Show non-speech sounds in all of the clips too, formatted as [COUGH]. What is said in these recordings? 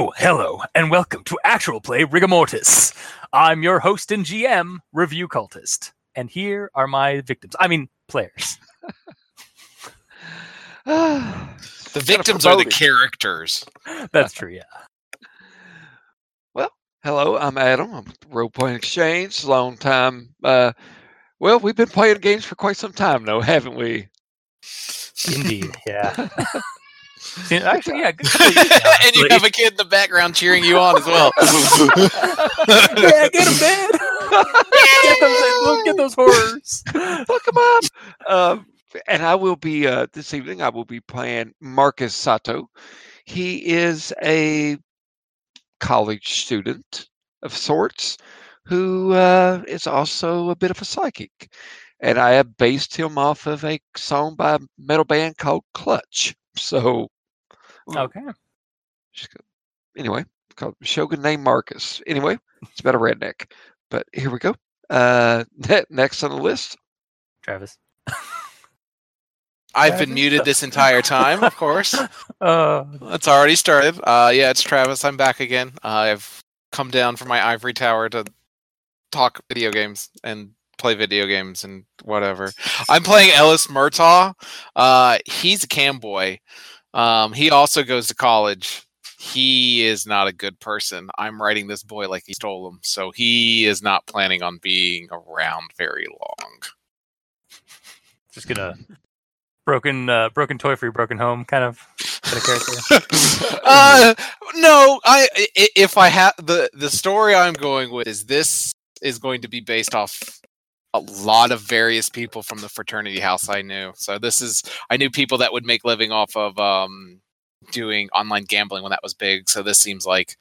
Oh, hello, and welcome to Actual Play Rigamortis. I'm your host and GM, Review Cultist, and here are my victims. I mean, players. the [SIGHS] The victims are the characters. That's true, yeah. Well, hello, I'm Adam. I'm with Role Playing Exchange. Long time. Uh, well, we've been playing games for quite some time, though, haven't we? Indeed, yeah. [LAUGHS] See, Actually, yeah. Good [LAUGHS] [LAUGHS] and you have a kid in the background cheering you on as well. [LAUGHS] yeah, get him, Dad. get, those, get those horrors. Fuck 'em up. Um, and I will be uh, this evening. I will be playing Marcus Sato. He is a college student of sorts who uh, is also a bit of a psychic, and I have based him off of a song by a metal band called Clutch. So Okay. anyway, called Shogun named Marcus. Anyway, it's about a redneck. But here we go. Uh, [LAUGHS] next on the list. Travis. I've been muted this entire time, of course. [LAUGHS] Uh, It's already started. Uh, yeah, it's Travis. I'm back again. Uh, I've come down from my ivory tower to talk video games and play video games and whatever. I'm playing Ellis Murtaugh. Uh, he's a cam boy. Um, he also goes to college. He is not a good person. I'm writing this boy like he stole him, so he is not planning on being around very long. just gonna broken uh, broken toy for your broken home kind of kind of character. [LAUGHS] uh, no, I i- if I have the the story I'm going with is this is going to be based off a lot of various people from the fraternity house I knew. So this is I knew people that would make living off of um doing online gambling when that was big. So this seems like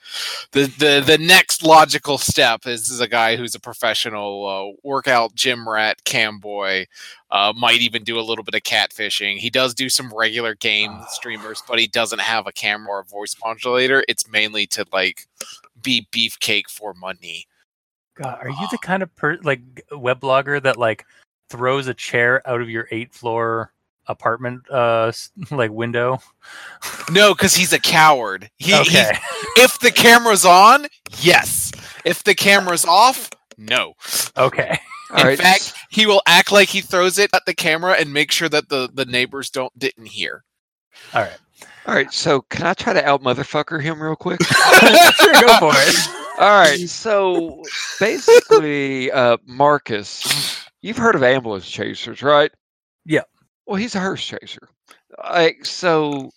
the the the next logical step is, this is a guy who's a professional uh, workout gym rat cam boy uh, might even do a little bit of catfishing. He does do some regular game Ah. streamers, but he doesn't have a camera or a voice modulator. It's mainly to like be beefcake for money. God, are you the kind of per like web blogger that like throws a chair out of your eight floor apartment uh [LAUGHS] like window? No, because he's a coward. He, he's- okay. [LAUGHS] if the camera's on, yes. If the camera's off, no. okay. [LAUGHS] All In right. fact, he will act like he throws it at the camera and make sure that the, the neighbors don't didn't hear. All right. All right, so can I try to out motherfucker him real quick? sure, go for it. All right, so basically, uh, Marcus, [SIGHS] you've heard of ambulance chasers, right? Yeah. Well, he's a hearse chaser. Like, so,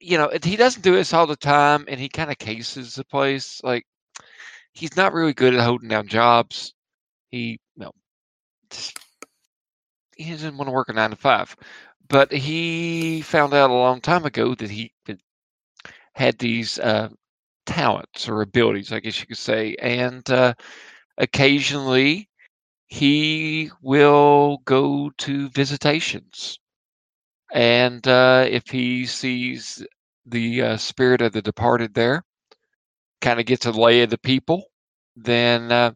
you know, he doesn't do this all the time, and he kind of cases the place. Like, he's not really good at holding down jobs. He, no, just, he doesn't want to work a nine to five. But he found out a long time ago that he had- had these uh, talents or abilities, I guess you could say. And uh, occasionally he will go to visitations. And uh, if he sees the uh, spirit of the departed there, kind of gets a lay of the people, then uh,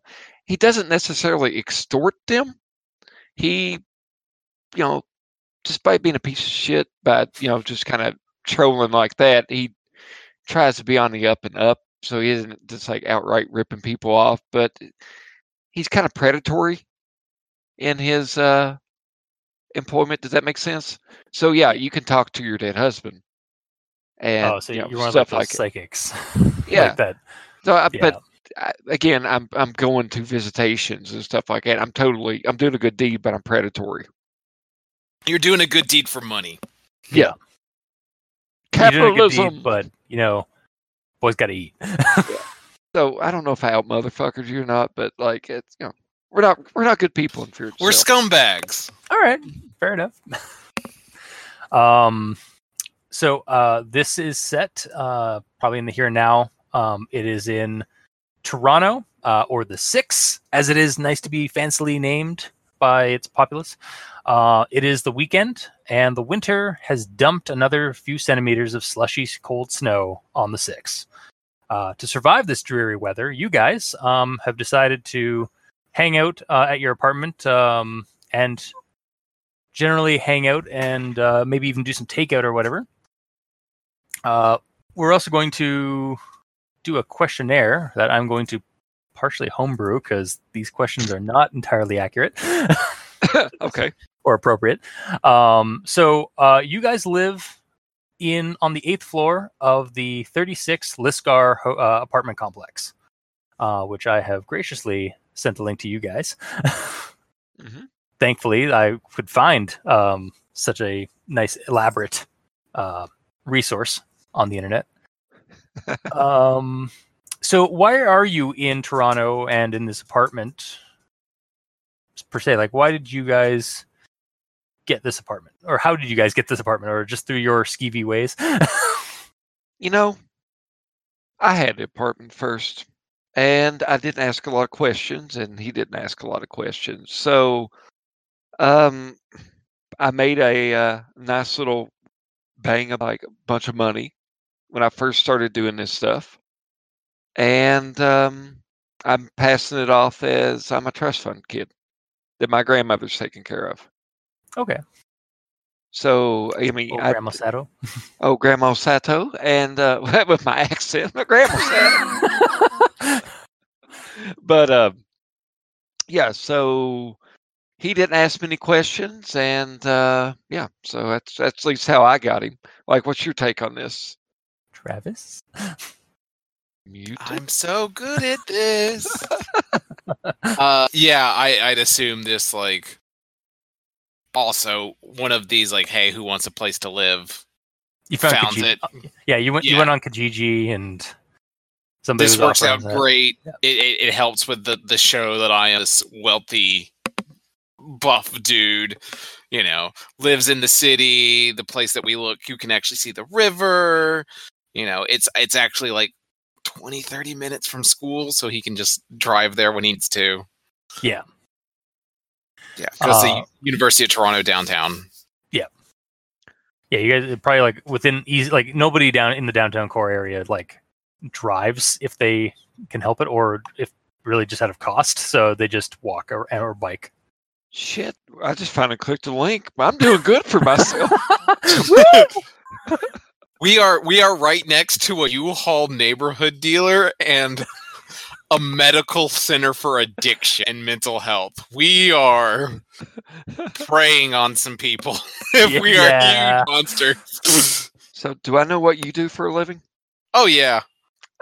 he doesn't necessarily extort them. He, you know, despite being a piece of shit, by, you know, just kind of trolling like that, he tries to be on the up and up, so he isn't just like outright ripping people off, but he's kind of predatory in his uh, employment. Does that make sense? So yeah, you can talk to your dead husband, and oh, so you you're know, one of like stuff those like psychics. [LAUGHS] Yeah. like that. so. I, Yeah. But I, again, I'm I'm going to visitations and stuff like that. I'm totally I'm doing a good deed, but I'm predatory. You're doing a good deed for money. You're doing a Capitalism. deed, but you know, boys got to eat. [LAUGHS] So I don't know if I out motherfuckers you or not, but like it's you know we're not we're not good people in fear. We're scumbags. All right, fair enough. [LAUGHS] um, so uh, this is set uh, probably in the here and now. Um, it is in Toronto, uh, or the Six, as it is nice to be fancily named by its populace. Uh, it is the weekend, and the winter has dumped another few centimeters of slushy, cold snow on the Six. Uh, to survive this dreary weather, you guys um, have decided to hang out uh, at your apartment um, and generally hang out and uh, maybe even do some takeout or whatever. Uh, we're also going to do a questionnaire that I'm going to partially homebrew because these questions are not entirely accurate [LAUGHS] okay. or appropriate. Um, so uh, you guys live in on the eighth floor of the 36 Lisgar ho- uh, apartment complex, uh, which I have graciously sent a link to you guys. [LAUGHS] hmm Thankfully, I could find um, such a nice, elaborate uh, resource on the internet. [LAUGHS] um, so, why are you in Toronto and in this apartment per se? Like, why did you guys get this apartment, or how did you guys get this apartment, or just through your skeevy ways? [LAUGHS] You know, I had the apartment first, and I didn't ask a lot of questions, and he didn't ask a lot of questions. So, um, I made a uh, nice little bang of like a bunch of money when I first started doing this stuff, and um, I'm passing it off as I'm a trust fund kid that my grandmother's taking care of. okay, So, I mean, oh, I, Grandma Sato. [LAUGHS] oh, Grandma Sato, and uh, [LAUGHS] with my accent, my Grandma Sato. [LAUGHS] but uh, yeah, so he didn't ask many questions, and uh, yeah, so that's that's at least how I got him. Like, what's your take on this? Travis. Muted? I'm so good at this. [LAUGHS] uh, yeah, I, I'd assume this like also one of these like, hey, who wants a place to live? You found, Found it. uh, Yeah, you went. You went on Kijiji, and somebody this was works out that. great. Yeah. It, it it helps with the the show that I am this wealthy buff dude, you know, lives in the city, the place that we look, you can actually see the river. You know, it's it's actually like 20 30 minutes from school so he can just drive there when he needs to. Yeah. Yeah, because Uh, the University of Toronto downtown. Yeah, Yeah, you guys probably like within easy like nobody down in the downtown core area like drives if they can help it or if really just out of cost. So they just walk or, or bike. Shit, I just finally clicked the link. I'm doing good for myself. [LAUGHS] [LAUGHS] [LAUGHS] We are we are right next to a U-Haul neighborhood dealer and a medical center for addiction and mental health. We are preying on some people [LAUGHS] if we are Yeah. huge monsters. so, do I know what you do for a living? oh yeah.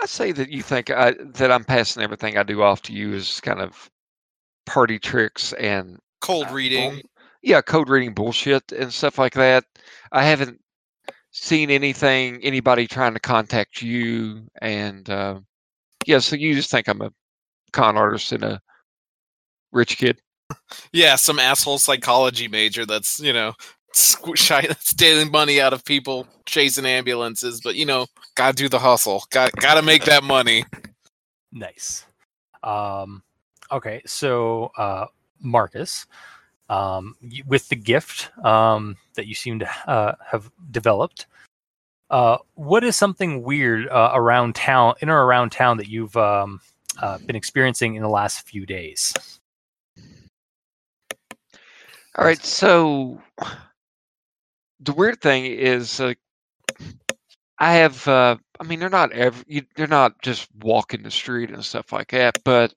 I say that you think I, that I'm passing everything I do off to you as kind of party tricks and Cold uh, reading. bull- yeah, cold reading bullshit and stuff like that. I haven't seen anything, anybody trying to contact you, and uh, yeah, so you just think I'm a con artist and a rich kid. Yeah, some asshole psychology major that's, you know, squ- [LAUGHS] shy, stealing money out of people, chasing ambulances, but you know, gotta do the hustle. Got gotta make that money. Nice. Um, okay, so uh, Marcus, um, with the gift um, that you seem to uh, have developed, uh, what is something weird uh, around town, in or around town, that you've um, uh, been experiencing in the last few days? All right, so the weird thing is, uh, I have. Uh, I mean, they're not ever. You, they're not just walking the street and stuff like that. But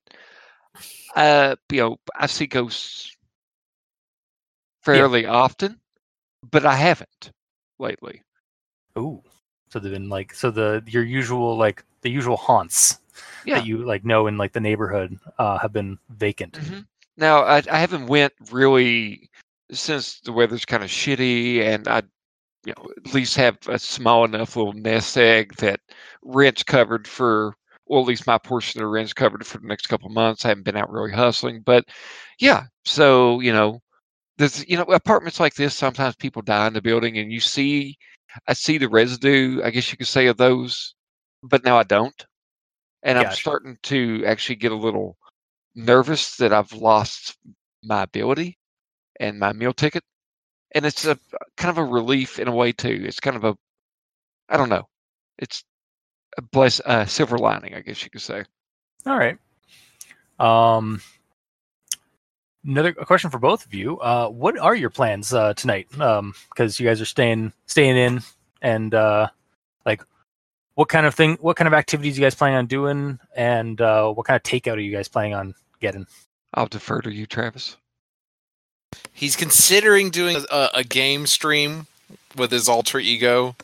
uh, you know, I see ghosts fairly often, but I haven't lately. Ooh, so they've been like so the your usual like the usual haunts Yeah. that you like know in like the neighborhood uh, have been vacant. hmm Now, I, I haven't went really since the weather's kind of shitty, and I, you know, at least have a small enough little nest egg that rent's covered for, well, at least my portion of the rent's covered for the next couple months. I haven't been out really hustling, but yeah. So you know, there's you know apartments like this. Sometimes people die in the building, and you see, I see the residue. I guess you could say of those, but now I don't, and I'm starting to actually get a little nervous that I've lost my ability and my meal ticket. And it's a kind of a relief in a way too. It's kind of a, I don't know, it's a bless, uh, silver lining, I guess you could say. All right. Um, another a question for both of you. Uh, what are your plans uh, tonight? Um, because you guys are staying staying in, and uh, like, what kind of thing, what kind of activities you guys planning on doing, and uh, what kind of takeout are you guys planning on getting? I'll defer to you, Travis. He's considering doing a, a game stream with his alter ego.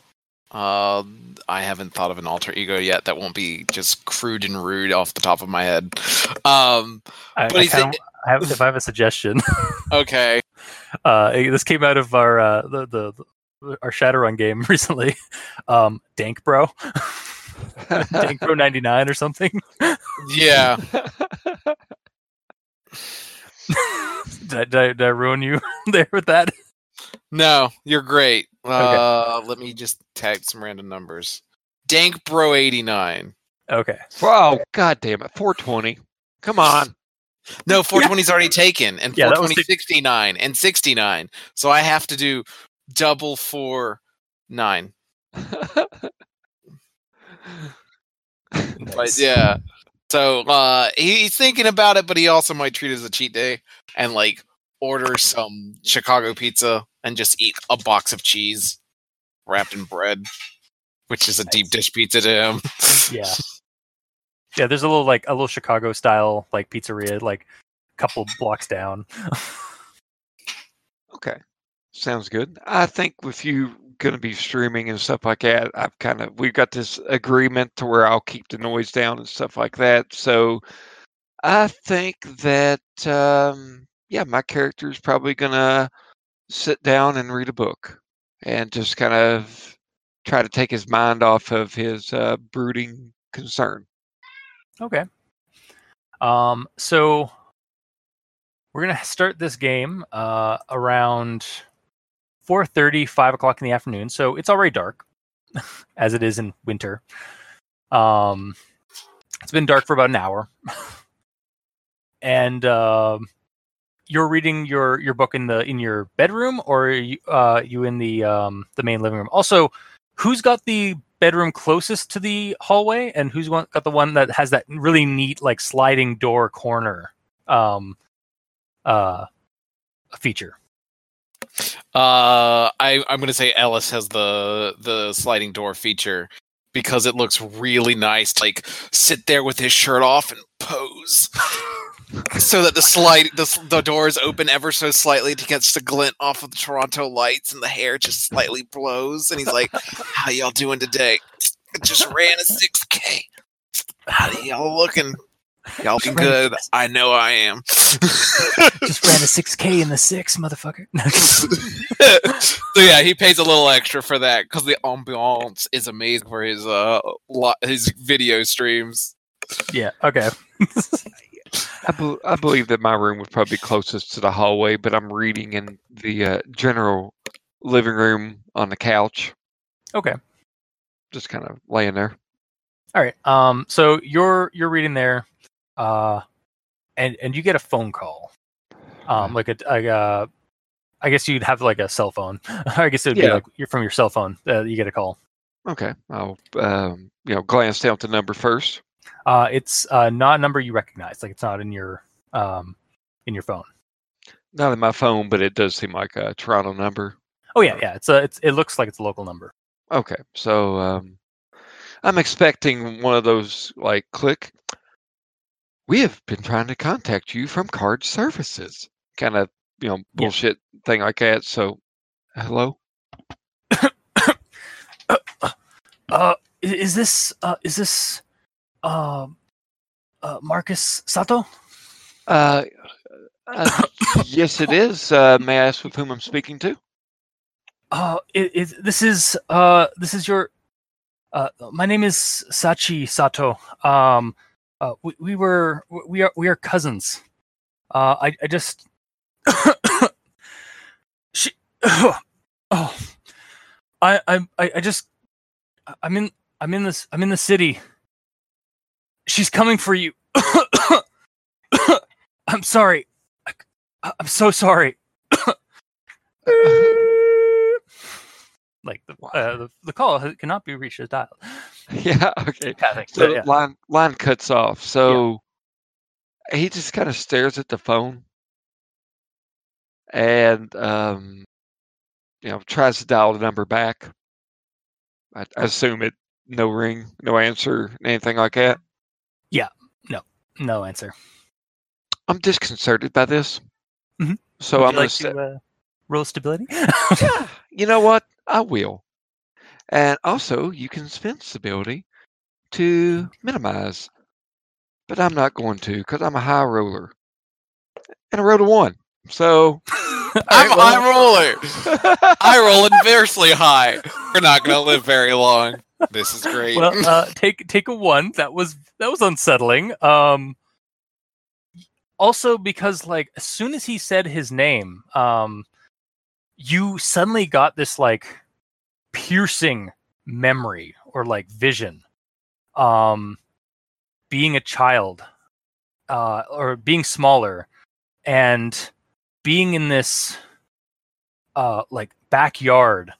Uh, I haven't thought of an alter ego yet that won't be just crude and rude off the top of my head. Um, I, But I he's kinda- in- I have, if I have a suggestion, [LAUGHS] okay. uh, this came out of our uh, the, the the our Shadowrun game [LAUGHS] recently. Um, Dank Bro, [LAUGHS] Dank Bro ninety nine or something. Yeah. did, I, did, I, did I ruin you there with that? No, you're great. Uh, let me just tag some random numbers. Dank Bro 89. Okay. wow, god damn it. 420. Come on. No, 420's already taken, and Yeah, that was 69 and 69. So I have to do double four nine. [LAUGHS] But Nice. yeah. So uh he's thinking about it, but he also might treat it as a cheat day and like order some Chicago pizza and just eat a box of cheese wrapped in bread, which is a deep dish pizza to him. Yeah. [LAUGHS] Yeah, there's a little like a little Chicago style like pizzeria like a couple blocks down. Okay. Sounds good. I think with you going to be streaming and stuff like that, I've kind of, we've got this agreement to where I'll keep the noise down and stuff like that. So I think that, um, yeah, my character is probably going to sit down and read a book and just kind of try to take his mind off of his uh, brooding concern. Okay. Um, so we're gonna [LAUGHS] start this game uh, around 4:30, 5 o'clock in the afternoon. So it's already dark, [LAUGHS] as it is in winter. Um, it's been dark for about an hour, [LAUGHS] and um, you're reading your your book in the in your bedroom, or you uh, you in the um, the main living room? Also, who's got the bedroom closest to the hallway and who's one, got the one that has that really neat like sliding door corner um uh feature Uh, I, I'm going to say Ellis has the the sliding door feature because it looks really nice. Like sit there with his shirt off and pose, [LAUGHS] so that the slide the, s- the door is open ever so slightly to catch the glint off of the Toronto lights, and the hair just slightly blows. And he's like, "How y'all doing today? I just ran a six k. How y'all looking? Y'all looking good? I know I am." just ran a 6k in the 6 motherfucker [LAUGHS] so yeah, he pays a little extra for that because the ambiance is amazing for his uh lo- his video streams. yeah okay [LAUGHS] I, bel I believe that my room was probably closest to the hallway, but I'm reading in the uh, general living room on the couch, okay just kind of laying there. all right um so you're you're reading there uh and and you get a phone call um like a, a uh I guess you'd have like a cell phone. [LAUGHS] I guess it would be Yeah. like you're from your cell phone. Uh, you get a call. Okay, I'll um, you know glance down at the number first. Uh, it's uh, not a number you recognize. Like it's not in your um, in your phone. Not in my phone, but it does seem like a Toronto number. Oh yeah, yeah. It's a, it's it looks like it's a local number. Okay, so um, I'm expecting one of those like click. We have been trying to contact you from Card Services, kind of you know bullshit thing like that. So, hello. [COUGHS] Uh, i- is this uh, is this um, uh, Marcus Sato? Uh, uh, [COUGHS] yes, it is. Uh, may I ask with whom I'm speaking to? Uh, it, it, this is uh, this is your. Uh, my name is Sachi Sato. Um, uh, we, we were we are we are cousins. Uh, I I just. [COUGHS] she. [COUGHS] Oh, I I'm- I I just. I'm in I'm in this I'm in the city. She's coming for you. [COUGHS] I'm sorry. I, I'm so sorry. like the, uh, the the call cannot be reached as dialed. yeah. Okay. Yeah. So Yeah, yeah. line line cuts off. So he just kind of stares at the phone and um, you know tries to dial the number back. I, I assume it no ring, no answer, anything like that. No answer. I'm disconcerted by this. Mhm. So Would I'm going like to say, to uh, roll stability? [LAUGHS] yeah, you know what? I will. And also, you can spend stability to minimize, but I'm not going to because I'm a high roller, and I rolled a one. So [LAUGHS] I'm a high roller. [LAUGHS] I roll inversely high. We're not gonna live very long. This is great. well, uh, [LAUGHS] take take a one. That was that was unsettling. Um, also because like as soon as he said his name, um, you suddenly got this like piercing memory or like vision. Um, being a child, uh, or being smaller, and being in this, uh, like backyard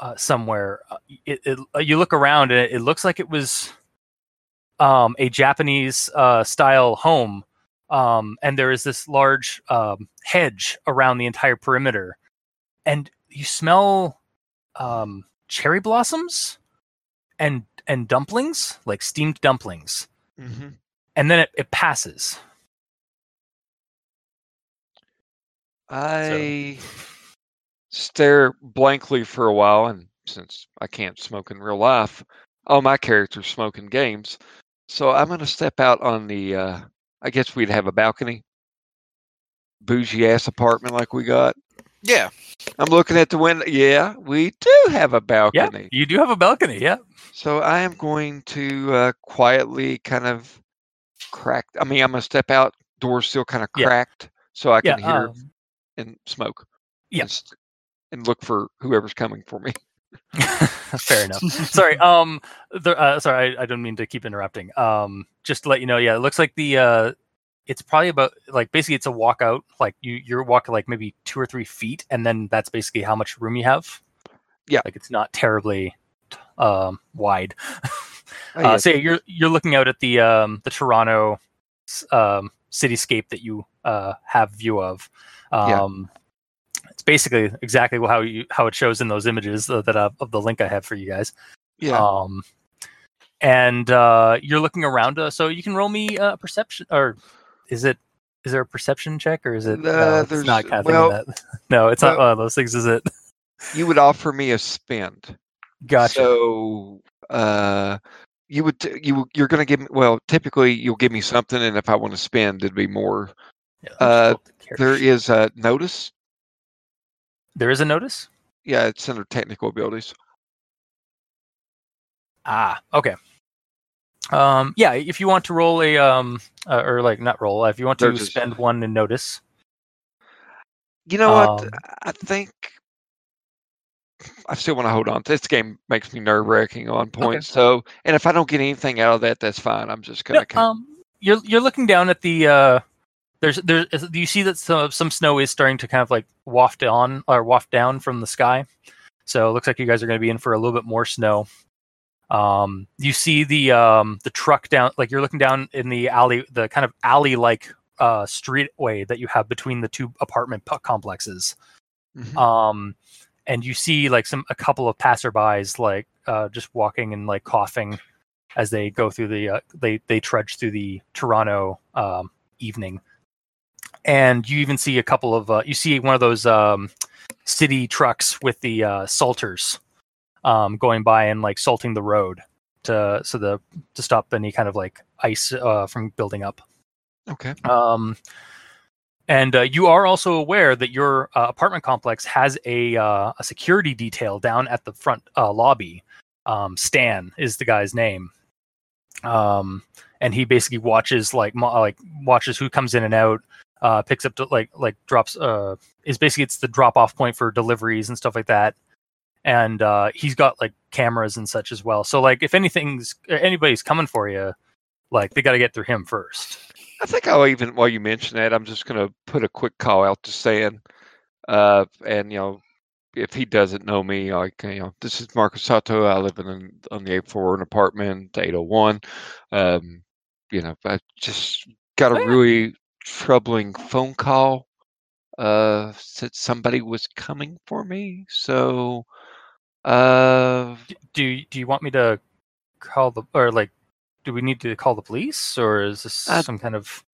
uh, somewhere. Uh, It, it, uh, you look around and it, it looks like it was um, a Japanese uh, style home, um, and there is this large um, hedge around the entire perimeter, and you smell um, cherry blossoms and and dumplings, like steamed dumplings, Mhm. and then it, it passes. I stare blankly for a while, and since I can't smoke in real life, all my characters smoke in games. So I'm going to step out on the. Uh, I guess we'd have a balcony, bougie ass apartment like we got. yeah. I'm looking at the window. Yeah, we do have a balcony. Yeah, balcony. you do have a balcony. Yeah. So I am going to uh, quietly kind of crack. I mean, I'm going to step out. Doors still kind of Yeah. cracked, so I Yeah. can hear um, and smoke. yeah. And, look for whoever's coming for me. [LAUGHS] Fair enough. [LAUGHS] sorry. Um. The, uh, sorry, I, I don't mean to keep interrupting. Um. Just to let you know, yeah, it looks like the uh, it's probably about like basically it's a walkout. Like you you're walking like maybe two or three feet, and then that's basically how much room you have. Yeah. Like it's not terribly um wide. [LAUGHS] Oh, uh, so yeah, you're you're looking out at the um the Toronto um cityscape that you uh have view of. Um. It's basically exactly how you how it shows in those images uh, that uh, of the link I have for you guys. yeah. Um, and uh, you're looking around, uh, so you can roll me a perception, or is it? Is there a perception check, or is it? Uh, no, not kind of well- that. [LAUGHS] No, it's not one of those things, is it? you would offer me a spend. Gotcha. So uh, you would t- you you're going to give me well. Typically, you'll give me something, and if I want to spend, it'd be more. Yeah, let me just uh, pull up the character There is a notice. There is a notice. Yeah, it's under technical abilities. Ah, okay. Um, yeah, if you want to roll a um, uh, or like not roll, if you want to Notice. spend one in notice. You know what? Um, I think I still want to hold on. This game makes me nerve wracking on points. So, and if I don't get anything out of that, that's fine. I'm just gonna. Kind um, you're you're looking down at the uh, there's there's do you see that some some snow is starting to kind of like waft on or waft down from the sky, so it looks like you guys are going to be in for a little bit more snow. Um, you see the um the truck down like you're looking down in the alley, the kind of alley like uh streetway that you have between the two apartment pu- complexes Mhm. um and you see like some a couple of passerbys like uh just walking and like coughing as they go through the uh, they they trudge through the toronto um evening and you even see a couple of uh, you see one of those um city trucks with the uh salters um going by and like salting the road to so the to stop any kind of like ice uh from building up okay. um, and uh, you are also aware that your uh, apartment complex has a uh, a security detail down at the front uh, lobby. Um, Stan is the guy's name, um, and he basically watches like mo- like watches who comes in and out. Uh, picks up to, like like drops. Uh, is basically it's the drop off point for deliveries and stuff like that. And uh, he's got like cameras and such as well. So like if anything's anybody's coming for you, like they got to get through him first. I think I'll even while you mention that, I'm just gonna put a quick call out to Stan. Uh, and you know, if he doesn't know me, like you know, this is Marcus Sato. I live in an, on the eighth floor, an apartment, 801. Um, you know, I just got a Oh, yeah. really troubling phone call. Uh, said somebody was coming for me. So, uh, do do you want me to call the or like do we need to call the police or is this Uh, some kind of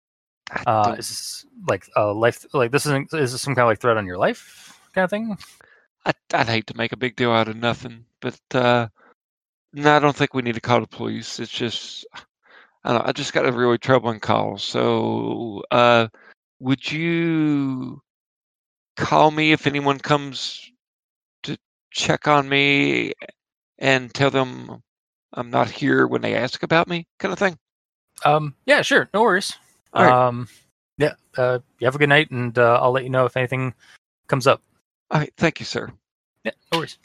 uh is this like a life like this isn't is this some kind of like threat on your life kind of thing? I, I'd hate to make a big deal out of nothing, but uh, no, I don't think we need to call the police. It's just, I don't know, I just got a really troubling call. So, uh, would you call me if anyone comes to check on me and tell them I'm not here when they ask about me, kind of thing? Um yeah, sure, no worries. Right. Um yeah, uh you have a good night and uh, I'll let you know if anything comes up. All right, thank you, sir. Yeah, no worries.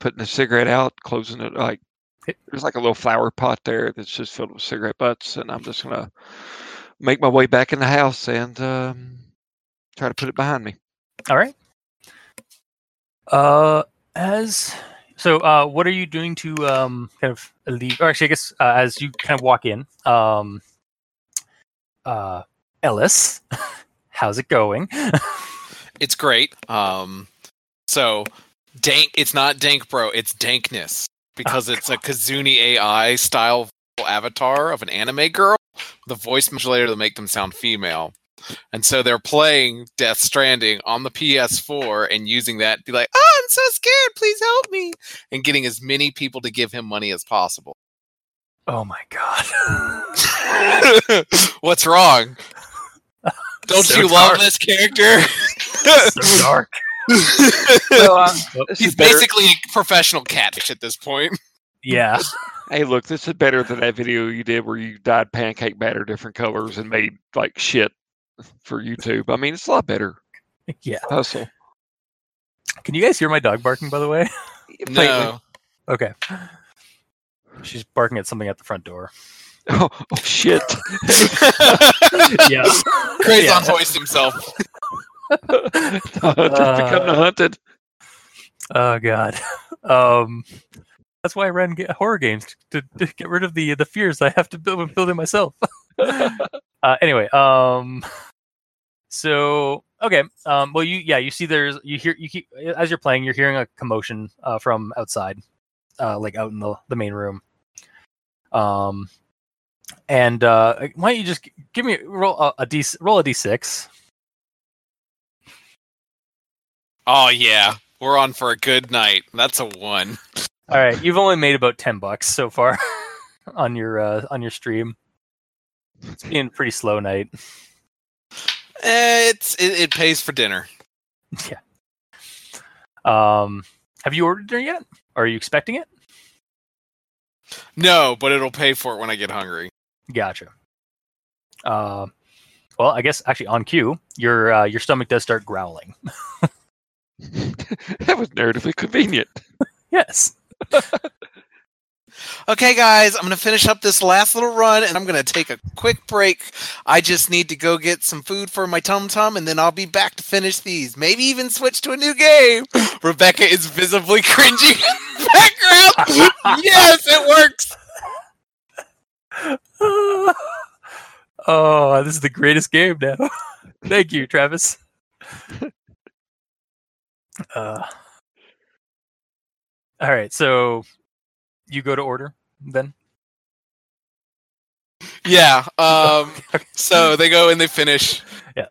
Putting the cigarette out, closing it like. There's like a little flower pot there that's just filled with cigarette butts, and I'm just gonna make my way back in the house and um, try to put it behind me. All right. Uh, as so, uh, what are you doing to um kind of leave? Or actually, I guess uh, as you kind of walk in, um, uh, Ellis, [LAUGHS] how's it going? It's great. Um, so dank. It's not dank, bro. It's dankness because oh, it's a Kizuna AI style avatar of an anime girl a voice modulator to make them sound female. And so they're playing Death Stranding on the PS4 and using that to be like, "Oh, I'm so scared. Please help me!" and getting as many people to give him money as possible. oh my god! [LAUGHS] What's wrong? [LAUGHS] Don't So you love this character? [LAUGHS] so dark. [LAUGHS] Well, uh, Oh, this He's basically a professional catfish at this point. yeah. [LAUGHS] Hey, look, this is better than that video you did where you dyed pancake batter different colors and made like shit for YouTube. I mean, it's a lot better. [LAUGHS] Yeah. Hustle. Can you guys hear my dog barking? By the way. No. Okay. She's barking at something at the front door. Oh, oh shit. Yeah. Crazon Yeah. voiced himself. [LAUGHS] Just become the hunted. Oh god. [LAUGHS] Um that's why I ran ga- horror games to, to get rid of the the fears I have to build, build in myself. [LAUGHS] uh, anyway, um so okay. Um well you yeah, you see there's you hear you keep as you're playing you're hearing a commotion uh from outside uh like out in the the main room. Um and uh why don't you just give me roll a, a d roll a d6. Oh yeah, we're on for a good night. That's a one. All right, you've only made about ten bucks so far [LAUGHS] on your uh, on your stream. It's been a pretty slow night. Eh, It's it, it pays for dinner. [LAUGHS] Yeah. Um, have you ordered dinner yet? Are you expecting it? No, but it'll pay for it when I get hungry. Gotcha. Uh, well, I guess actually on cue, your uh, your stomach does start growling. [LAUGHS] [LAUGHS] that was narratively convenient. yes. [LAUGHS] Okay, guys, I'm gonna finish up this last little run, and I'm gonna take a quick break. I just need to go get some food for my tum tum, and then I'll be back to finish these. Maybe even switch to a new game. [LAUGHS] Rebecca is visibly cringing in the background. yes, it works. oh, this is the greatest game now. Thank you, Travis. Uh, all right, so you go to order then. Yeah. [LAUGHS] Um. So [LAUGHS] they go and they finish. Yeah.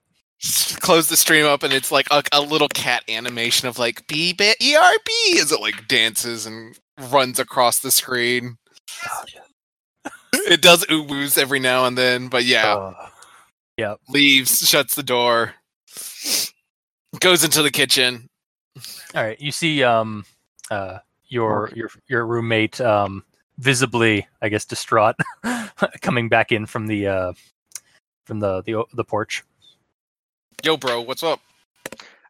Close the stream up, and it's like a, a little cat animation of like B B E R B as it like dances and runs across the screen. Oh, It does ooh every now and then, but yeah, Yeah. leaves, shuts the door, goes into the kitchen. All right, you see um uh your your your roommate um visibly, I guess, distraught, [LAUGHS] coming back in from the uh from the the the porch. Yo, bro, what's up?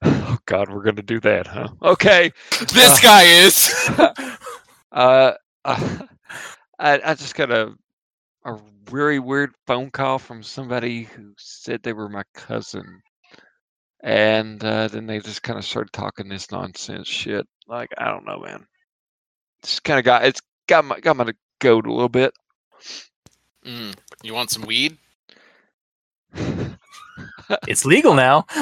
Oh God, we're gonna do that, huh? Okay. This Uh, guy is. [LAUGHS] Uh, uh, I I just got a a really weird phone call from somebody who said they were my cousin, and uh, then they just kind of started talking this nonsense shit. Like I don't know, man. It's kind of got it's got my got my goat a little bit. Mm, you want some weed? It's legal now. [LAUGHS]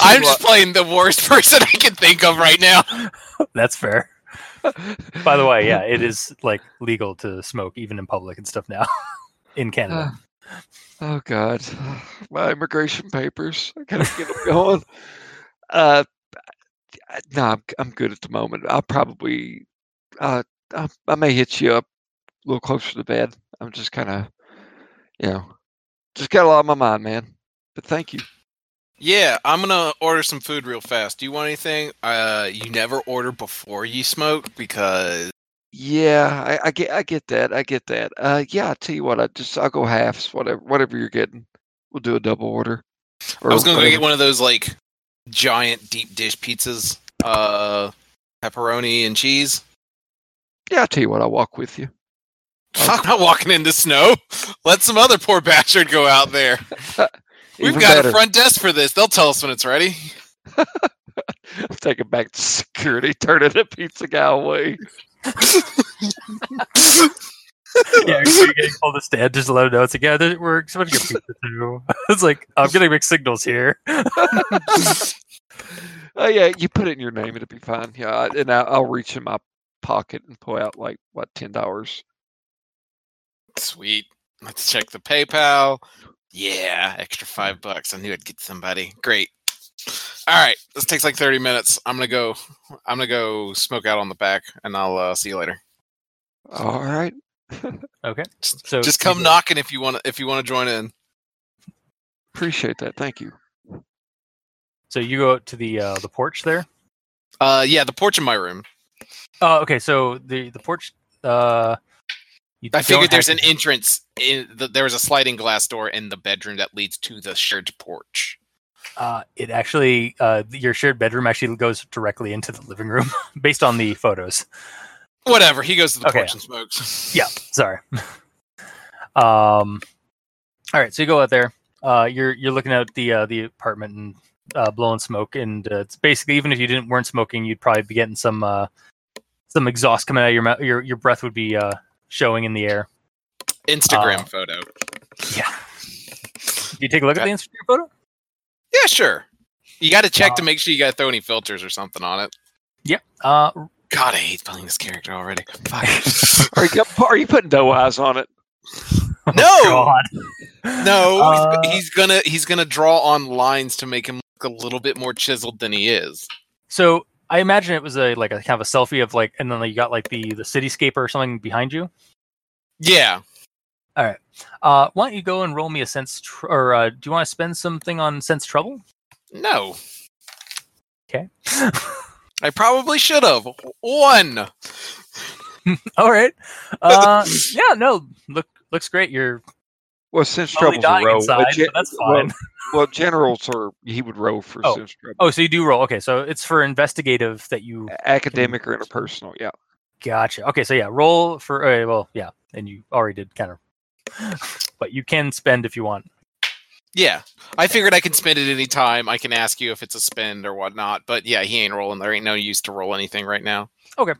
I'm just playing the worst [LAUGHS] person I can think of right now. [LAUGHS] That's fair. By the way, yeah, it is like legal to smoke even in public and stuff now in Canada. [SIGHS] Oh God, [SIGHS] my immigration papers. I gotta get them [LAUGHS] going. Uh, no, I'm I'm good at the moment. I'll probably, uh, I, I may hit you up a little closer to bed. I'm just kind of, you know, just got a lot on my mind, man. But thank you. Yeah, I'm gonna order some food real fast. Do you want anything? Uh, you never order before you smoke because Yeah, I, I get I get that. I get that. Uh, yeah, I tell you what, I just I'll go halves. Whatever whatever you're getting, we'll do a double order. I was gonna go get one of those like giant deep dish pizzas, uh, pepperoni and cheese. Yeah, I'll tell you what, I'll walk with you. [LAUGHS] I'm not walking into snow. Let some other poor bastard go out there. We've got better. a front desk for this. They'll tell us when it's ready. [LAUGHS] Take it back to security. Turn it a pizza guy away. Yeah, you're getting all the stand just to let them know it's like, yeah, there- we're expecting a pizza too. [LAUGHS] it's like I'm getting mixed signals here. [LAUGHS] Oh yeah, you put it in your name, it'll be fine. Yeah, I- and I- I'll reach in my pocket and pull out like what ten dollars. Sweet. Let's check the PayPal. Yeah, extra five bucks. I knew I'd get somebody. Great. All right, this takes like thirty minutes. I'm gonna go. I'm gonna go smoke out on the back, and I'll uh, see you later. All right. Okay, [LAUGHS] so Just come knocking if you want. to If you want to join in. Appreciate that. Thank you. So you go out to the uh, the porch there. Uh, yeah, the porch in my room. Oh, okay. So the the porch. Uh, you I figured there's have an entrance. In the, there was a sliding glass door in the bedroom that leads to the shared porch. Uh, it actually, uh, your shared bedroom actually goes directly into the living room, [LAUGHS] based on the photos. Whatever. He goes to the Okay. porch and smokes. [LAUGHS] Yeah, sorry. [LAUGHS] um, all right, so you go out there. Uh, you're you're looking at the uh, the apartment and uh, blowing smoke, and uh, it's basically even if you didn't weren't smoking, you'd probably be getting some uh, some exhaust coming out of your mouth. Your your breath would be uh, showing in the air. Instagram Uh, photo. Yeah. Do you take a look at the Instagram photo? Yeah, sure. You got to check to Uh, make sure you got to throw any filters or something on it. Yep. Uh, God, I hate playing this character already. Fuck. [LAUGHS] Are you are you putting dough eyes on it? oh No! God. no, Uh, he's, he's gonna he's gonna draw on lines to make him look a little bit more chiseled than he is. So I imagine it was a like a kind of a selfie of like, and then you got like the the cityscape or something behind you. Yeah. Uh, why don't you go and roll me a sense, tr- or uh, do you want to spend something on sense trouble? No, Okay. I probably should have. One. [LAUGHS] All right. Uh, yeah, no, look looks great. You're Well, since slowly trouble's a dying row, inside, gen- but that's fine. Well, [LAUGHS] generals are he would roll for Oh. sense trouble. Oh, so you do roll. Okay, so it's for investigative that you Academic or interpersonal, yeah. gotcha. Okay, so yeah, roll for. Uh, well, yeah, and you already did kind of, but you can spend if you want. Yeah, I figured I can spend it any time. I can ask you if it's a spend or whatnot. But yeah, he ain't rolling. There ain't no use to roll anything right now. Okay.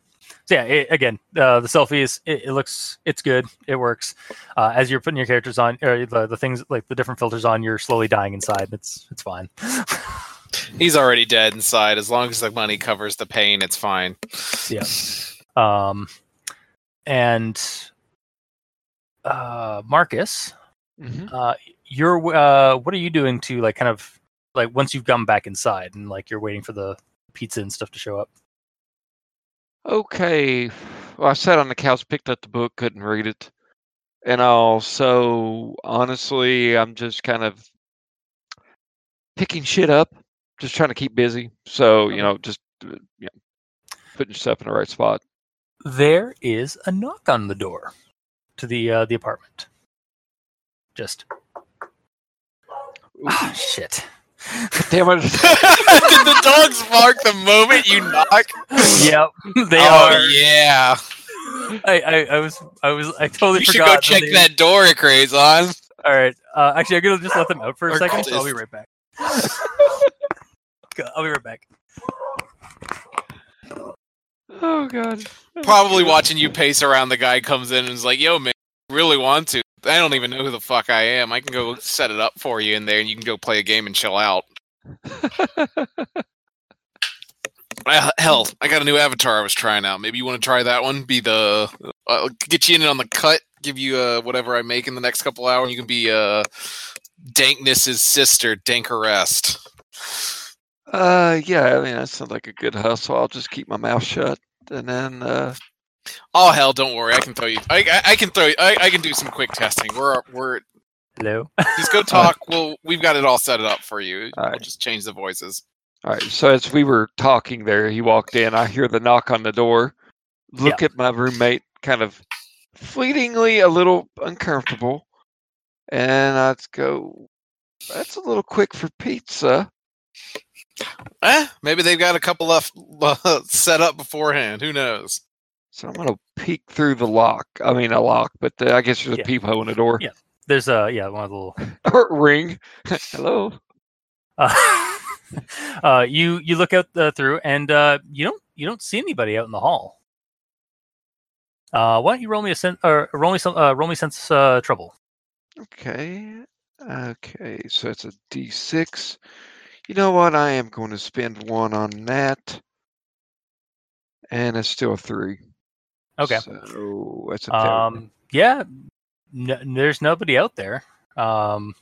So yeah, it, again, uh, the selfie is it, it looks it's good. It works. Uh, as you're putting your characters on, or the, the things like the different filters on, you're slowly dying inside. It's it's fine. [LAUGHS] He's already dead inside. As long as the money covers the pain, it's fine. yeah. Um, and uh, Marcus, hmm uh, you're uh, what are you doing to like kind of like once you've gone back inside and like you're waiting for the pizza and stuff to show up? Okay. Well, I sat on the couch, picked up the book, couldn't read it. And also, honestly, I'm just kind of picking shit up, just trying to keep busy. So, you know, just uh, you know, putting yourself in the right spot. There is a knock on the door to the uh, the apartment. Just ah shit. [LAUGHS] Damn it. [LAUGHS] Did the dogs bark the moment you knock? yep, they oh are. yeah. I, I, I was I was I totally You should forgot. go check they- that door, Crazon. All right. Uh, actually, I'm gonna just let them out for a Or second. So I'll be right back. [LAUGHS] I'll be right back. Oh, God. Probably watching you pace around. The guy comes in and is like, "Yo, man, really want to? I don't even know who the fuck I am. I can go set it up for you in there, and you can go play a game and chill out." [LAUGHS] Uh, hell, I got a new avatar I was trying out. Maybe you want to try that one. Be the uh, get you in on the cut. Give you uh, whatever I make in the next couple hours. You can be uh, Dankness's sister, Dankerest. Uh, yeah, I mean that sounds like a good hustle. I'll just keep my mouth shut, and then uh, Oh hell, don't worry. I can throw you. I, I, I can throw. You, I, I can do some quick testing. We're we're Hello. just go [LAUGHS] talk. Well, we've got it all set up for you. All We'll right. just change the voices. all right. So as we were talking there, he walked in. I hear the knock on the door. Look at my roommate, kind of fleetingly a little uncomfortable, and I'd go. That's a little quick for pizza. Eh, maybe they've got a couple left uh, [LAUGHS] set up beforehand. Who knows? So I'm gonna peek through the lock. I mean, a lock, but uh, I guess there's a Yeah. peephole in the door. Yeah. There's a yeah one of the little [LAUGHS] ring. [LAUGHS] Hello. uh, uh you you look out uh, through and uh you don't you don't see anybody out in the hall. Uh, why don't you roll me a sen- or roll me some uh, roll me sense uh, trouble? Okay. Okay. So it's a D6. You know what? I am going to spend one on that. And it's still a three. Okay. So that's a. Um, yeah, n- there's nobody out there. Um,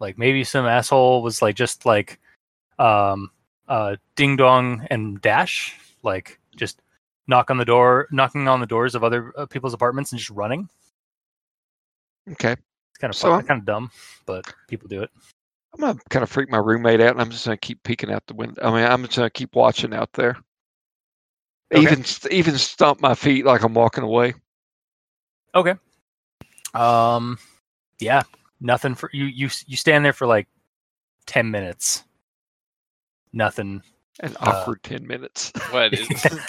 like maybe some asshole was like just like, um, uh, ding dong and dash, like just knock on the door, knocking on the doors of other uh, people's apartments and just running. okay. It's kind of So fun, kind of dumb, but people do it. I'm gonna kind of freak my roommate out, and I'm just gonna keep peeking out the window. I mean, I'm just gonna keep watching out there. Okay. Even even stomp my feet like I'm walking away. Okay. Um, yeah, nothing for you. You you stand there for like ten minutes. Nothing. An Uh, awkward ten minutes. [LAUGHS] What? Is, [LAUGHS]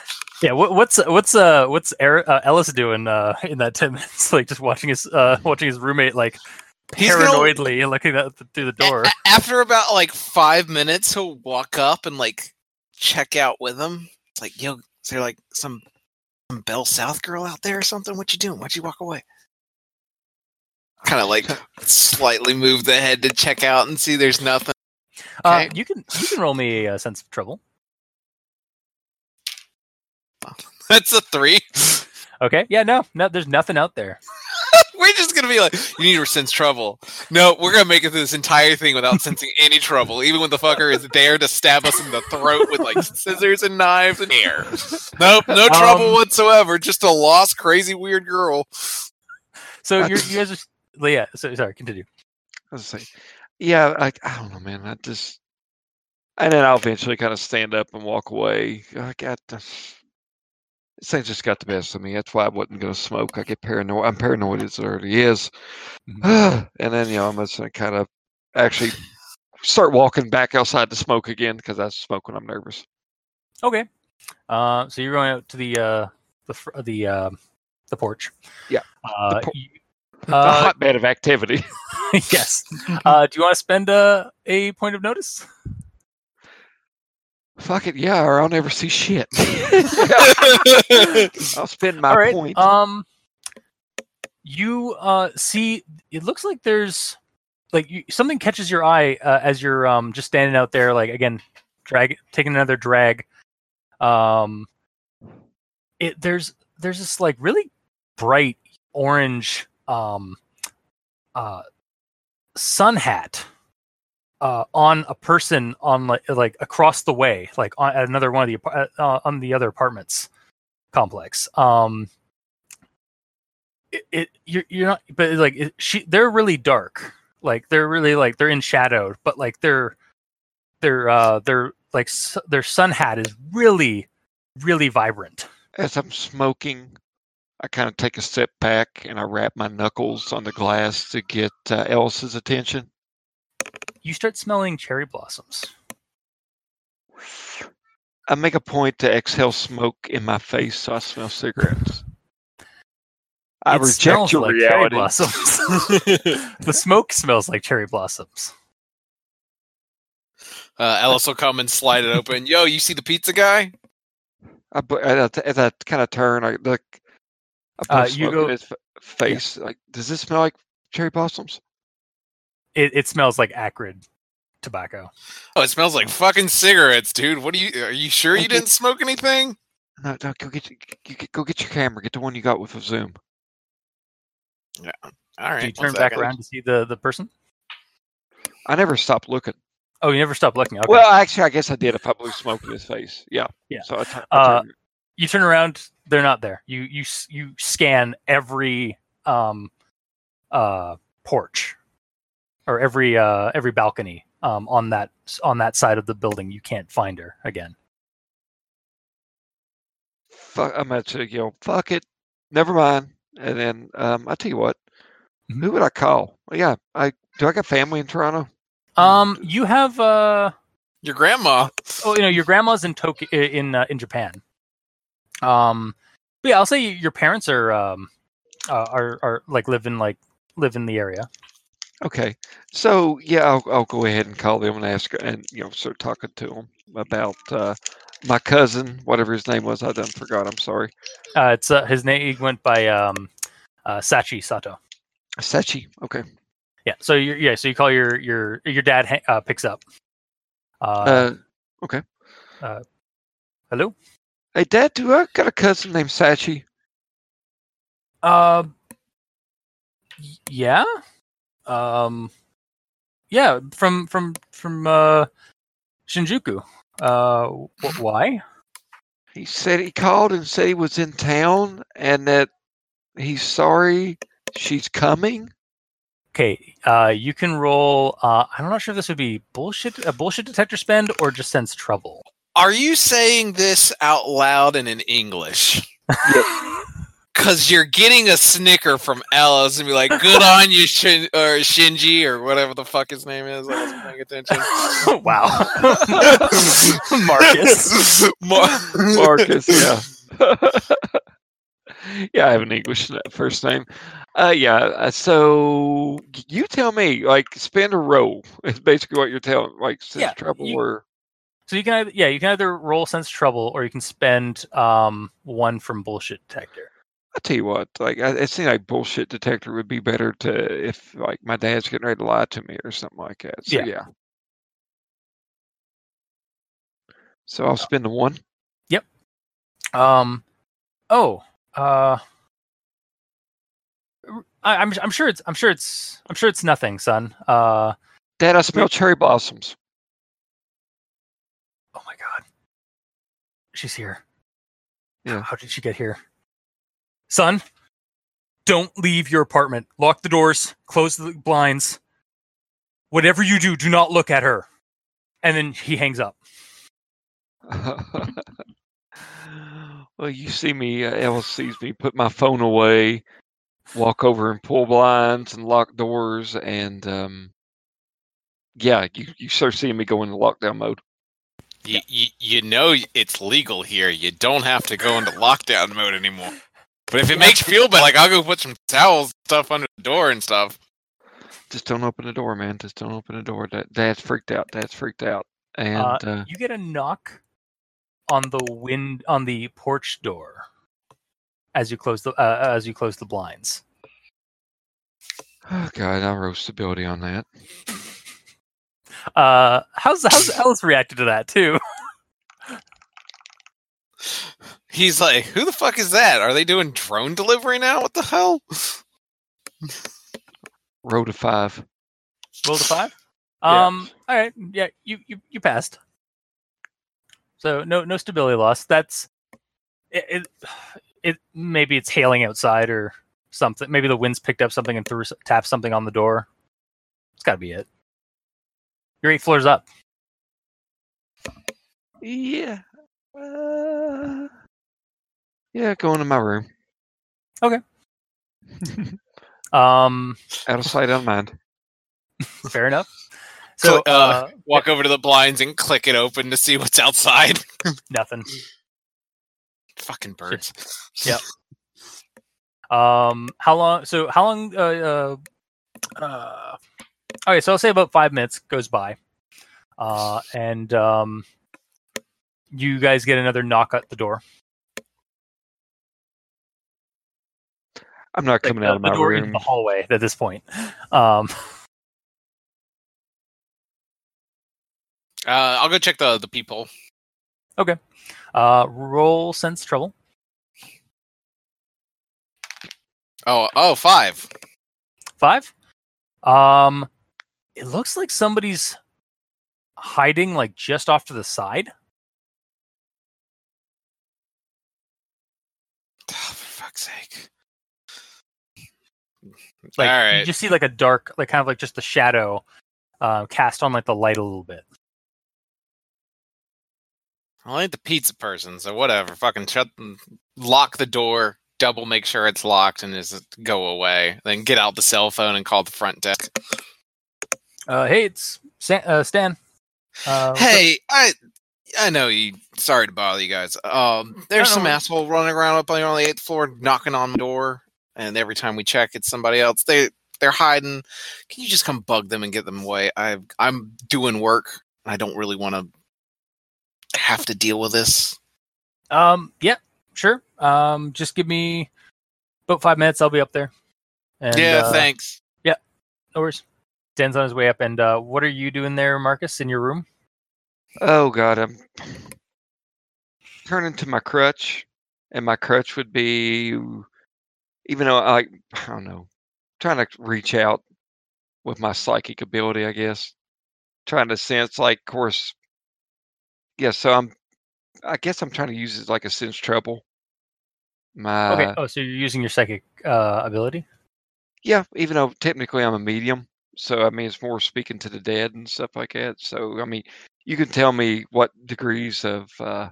Yeah, what, what's what's uh what's Eric, uh, Ellis doing uh in that ten minutes? [LAUGHS] Like just watching his uh watching his roommate like He's gonna- paranoidly looking at the, through the door. A- after about like five minutes, he'll walk up and like check out with him. It's like, yo, is there like some some Bell South girl out there or something? What you doing? Why'd you walk away? Kind of like [LAUGHS] slightly move the head to check out and see there's nothing. Uh, you can you can roll me a sense of trouble. [LAUGHS] That's a three. Okay, yeah, no, no, there's nothing out there. [LAUGHS] [LAUGHS] We're just gonna be like, you need to sense trouble. No, we're gonna make it through this entire thing without [LAUGHS] sensing any trouble, even when the fucker is there to stab us in the throat with like scissors and knives and hair. Nope, no trouble Um, whatsoever. Just a lost, crazy, weird girl. So [LAUGHS] you're, you guys are s- yeah. So sorry, continue. I was like, yeah, I, I don't know, man. I just, and then I'll eventually kind of stand up and walk away. I got this. This thing just got the best of me. That's why I wasn't going to smoke. I get paranoid. I'm paranoid as it already is. [SIGHS] and then, you know, I'm just going to kind of actually start walking back outside to smoke again because I smoke when I'm nervous. Okay. Uh, so you're going out to the uh the fr- the uh, the porch. Yeah, Uh, por- you- a uh, hotbed of activity. [LAUGHS] yes. [LAUGHS] Uh, do you want to spend a a point of notice? Fuck it, yeah, or I'll never see shit. [LAUGHS] I'll spend my right. point. Um, you uh see, it looks like there's like you, something catches your eye uh, as you're um just standing out there, like again, drag taking another drag. Um, it there's there's this like really bright orange um uh sun hat uh on a person on like like across the way like on at another one of the uh, on the other apartments complex. Um it, it you're, you're not but like it, she they're really dark. Like they're really like they're in shadowed but like they're they're uh they're like s- their sun hat is really really vibrant. As I'm smoking, I kind of take a step back and I wrap my knuckles on the glass to get uh, Ellis's attention. You start smelling cherry blossoms I make a point to exhale smoke in my face so I smell cigarettes. I it reject smells your like reality. cherry blossoms [LAUGHS] [LAUGHS] the smoke smells like cherry blossoms Uh, Ellis will come and slide it open. Yo, you see the pizza guy? I, bu- as I, as I kind of turn, I look. I put Uh, smoke you in go- his f- face. Like, does this smell like cherry blossoms? It, it smells like acrid tobacco. Oh, it smells like fucking cigarettes, dude. What are you? Are you sure you didn't smoke anything? No, no, go get, your- you go get your camera. Get the one you got with a zoom. Yeah. All right. Do you turn back around to see the the person? I never stopped looking. Oh, you never stopped looking. Okay. Well, actually, I guess I did if I blew smoke in his face. Yeah. Yeah. So I, tu- I Uh, you turn around, they're not there. You you you scan every um uh porch or every uh every balcony um on that on that side of the building. You can't find her again. fuck, I'm gonna say, you know, fuck it, never mind. And then um, I tell you what, Mhm. who would I call? Yeah, I do. I got family in Toronto. Um, you have uh Your grandma. oh you know your grandma's in Tokyo in uh, in Japan. Um, but yeah, I'll say your parents are um uh, are are like live in like live in the area. Okay, so yeah, I'll, I'll go ahead and call them and ask, and you know, start talking to them about uh, my cousin, whatever his name was. I done forgot. I'm sorry, Uh, it's uh, his name he went by um uh, Sachi Sato. Sachi. Okay. Yeah. So you yeah. So you call your your your dad uh, picks up. Uh, okay. Uh, hello. hey, Dad, do I got a cousin named Sachi? Uh, yeah. Um, yeah. From from from uh, Shinjuku. Uh, wh- why? He said he called and said he was in town and that he's sorry she's coming. Okay. Uh, you can roll. Uh, I'm not sure if this would be bullshit a bullshit detector spend or just sense trouble. Are you saying this out loud and in English? [LAUGHS] Because you're getting a snicker from Alice and be like, "Good on you, Shin- or Shinji, or whatever the fuck his name is." I wasn't paying attention. [LAUGHS] wow. [LAUGHS] Marcus. Mar- Marcus, yeah. [LAUGHS] yeah, I have an English first name. Uh, yeah, uh, so you tell me, like, spend a roll is basically what you're telling, like, sense Yeah, trouble you- or. So you can either yeah you can either roll sense trouble or you can spend um one from bullshit detector. I tell you what, like, I, it seems like bullshit detector would be better to if, like, my dad's getting ready to lie to me or something like that. So, Yeah. yeah. So I'll spend the one. Yep. Um, oh, uh, I, I'm I'm sure it's I'm sure it's I'm sure it's nothing, son. Uh, Dad, I smell cherry blossoms. oh my god, she's here. Yeah. How did she get here, son? Don't leave your apartment. Lock the doors. Close the blinds. Whatever you do, do not look at her. And then he hangs up. [LAUGHS] well, you see me, uh, Ellis sees me put my phone away, walk over and pull blinds and lock doors, and um, yeah, you, you start seeing me go into lockdown mode. you, you, you know it's legal here. You don't have to go into lockdown mode anymore. But if it Yeah. makes you feel bad, like I'll go put some towels stuff under the door and stuff. Just don't open the door, man. Just don't open the door. Dad, Dad's freaked out. Dad's freaked out. And Uh, uh, You get a knock on the wind on the porch door as you close the uh, as you close the blinds. oh god, I roast the ability on that. Uh, how's how's Ellis reacted to that too? [LAUGHS] He's like, "Who the fuck is that? Are they doing drone delivery now? What the hell?" Roll to five. Roll to five. Yeah. Um. All right. Yeah. You you you passed. So no no stability loss. That's it. It, it maybe it's hailing outside or something. Maybe the wind's picked up something and threw s- tapped something on the door. It's got to be it. You're eight floors up. Yeah. Uh, yeah, go into my room. Okay. [LAUGHS] um. Out of sight, out of mind. Fair enough. So Cl- uh, uh, Walk over to the blinds and click it open to see what's outside. [LAUGHS] nothing. Fucking birds. Yep. Um, how long? So how long? Uh, uh, uh, okay, so I'll say about five minutes goes by, uh, and um, you guys get another knock at the door. I'm not Like, coming the, out of the my door into room. the hallway at this point. Um, Uh, I'll go check the the people. Okay. Uh, roll sense trouble. Oh, oh, five. Five. Um, it looks like somebody's hiding like just off to the side. Oh, for fuck's sake! Like All you just see like a dark, like kind of like just the shadow, uh, cast on like the light a little bit. I ain't the pizza person, so whatever. Fucking shut, lock the door, double make sure it's locked, and just go away. Then get out the cell phone and call the front desk. Uh, hey, it's Stan. Uh, Stan. Uh. Hey, I I know you. Sorry to bother you guys. Um, there's some asshole running around up on the eighth floor, knocking on the door, and every time we check, it's somebody else. They they're hiding. Can you just come bug them and get them away? I I'm doing work. I don't really want to have to deal with this. Um, yeah, sure. Um, just give me about five minutes. I'll be up there. And, yeah, uh, thanks. Yeah. No worries. Stan's on his way up. And uh, what are you doing there, Marcus, in your room? Oh God, I'm turning to my crutch, and my crutch would be, even though I, I don't know, trying to reach out with my psychic ability, I guess, trying to sense, like, of course, yeah. So I'm, I guess I'm trying to use it like a sense trouble. My Okay. oh, so you're using your psychic uh, ability? yeah, even though technically I'm a medium, so I mean it's more speaking to the dead and stuff like that. So I mean, you can tell me what degrees of uh,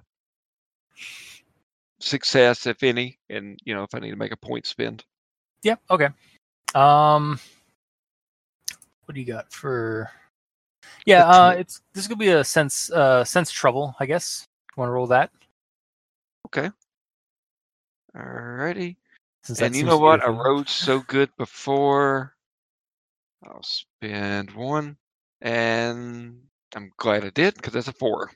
success, if any, and you know if I need to make a point spend. Yeah. Okay. Um, what do you got for? Yeah. Uh, it's this could be a sense uh sense trouble, I guess. Want to roll that? Okay. Alrighty, and you know what? I rode so good before. I'll spend one, and I'm glad I did because that's a four.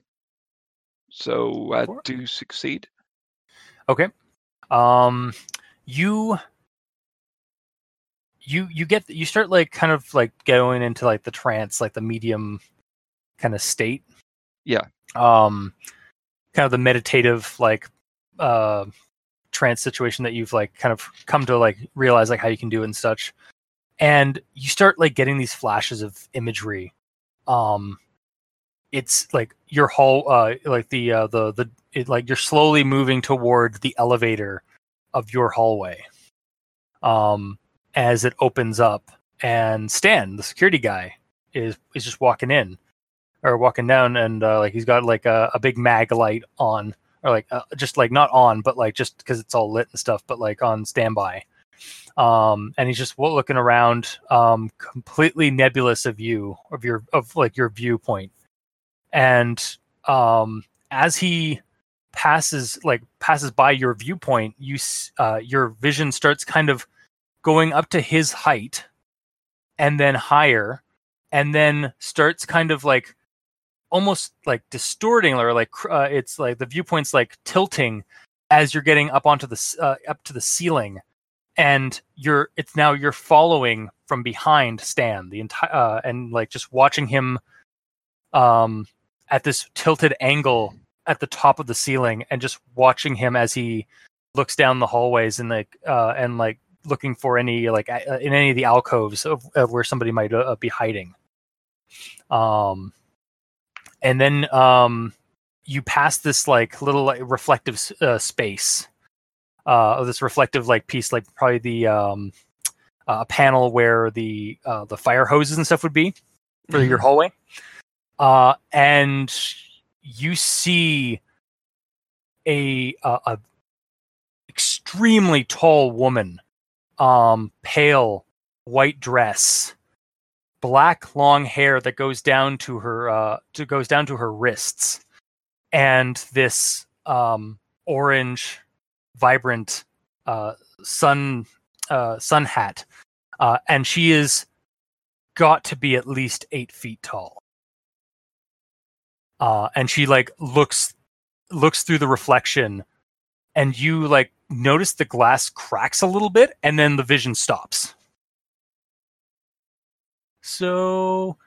So I Four. do succeed. Okay. Um, you you you get you start like kind of like going into like the trance, like the medium kind of state. Yeah. Um, kind of the meditative like uh trance situation that you've like kind of come to like realize like how you can do it and such. And you start like getting these flashes of imagery. Um, it's like your whole uh like the uh the the it, like you're slowly moving toward the elevator of your hallway um as it opens up and stan the security guy is is just walking in or walking down and uh, like he's got like a, a big mag light on or like uh, just like not on but like just because it's all lit and stuff but like on standby um and he's just looking around um completely nebulous of you of your of like your viewpoint. And um as he passes like passes by your viewpoint you uh your vision starts kind of going up to his height and then higher and then starts kind of like almost like distorting or like uh, it's like the viewpoint's like tilting as you're getting up onto the uh, up to the ceiling and you're it's now you're following from behind Stan the entire uh, and like just watching him um at this tilted angle at the top of the ceiling and just watching him as he looks down the hallways and like uh and like looking for any like uh, in any of the alcoves of, of where somebody might uh, be hiding. Um and then um you pass this like little like, reflective uh, space uh of this reflective like piece like probably the um uh, panel where the uh the fire hoses and stuff would be for your hallway. Uh and you see a a, a extremely tall woman um pale white dress black long hair that goes down to her uh to goes down to her wrists and this um orange vibrant uh sun uh sun hat uh and she is got to be at least eight feet tall uh and she like looks looks through the reflection and you like notice the glass cracks a little bit and then the vision stops so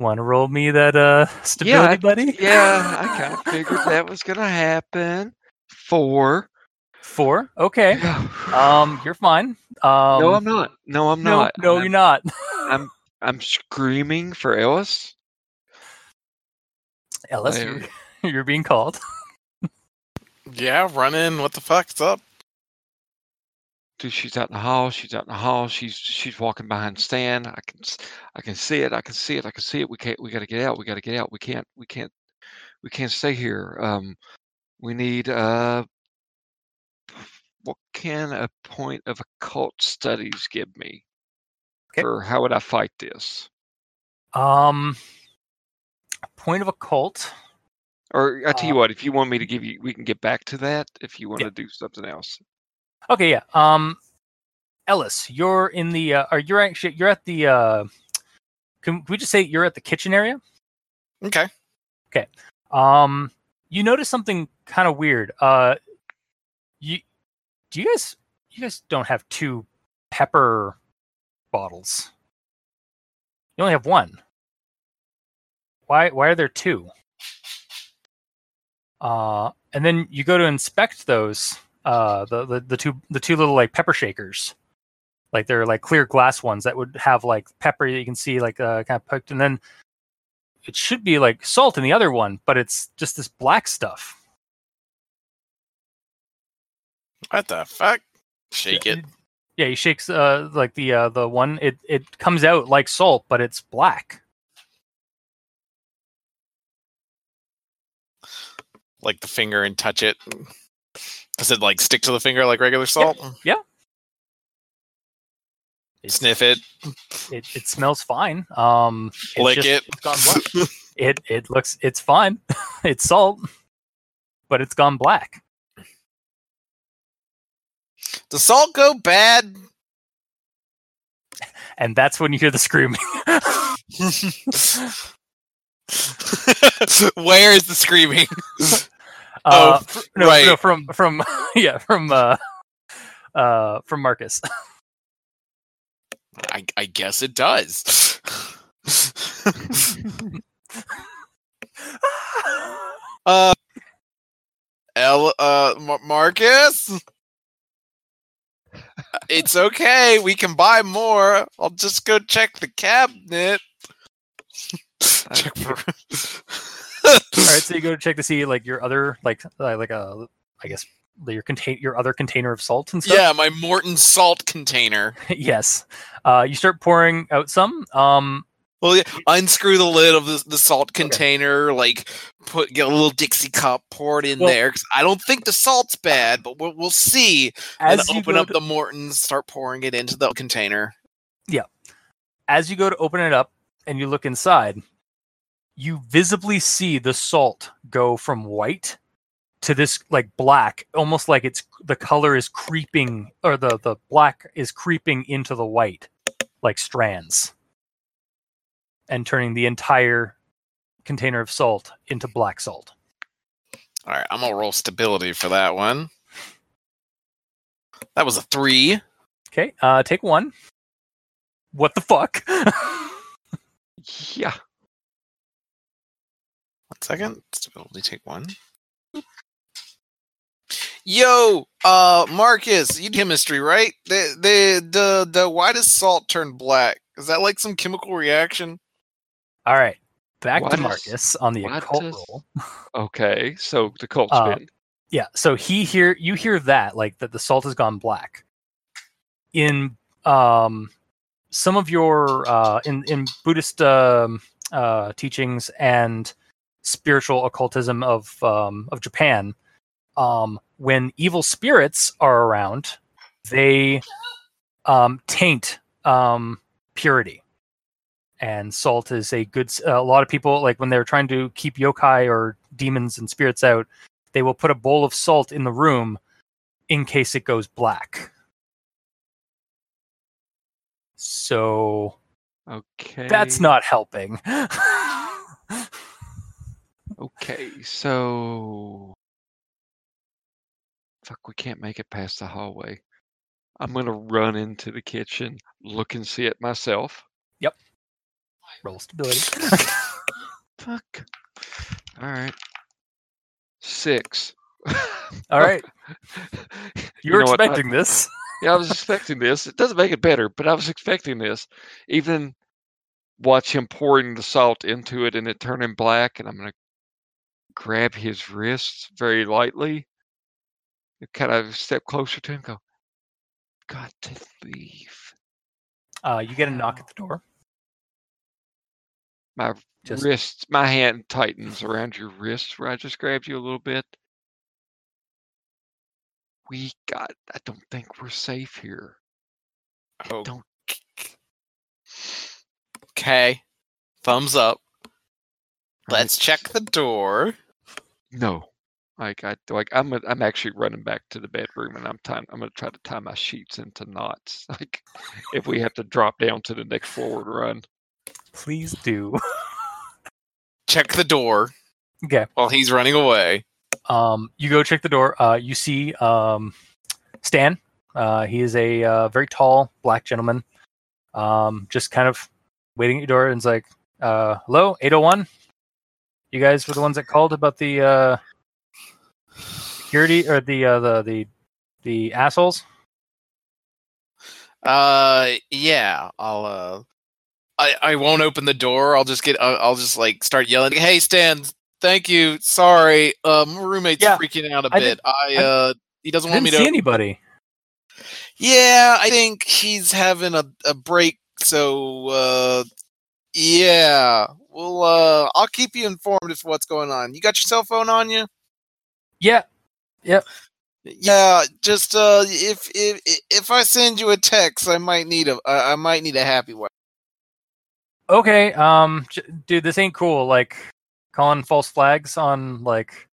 Want to roll me that uh stability, I- buddy? Yeah, I [LAUGHS] kind of figured that was gonna happen. Four. Four. Okay. Um, you're fine. Um, no, I'm not. No, I'm no, not. no, I'm, you're not. I'm I'm screaming for Ellis. Ellis, I- you're, [LAUGHS] you're being called. Yeah, run in. What the fuck's up? Dude, she's out in the hall. She's out in the hall. She's she's walking behind Stan. I can s- I can see it. I can see it. I can see it. We can't. We got to get out. We got to get out. We can't. We can't. We can't stay here. Um, we need uh. What can a point of occult studies give me? Okay. Or how would I fight this? Um, point of occult. Or I tell you Uh, what, if you want me to give you, we can get back to that. If you want Yeah. to do something else. Okay, yeah. Um, Ellis, you're in the. Uh, or you're actually you're at the. Uh, can we just say you're at the kitchen area? Okay. Okay. Um, you notice something kind of weird. Uh, you do you guys you guys don't have two pepper bottles? You only have one. Why why are there two? Uh, and then you go to inspect those. Uh, the, the the two the two little like pepper shakers, like they're like clear glass ones that would have like pepper that you can see like uh, kind of poked, and then it should be like salt in the other one, but it's just this black stuff. What the fuck? Shake it. Yeah, he shakes uh like the uh the one it it comes out like salt, but it's black. Like the finger and touch it. Does it like stick to the finger like regular salt? It's, Sniff it. It it smells fine. Um, it's Lick just- it. It's gone black. [LAUGHS] it it looks it's fine. [LAUGHS] it's salt, but it's gone black. Does salt go bad? And that's when you hear the screaming. [LAUGHS] Where is the screaming? Uh, Oh, fr- no, no, right. from from [LAUGHS] yeah, from uh, uh, from Marcus. I, I guess it does. [LAUGHS] uh, El, uh, Mar- Marcus, it's okay. We can buy more. I'll just go check the cabinet. [LAUGHS] check for. [LAUGHS] All right, so you go to check to see like your other like uh, like uh, I guess your contain your other container of salt and stuff. yeah, my Morton salt container. [LAUGHS] yes. Uh, you start pouring out some. Um, Well, yeah, unscrew the lid of the, the salt container. Like, put get a little Dixie cup, pour it in Well- there. 'cause I don't think the salt's bad, but we'll, we'll see. And as you open up to, the Mortons, start pouring it into the container. Yeah. As you go to open it up and you look inside, you visibly see the salt go from white to this like black, almost like it's the color is creeping or the the black is creeping into the white like strands and turning the entire container of salt into black salt. All right, I'm gonna roll stability for that one. That was a three. Okay, uh take one. What the fuck? Yeah. One second. Stability, take one. Yo, uh, Marcus, you chemistry, right? The the the the why does salt turn black? Is that like some chemical reaction? All right. Back What to is- Marcus on the occult is- [LAUGHS] roll. Okay. So the cult Uh, spin. Yeah, so he hear you hear that like that the salt has gone black. In um some of your uh in in Buddhist um uh teachings and spiritual occultism of um of Japan, um when evil spirits are around, they um taint um purity. And salt is a good a lot of people like when they're trying to keep yokai or demons and spirits out they will put a bowl of salt in the room in case it goes black. So Okay. that's not helping. Okay. So. Fuck, we can't make it past the hallway. I'm gonna run into the kitchen, look and see it myself. Yep. Roll stability. [LAUGHS] Fuck. [LAUGHS] All right. Six. All right. [LAUGHS] You were know what, I- expecting this. Yeah, I was expecting this. It doesn't make it better, but I was expecting this. Even watch him pouring the salt into it and it turning black, and I'm gonna grab his wrists very lightly, kind of step closer to him. Go, got to leave. Uh, you get a knock at the door. My Just wrist, my hand tightens around your wrist where I just grabbed you a little bit. We got. I don't think we're safe here. Oh, Don't. okay. Thumbs up. Right? Let's check the door. No. Like I like I'm i I'm actually running back to the bedroom and I'm time I'm gonna try to tie my sheets into knots. [LAUGHS] Like if we have to drop down to the next forward run. Please do. [LAUGHS] Check the door okay. while he's running away. Um, you go check the door. Uh, you see um, Stan. Uh, he is a uh, very tall black gentleman. Um, just kind of waiting at your door and is like, uh, "Hello, 801. You guys were the ones that called about the uh, security or the uh, the the the assholes." Uh, yeah. I'll uh, I I won't open the door. I'll just get. I'll, I'll just like start yelling. Hey, Stan. Thank you. Sorry. Um, my roommate's Yeah, freaking out a I bit. I uh, he doesn't want me see to. anybody. Yeah, I think he's having a, a break, so uh yeah. Well uh I'll keep you informed of what's going on. You got your cell phone on you? Yeah, Yep. Yeah, just uh if if if I send you a text, I might need a I I might need a happy one. Okay. Um, j- dude, this ain't cool. Like calling false flags on like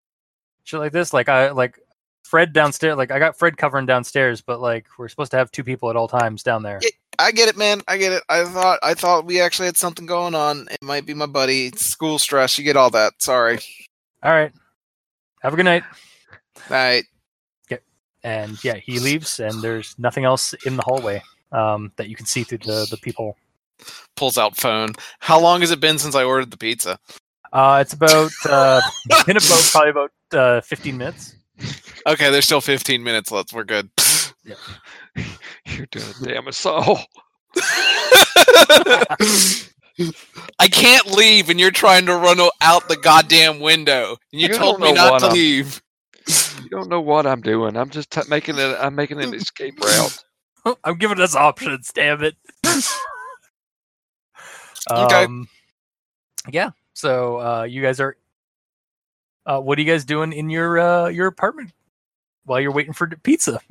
shit like this. Like I like Fred downstairs. Like I got Fred covering downstairs, but like we're supposed to have two people at all times down there. Yeah. I get it, man. I get it. I thought I thought we actually had something going on. It might be my buddy. It's school stress. You get all that. Sorry. All right. Have a good night. Night. And yeah, he leaves, and there's nothing else in the hallway um, that you can see through the the peephole. Pulls out phone. How long has it been since I ordered the pizza? Uh, it's about uh, [LAUGHS] been about probably about uh, 15 minutes. Okay, there's still 15 minutes left. We're good. [LAUGHS] You're doing a damn assault. [LAUGHS] I can't leave, and you're trying to run out the goddamn window. And you, You told me not to I'm- leave. You don't know what I'm doing. I'm just t- making it. I'm making an escape route. I'm giving us options. Damn it. Okay. Um, yeah. So uh, you guys are. Uh, what are you guys doing in your uh, your apartment while you're waiting for pizza? [LAUGHS]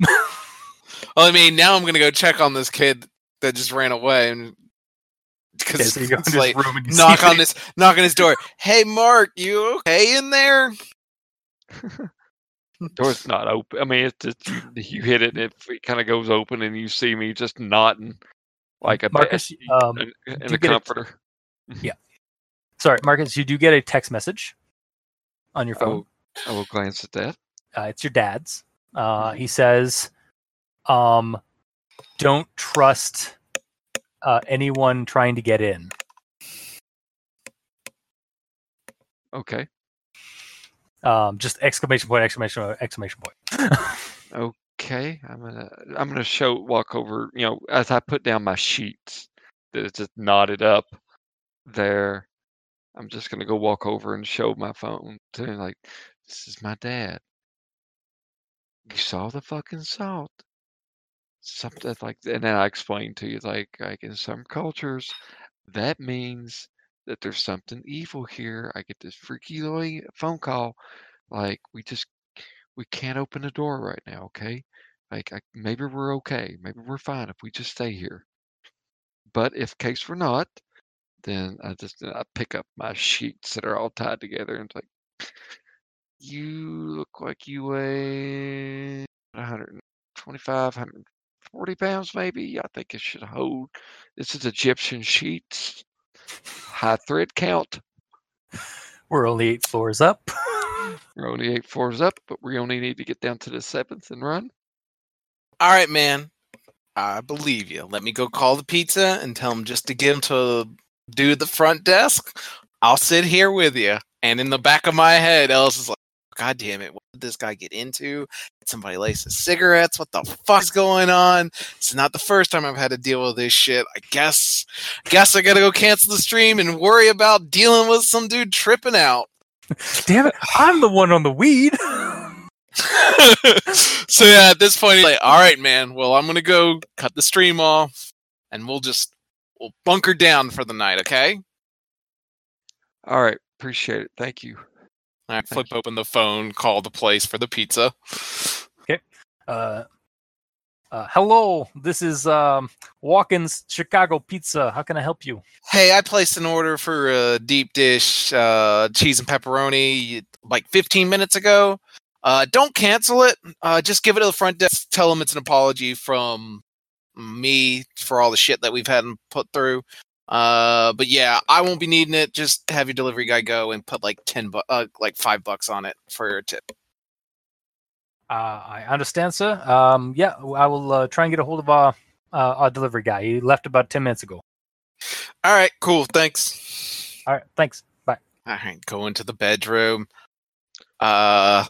Well, I mean, now I'm gonna go check on this kid that just ran away, and Okay, because so you go it's like room and knock on this, knock on his door. Hey, Mark, you okay in there? [LAUGHS] Door's not open. I mean, it's just you, you hit it, and it, kind of goes open, and you see me just nodding like a Marcus, um, and, a comforter. [LAUGHS] Yeah. Sorry, Marcus. You do get a text message on your phone. I will glance at that. Uh, it's your dad's. Uh, he says, um, "Don't trust uh, anyone trying to get in." Okay. Um, just exclamation point! Exclamation point! Exclamation point! [LAUGHS] Okay. I'm gonna I'm gonna show walk over. You know, as I put down my sheets that it's just knotted up there. I'm just gonna go walk over and show my phone to him, like, this is my dad. You saw the fucking salt. Something like and then I explained to you like like in some cultures that means that there's something evil here. I get this freaky phone call, like we just we can't open the door right now, okay? Like I, maybe we're okay, maybe we're fine if we just stay here. But if case we're not, then I just I pick up my [LAUGHS] sheets that are all tied together and it's like, you look like you weigh 125, 140 pounds maybe. I think it should hold. This is Egyptian sheets, high thread count. We're only eight floors up. [LAUGHS] We're only eight fours up, but we only need to get down to the seventh and run. All right, man. I believe you. Let me go call the pizza and tell him just to get him to do the front desk. I'll sit here with you. And in the back of my head, Ellis is like, God damn it, what did this guy get into? Did somebody lace his cigarettes? What the fuck's going on? It's not the first time I've had to deal with this shit. I guess guess I gotta go cancel the stream and worry about dealing with some dude tripping out. [LAUGHS] Damn it! I'm the one on the weed. [LAUGHS] so yeah, at this point, like, all right, man. Well, I'm gonna go cut the stream off, and we'll just we'll bunker down for the night, okay? All right, appreciate it. Thank you. Right, flip open the phone, call the place for the pizza. Okay. Uh, uh, hello, this is um, Walkins Chicago Pizza. How can I help you? Hey, I placed an order for a deep dish uh, cheese and pepperoni like 15 minutes ago. Uh, don't cancel it. Uh, just give it to the front desk. Tell them it's an apology from me for all the shit that we've had and put through. Uh, but yeah, I won't be needing it. Just have your delivery guy go and put like ten, bu- uh, like five bucks on it for your tip. Uh, I understand, sir. Um, yeah, I will uh, try and get a hold of our, uh, our delivery guy. He left about 10 minutes ago. All right, cool. Thanks. All right, thanks. Bye. All right, go into the bedroom. Uh,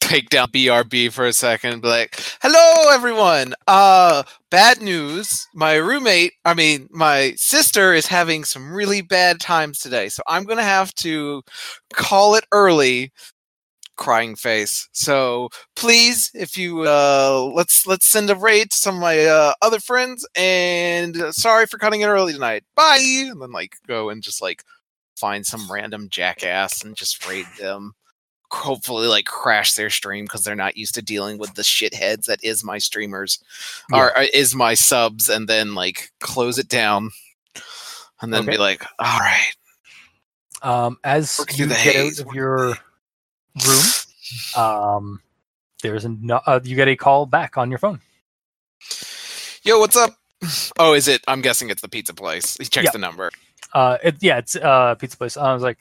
take down BRB for a second. Be like, "Hello, everyone. Uh, bad news. My roommate, I mean, my sister, is having some really bad times today, so I'm gonna have to call it early." Crying face. So please, if you uh, let's let's send a raid to some of my uh, other friends. And uh, sorry for cutting it early tonight. Bye. And then like go and just like find some random jackass and just raid them. Hopefully, like crash their stream because they're not used to dealing with the shitheads that is my streamers or uh, is my subs, and then like close it down, and then Okay. be like, all right, Um, as you the get haze. out of your room, um, there's a no- uh, you get a call back on your phone. yo, what's up? [SIGHS] Oh, is it? I'm guessing it's the pizza place. He checks Yeah. the number. Uh, it, yeah, it's uh pizza place. I was like,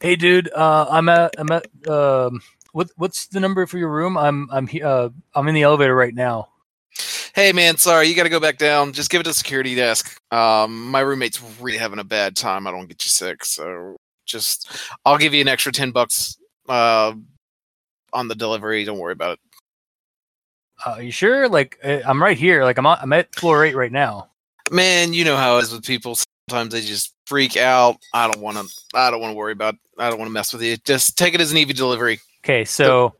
hey, dude, uh, I'm at I'm at um, what what's the number for your room? I'm I'm he- uh I'm in the elevator right now. Hey man, sorry, you got to go back down. Just give it to security desk. Um, my roommate's really having a bad time. I don't get you sick, so just I'll give you an extra ten bucks uh, on the delivery. Don't worry about it. Uh, you sure? Like, uh, I'm right here. Like, I'm on, I'm at floor eight right now. Man, you know how it is with people. Sometimes they just freak out. I don't want to. I don't want to worry about. I don't want to mess with you. Just take it as an EV delivery. Okay, so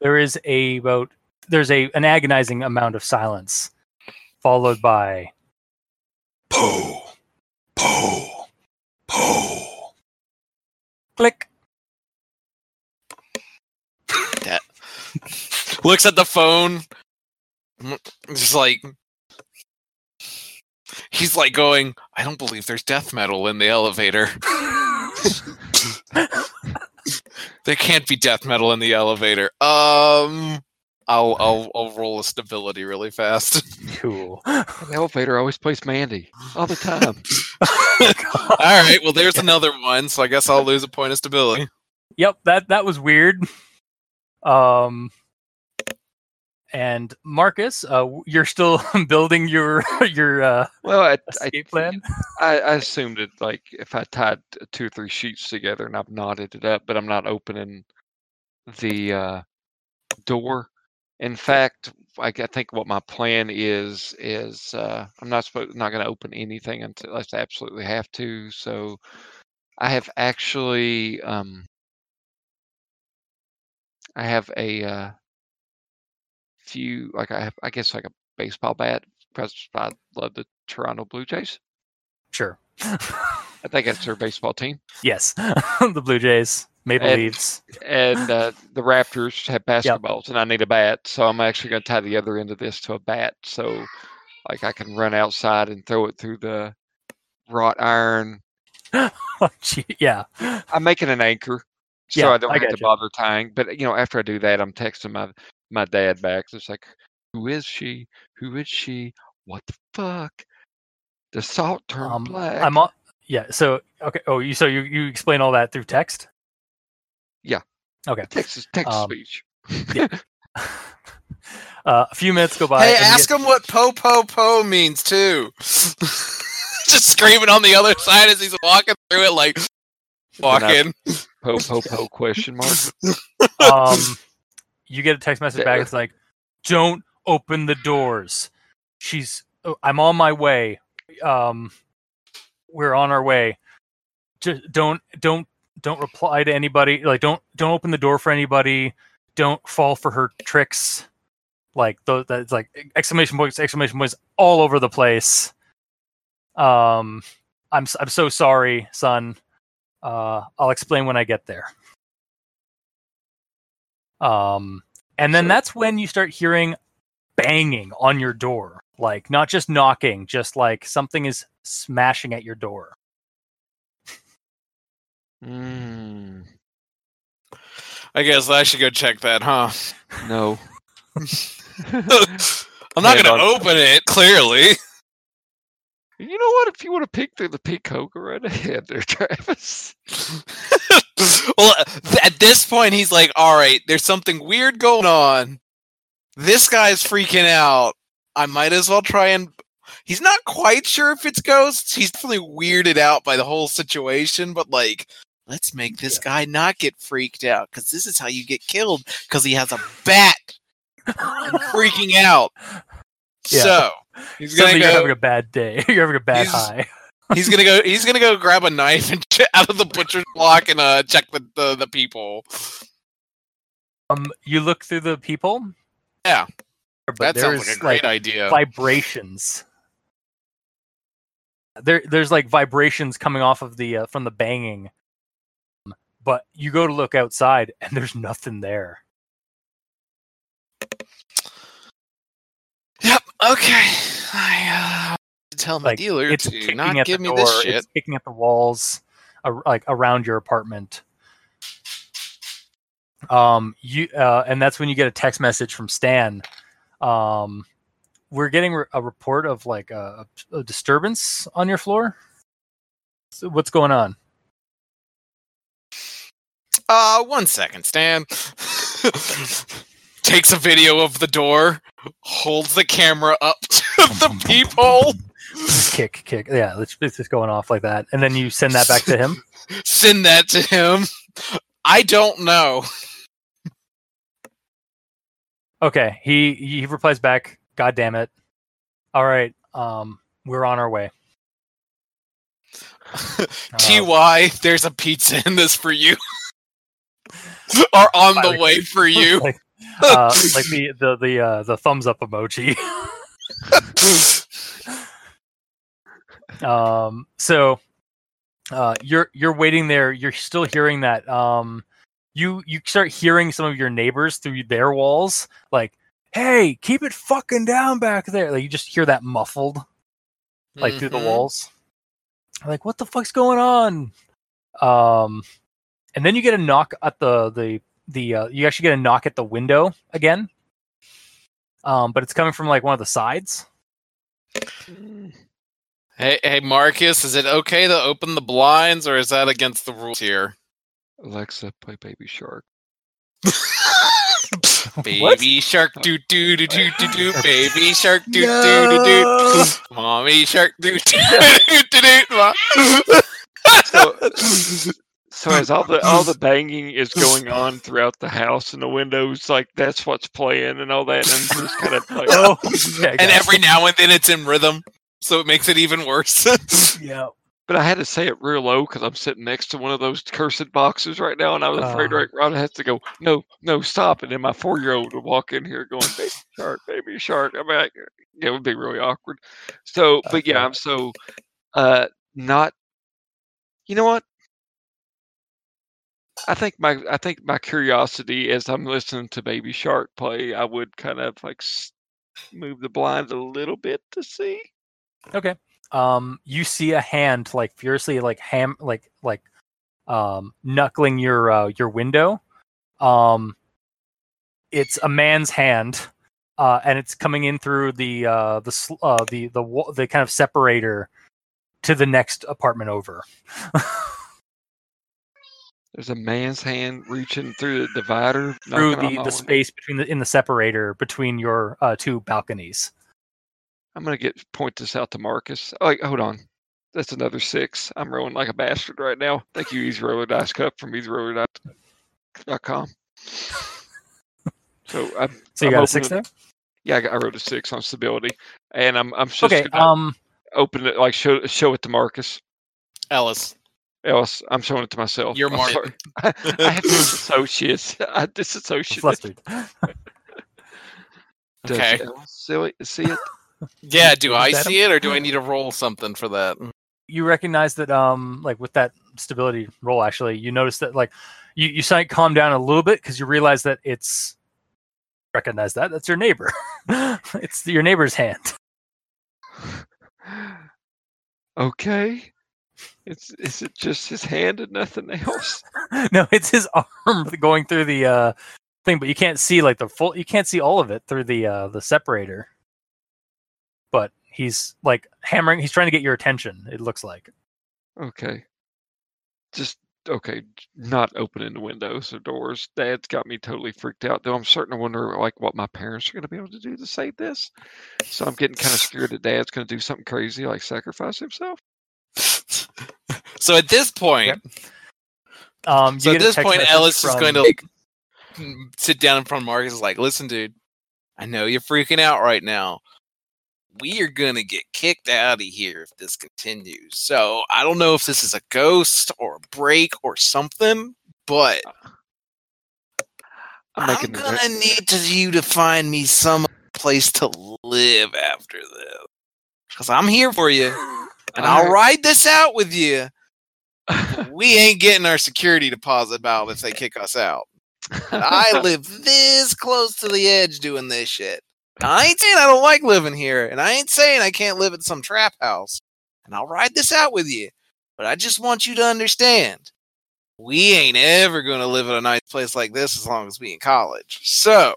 there is a about there's a an agonizing amount of silence, followed by poo, poo, poo, click. [LAUGHS] Looks at the phone. Just like he's like going. I don't believe there's death metal in the elevator. [LAUGHS] There can't be death metal in the elevator. Um, I'll I'll I'll roll a stability really fast. cool. The elevator always plays Mandy all the time. [LAUGHS] All right, well there's another one, so I guess I'll lose a point of stability. Yep, that that was weird. Um, and Marcus, uh, you're still [LAUGHS] building your [LAUGHS] your uh, Well, I, I, plan. I, I assumed it like if I tied two or three sheets together and I've knotted it up, but I'm not opening the uh, door. In fact, I think what my plan is is uh, I'm not supposed not going to open anything until I absolutely have to. So I have actually um, I have a uh, few like I have I guess like a baseball bat because I love the Toronto Blue Jays. Sure. I think that's their baseball team. [LAUGHS] yes, [LAUGHS] the Blue Jays, Maple And- Leaves. And uh, the Raptors have basketballs, and I need a bat. So I'm actually going to tie the other end of this to a bat. So, like, I can run outside and throw it through the wrought iron. [LAUGHS] Gee, yeah. I'm making an anchor, so Yeah, I don't I have to gotcha. bother tying. But you know, after I do that, I'm texting my my dad back. It's like, who is she? Who is she? What the fuck? The salt turned Um, black. I'm on. Yeah. So okay. Oh, you so you you explain all that through text. Yeah. Okay. text is text um, speech. [LAUGHS] [LAUGHS] Uh, a few minutes go by. Hey, ask get- him what po po po means too. [LAUGHS] just screaming on the other side as he's walking through it, like walking. Po po po [LAUGHS] question mark. um, [LAUGHS] you get a text message back. It's like, "Don't open the doors." She's. oh, I'm on my way. Um, we're on our way. Just don't don't don't reply to anybody. Like don't don't open the door for anybody. Don't fall for her tricks. Like those that's like exclamation points exclamation points all over the place. Um, I'm s- I'm so sorry, son. Uh, I'll explain when I get there. Um, and then So- that's when you start hearing banging on your door. Like not just knocking, just like something is smashing at your door. Mm, I guess I should go check that, huh? no. [LAUGHS] I'm not gonna open it. Clearly, You know what? If you want to peek through the peacock, go right ahead there, Travis. [LAUGHS] well, at this point, he's like, "All right, there's something weird going on. This guy's freaking out. I might as well try and." He's not quite sure if it's ghosts. He's definitely weirded out by the whole situation, but like, let's make this guy not get freaked out because this is how you get killed because he has a bat and freaking out. [LAUGHS] Yeah. So he's gonna you're having a bad day. [LAUGHS] you're having a bad He's- high. [LAUGHS] he's gonna go. He's gonna go grab a knife and ch- [LAUGHS] out of the butcher's block and uh check the the, the people. Um, you look through the people. Yeah, but that sounds like a great like idea. vibrations. There, there's like vibrations coming off of the uh, from the banging. But you go to look outside, and there's nothing there. Yep. Okay. I uh, tell my Like, dealer It's to not give me door. this shit. It's kicking at the walls, ar- like around your apartment. Um, you uh, and that's when you get a text message from Stan. Um, we're getting re- a report of like a, a disturbance on your floor. So what's going on? Uh, one second, Stan. [LAUGHS] Takes a video of the door, holds the camera up [LAUGHS] to the [LAUGHS] peephole, kick, kick. Yeah, it's, it's just going off like that, and then you send that back to him. [LAUGHS] send that to him. I don't know. Okay, he he replies back. God damn it! All right, um, we're on our way. Uh, Ty, there's a pizza in this for you. or on the way for you. like, uh, [LAUGHS] like the the the uh, the thumbs up emoji. [LAUGHS] um, so uh, you're you're waiting there. You're still hearing that. Um, you you start hearing some of your neighbors through their walls, like, "Hey, keep it fucking down back there." Like you just hear that muffled, like through the Mhm. walls. Like, what the fuck's going on? Um, and then you get a knock at the the the uh, you actually get a knock at the window again. Um, but it's coming from like one of the sides. Hey, hey, Marcus, is it okay to open the blinds, or is that against the rules here? Alexa, play Baby Shark. baby shark, do do do do do do. Baby shark, do do do do. Mommy shark, do do do do do. So, so as all the all the [LAUGHS] banging is going on throughout the house and the windows, like that's what's playing and all that, and just kind of like [LAUGHS] Oh, [LAUGHS] yeah, and every now and then it's in rhythm, so it makes it even worse. yeah. But I had to say it real low because I'm sitting next to one of those cursed boxes right now, and I was afraid Uh. right Rod has to go, no, no, stop. And then my four year old would walk in here going, baby shark, baby shark. I mean, I, it would be really awkward. So, but yeah, I'm so uh not. You know what? I think my I think my curiosity as I'm listening to Baby Shark play, I would kind of like move the blinds a little bit to see. Okay. Um, you see a hand like furiously like ham like like um knuckling your uh, your window. Um, it's a man's hand, uh, and it's coming in through the uh the uh the the the kind of separator to the next apartment over. [LAUGHS] There's a man's hand reaching through the divider, through the, the space between the in the separator between your uh, two balconies. I'm gonna get point this out to Marcus. Oh, hold on. that's another six. I'm rolling like a bastard right now. Thank you, Easy Roller Dice Cup from EasyRoller.com. So I'm, [LAUGHS] So you I'm got a six opening- there. Yeah, I, got, I wrote a six on stability, and I'm I'm just Okay. gonna Um. open it like show show it to Marcus. Ellis, Else, I'm showing it to myself. You're I'm [LAUGHS] I have disassociates. [LAUGHS] I disassociate. Flustered. [LAUGHS] Does Okay. Ellis see it? See it? yeah, do I at him. see it or do I need to roll something for that? you recognize that um like with that stability roll actually you notice that like you you sight calm down a little bit because you realize that it's recognize that that's your neighbor it's your neighbor's hand [SIGHS] okay. It's is it just his hand and nothing else? [LAUGHS] no it's his arm [LAUGHS] going through the uh thing but you can't see like the full you can't see all of it through the uh the separator but he's like hammering he's trying to get your attention it looks like Okay. Just okay. Not opening the windows or doors. Dad's got me totally freaked out. Though I'm starting to wonder like what my parents are going to be able to do to save this. So I'm getting kind of scared that Dad's going to do something crazy like sacrifice himself. So at this point, Yep. um you so at get a this point, message Ellis is going to like sit down in front of Marcus. and is Like, listen, dude, I know you're freaking out right now. We are gonna get kicked out of here if this continues. So I don't know if this is a ghost or a break or something, but I'm I'm, gonna need to, you to find me some place to live after this. Because I'm here for you, and I'll Alright. ride this out with you. [LAUGHS] We ain't getting our security deposit back if they kick us out. And I [LAUGHS] live this close to the edge doing this shit. I ain't saying I don't like living here, and I ain't saying I can't live in some trap house. And I'll ride this out with you. But I just want you to understand we ain't ever gonna live in a nice place like this as long as we in college. So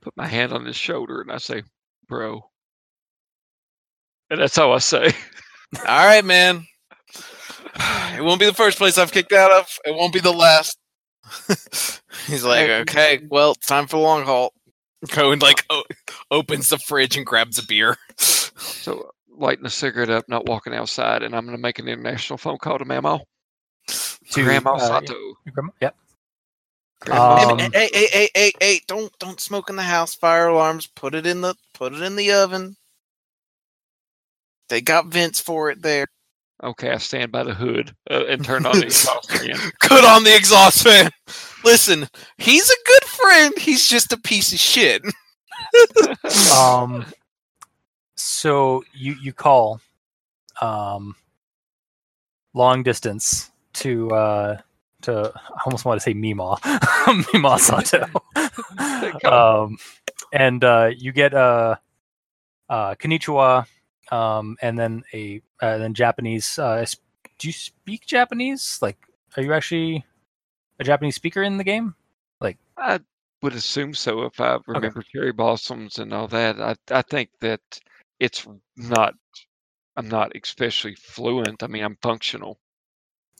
put my hand on his shoulder and I say, "Bro," and that's how I say. all right, man. [SIGHS] It won't be the first place I've kicked out of. It won't be the last. [LAUGHS] He's like, okay, well, it's time for the long haul. Go and like o- opens the fridge and grabs a beer. [LAUGHS] So lighting a cigarette up, not walking outside, and I'm going to make an international phone call to Mamo. To, Grandma uh, Sato. your grandma- yep Grandma Um, hey, hey, hey, hey, hey, hey! Don't don't smoke in the house. Fire alarms. Put it in the put it in the oven. They got vents for it there. Okay, I stand by the hood uh, and turn on the [LAUGHS] exhaust again. Good on the exhaust fan. Listen, he's a good friend. He's just a piece of shit. [LAUGHS] um so you you call um long distance to uh to I almost want to say Mima [LAUGHS] Mima Sato um and uh you get uh uh konnichiwa um and then a uh, then Japanese uh do you speak Japanese like are you actually a Japanese speaker in the game Like, I would assume so if I remember cherry blossoms and all that. I I think that it's not. I'm not especially fluent. I mean, I'm functional.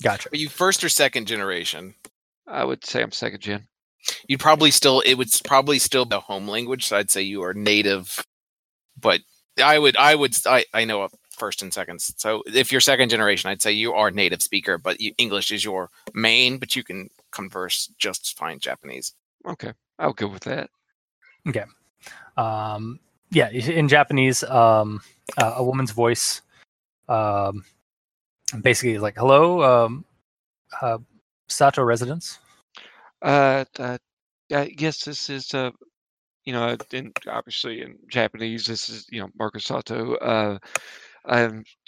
gotcha Are you first or second generation? I would say I'm second gen. You'd probably still it would probably still be a home language. So I'd say you are native, but I would I would I I know a first and second. So if you're second generation, I'd say you are native speaker, but you, English is your main. But you can converse just fine Japanese. Okay, I'll go with that. Okay. Um yeah in japanese um uh, a woman's voice um basically is like hello um uh sato residence Uh, uh, yes, this is uh, you know, in obviously in Japanese, this is you know Marcus Sato. Uh, I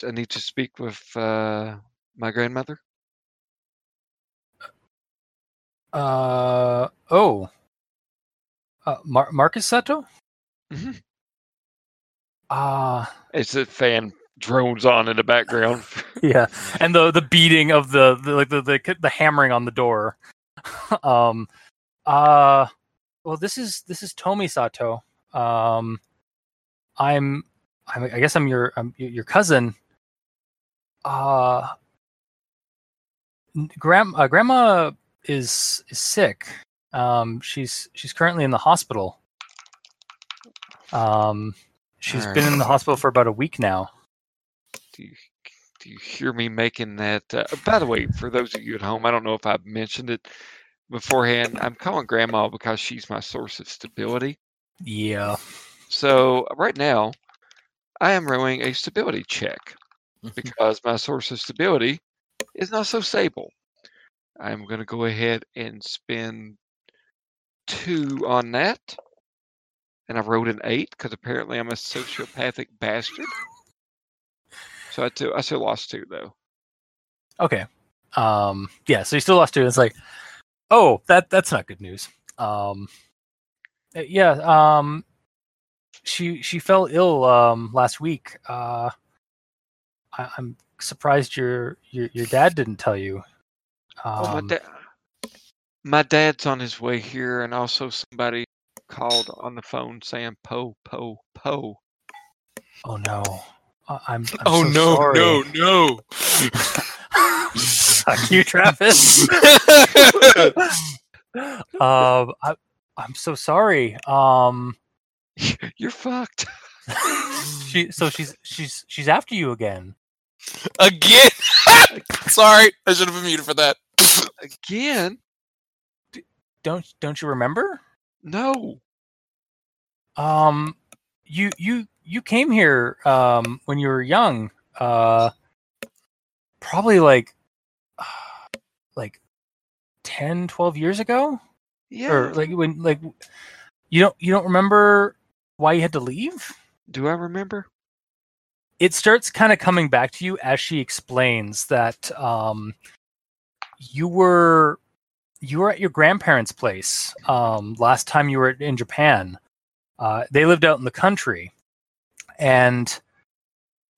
I need to speak with uh my grandmother. uh oh uh Mar- marcus sato Mhm. uh It's a fan drones on in the background. [LAUGHS] yeah and the the beating of the, the like the, the the hammering on the door [LAUGHS] um uh well this is this is tomi sato um i'm I'm- i guess i'm your i'm your cousin uh grand uh, grandma is is sick um she's she's currently in the hospital um she's been in the hospital for about a week now Do you Do you hear me making that? Uh, by the way, for those of you at home, I don't know if I've mentioned it beforehand. I'm calling Grandma because she's my source of stability. Yeah. So right now, I am running a stability check because my source of stability is not so stable. I'm going to go ahead and spend two on that. And I wrote an eight because apparently I'm a sociopathic bastard. So I, t- I still lost two though. Okay. Um. Yeah. So you still lost two. It's like, oh, that that's not good news. Um. uh, Yeah. Um. She she fell ill um last week. Uh. I, I'm surprised your your your dad didn't tell you. Oh, my Um, dad. My dad's on his way here, and also somebody called on the phone saying "po po po." oh no. I- I'm, I'm oh so no, sorry. no, no! Fuck you, Travis. [LAUGHS] [LAUGHS] um, I, I'm so sorry. Um, [LAUGHS] You're fucked. she so she's she's she's after you again. Again. [LAUGHS] Sorry, I should have been muted for that. [LAUGHS] Again? Don't don't you remember? No. Um, you you you came here um when you were young. Uh, probably like [SIGHS] like 10, 12 years ago, Yeah. or like when like you don't you don't remember why you had to leave. Do I remember? it starts kind of coming back to you as she explains that um, you were you were at your grandparents' place um, last time you were in Japan. Uh, they lived out in the country, and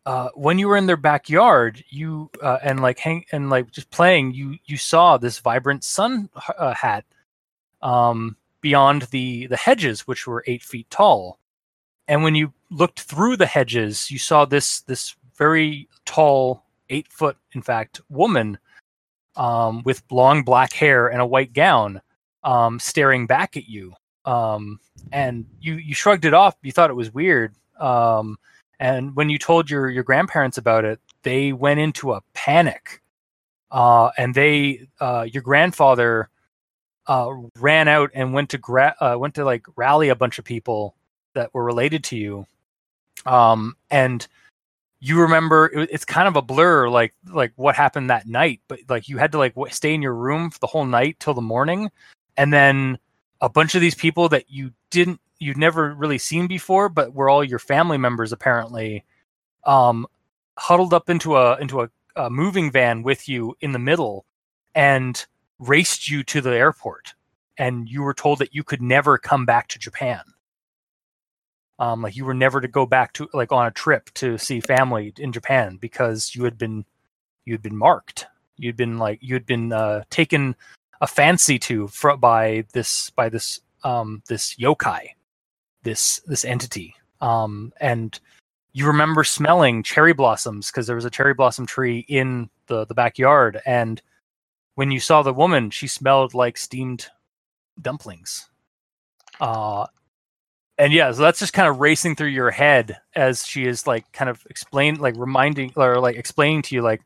uh, when you were in their backyard, you uh, and like hang and like just playing, you you saw this vibrant sun uh, hat um, beyond the the hedges, which were eight feet tall. And when you looked through the hedges, you saw this this very tall, eight foot, in fact, woman um, with long black hair and a white gown, um, staring back at you. Um, and you you shrugged it off. You thought it was weird. Um, and when you told your your grandparents about it, they went into a panic. Uh, and they uh, your grandfather uh, ran out and went to gra- uh, went to like rally a bunch of people that were related to you. Um and you remember it, it's kind of a blur like like what happened that night but like you had to like stay in your room for the whole night till the morning. And then a bunch of these people that you didn't you'd never really seen before but were all your family members apparently um huddled up into a into a, a moving van with you in the middle and raced you to the airport. And you were told that you could never come back to Japan um, like you were never to go back to like on a trip to see family in Japan because you had been you had been marked. You'd been like you had been uh, taken a fancy to by this by this um, this yokai, this this entity, um, and you remember smelling cherry blossoms because there was a cherry blossom tree in the the backyard, and when you saw the woman, she smelled like steamed dumplings. Uh, and yeah, so that's just kind of racing through your head as she is like kind of explain, like reminding or like explaining to you like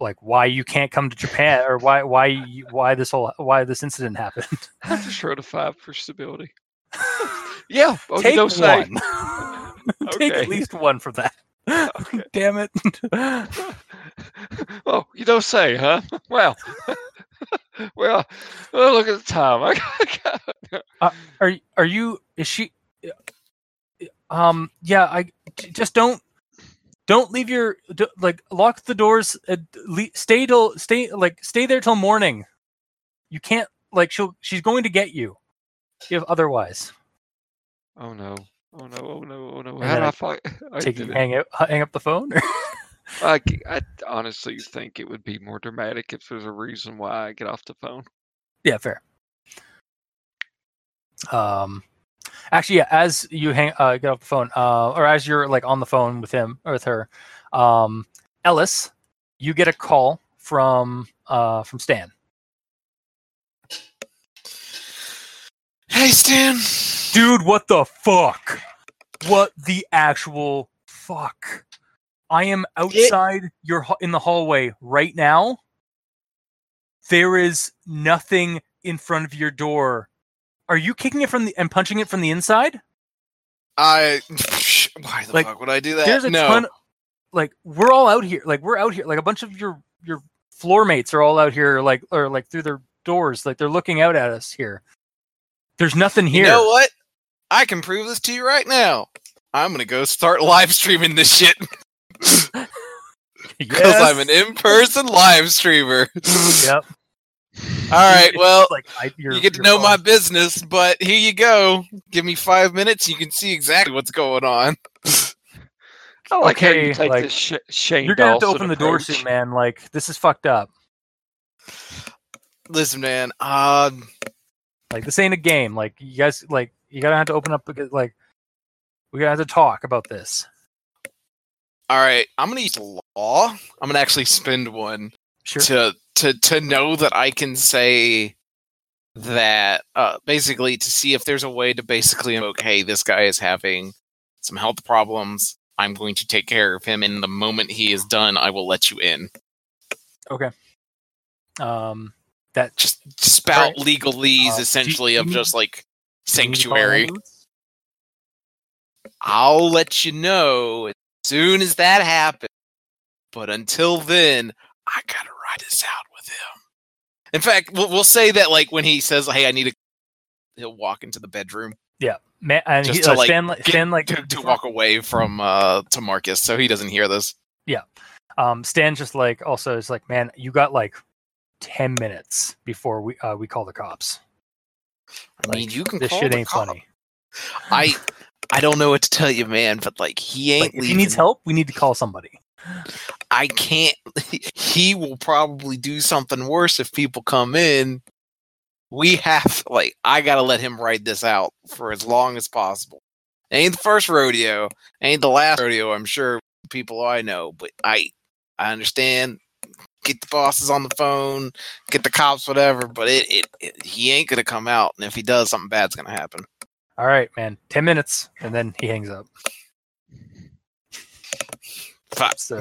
like why you can't come to Japan or why why you, why this whole why this incident happened. I just wrote a five for stability. [LAUGHS] yeah. You Take one. [LAUGHS] Take Okay. at least one for that. Okay. [LAUGHS] Damn it. [LAUGHS] oh, you don't say, huh? [LAUGHS] Well, well, look at the time. Got, are are you is she um yeah I just don't don't leave your like lock the doors uh, stay till stay like stay there till morning you can't like she'll she's going to get you if otherwise oh no. Oh no! Oh no! Oh no! And How then do I I fight? [LAUGHS] I, take did you it. hang up hang up the phone [LAUGHS] I, I honestly think it would be more dramatic if there's a reason why I get off the phone. yeah fair um actually yeah as you hang uh get off the phone uh or as you're like on the phone with him or with her um ellis you get a call from uh from stan Hey, Stan. Dude what the fuck what the actual fuck I am outside your ha- in the hallway right now. There is nothing in front of your door. Are you kicking it from the and punching it from the inside? I why the Like, fuck would I do that? There's a no. ton. Like we're all out here. Like we're out here. Like a bunch of your your floor mates are all out here. Like or like through their doors. Like they're looking out at us here. There's nothing here. You know what? I can prove this to you right now. I'm gonna go start live streaming this shit [LAUGHS] because Yes. I'm an in-person live streamer. Yep. [LAUGHS] All right, [LAUGHS] well, like I, your, you get to know phone. my business, but here you go. Give me five minutes, you can see exactly what's going on. I like how Okay, you take like, this sh- Shane You're gonna have to Dawson open the door approach. soon, man. Like this is fucked up. Listen, man. Um, Like this ain't a game. Like you guys, like you gotta have to open up. because, Like we gotta have to talk about this. all right, I'm gonna use law. I'm gonna actually spend one Sure. to to to know that I can say that uh basically to see if there's a way to basically okay this guy is having some health problems. I'm going to take care of him, and the moment he is done, I will let you in. Okay. Um, that Just spout Alright. legalese, Uh, essentially, you of just like do you need to call an sanctuary. I'll let you know as soon as that happens. But until then, I gotta ride this out with him. In fact, we'll, we'll say that like when he says, "Hey, I need to," he'll walk into the bedroom Yeah, Man, and Just he, to, uh, like, Stan, like, get- Stan, like to, to walk away from uh to Marcus, so he doesn't hear this. Yeah, um, Stan just like also is like, man, you got like ten minutes before we uh, we call the cops. I mean, you can This call shit ain't funny. I I don't know what to tell you, man, but like he ain't Like, if he needs help, we need to call somebody. I can't. [LAUGHS] He will probably do something worse if people come in. We have like I gotta let him ride this out for as long as possible. Ain't the first rodeo, ain't the last rodeo. I'm sure people I know, but I I understand. Get the bosses on the phone, get the cops, whatever. But it, it, it he ain't gonna come out, and if he does, something bad's gonna happen. All right, man, ten minutes, and then he hangs up. Fuck. So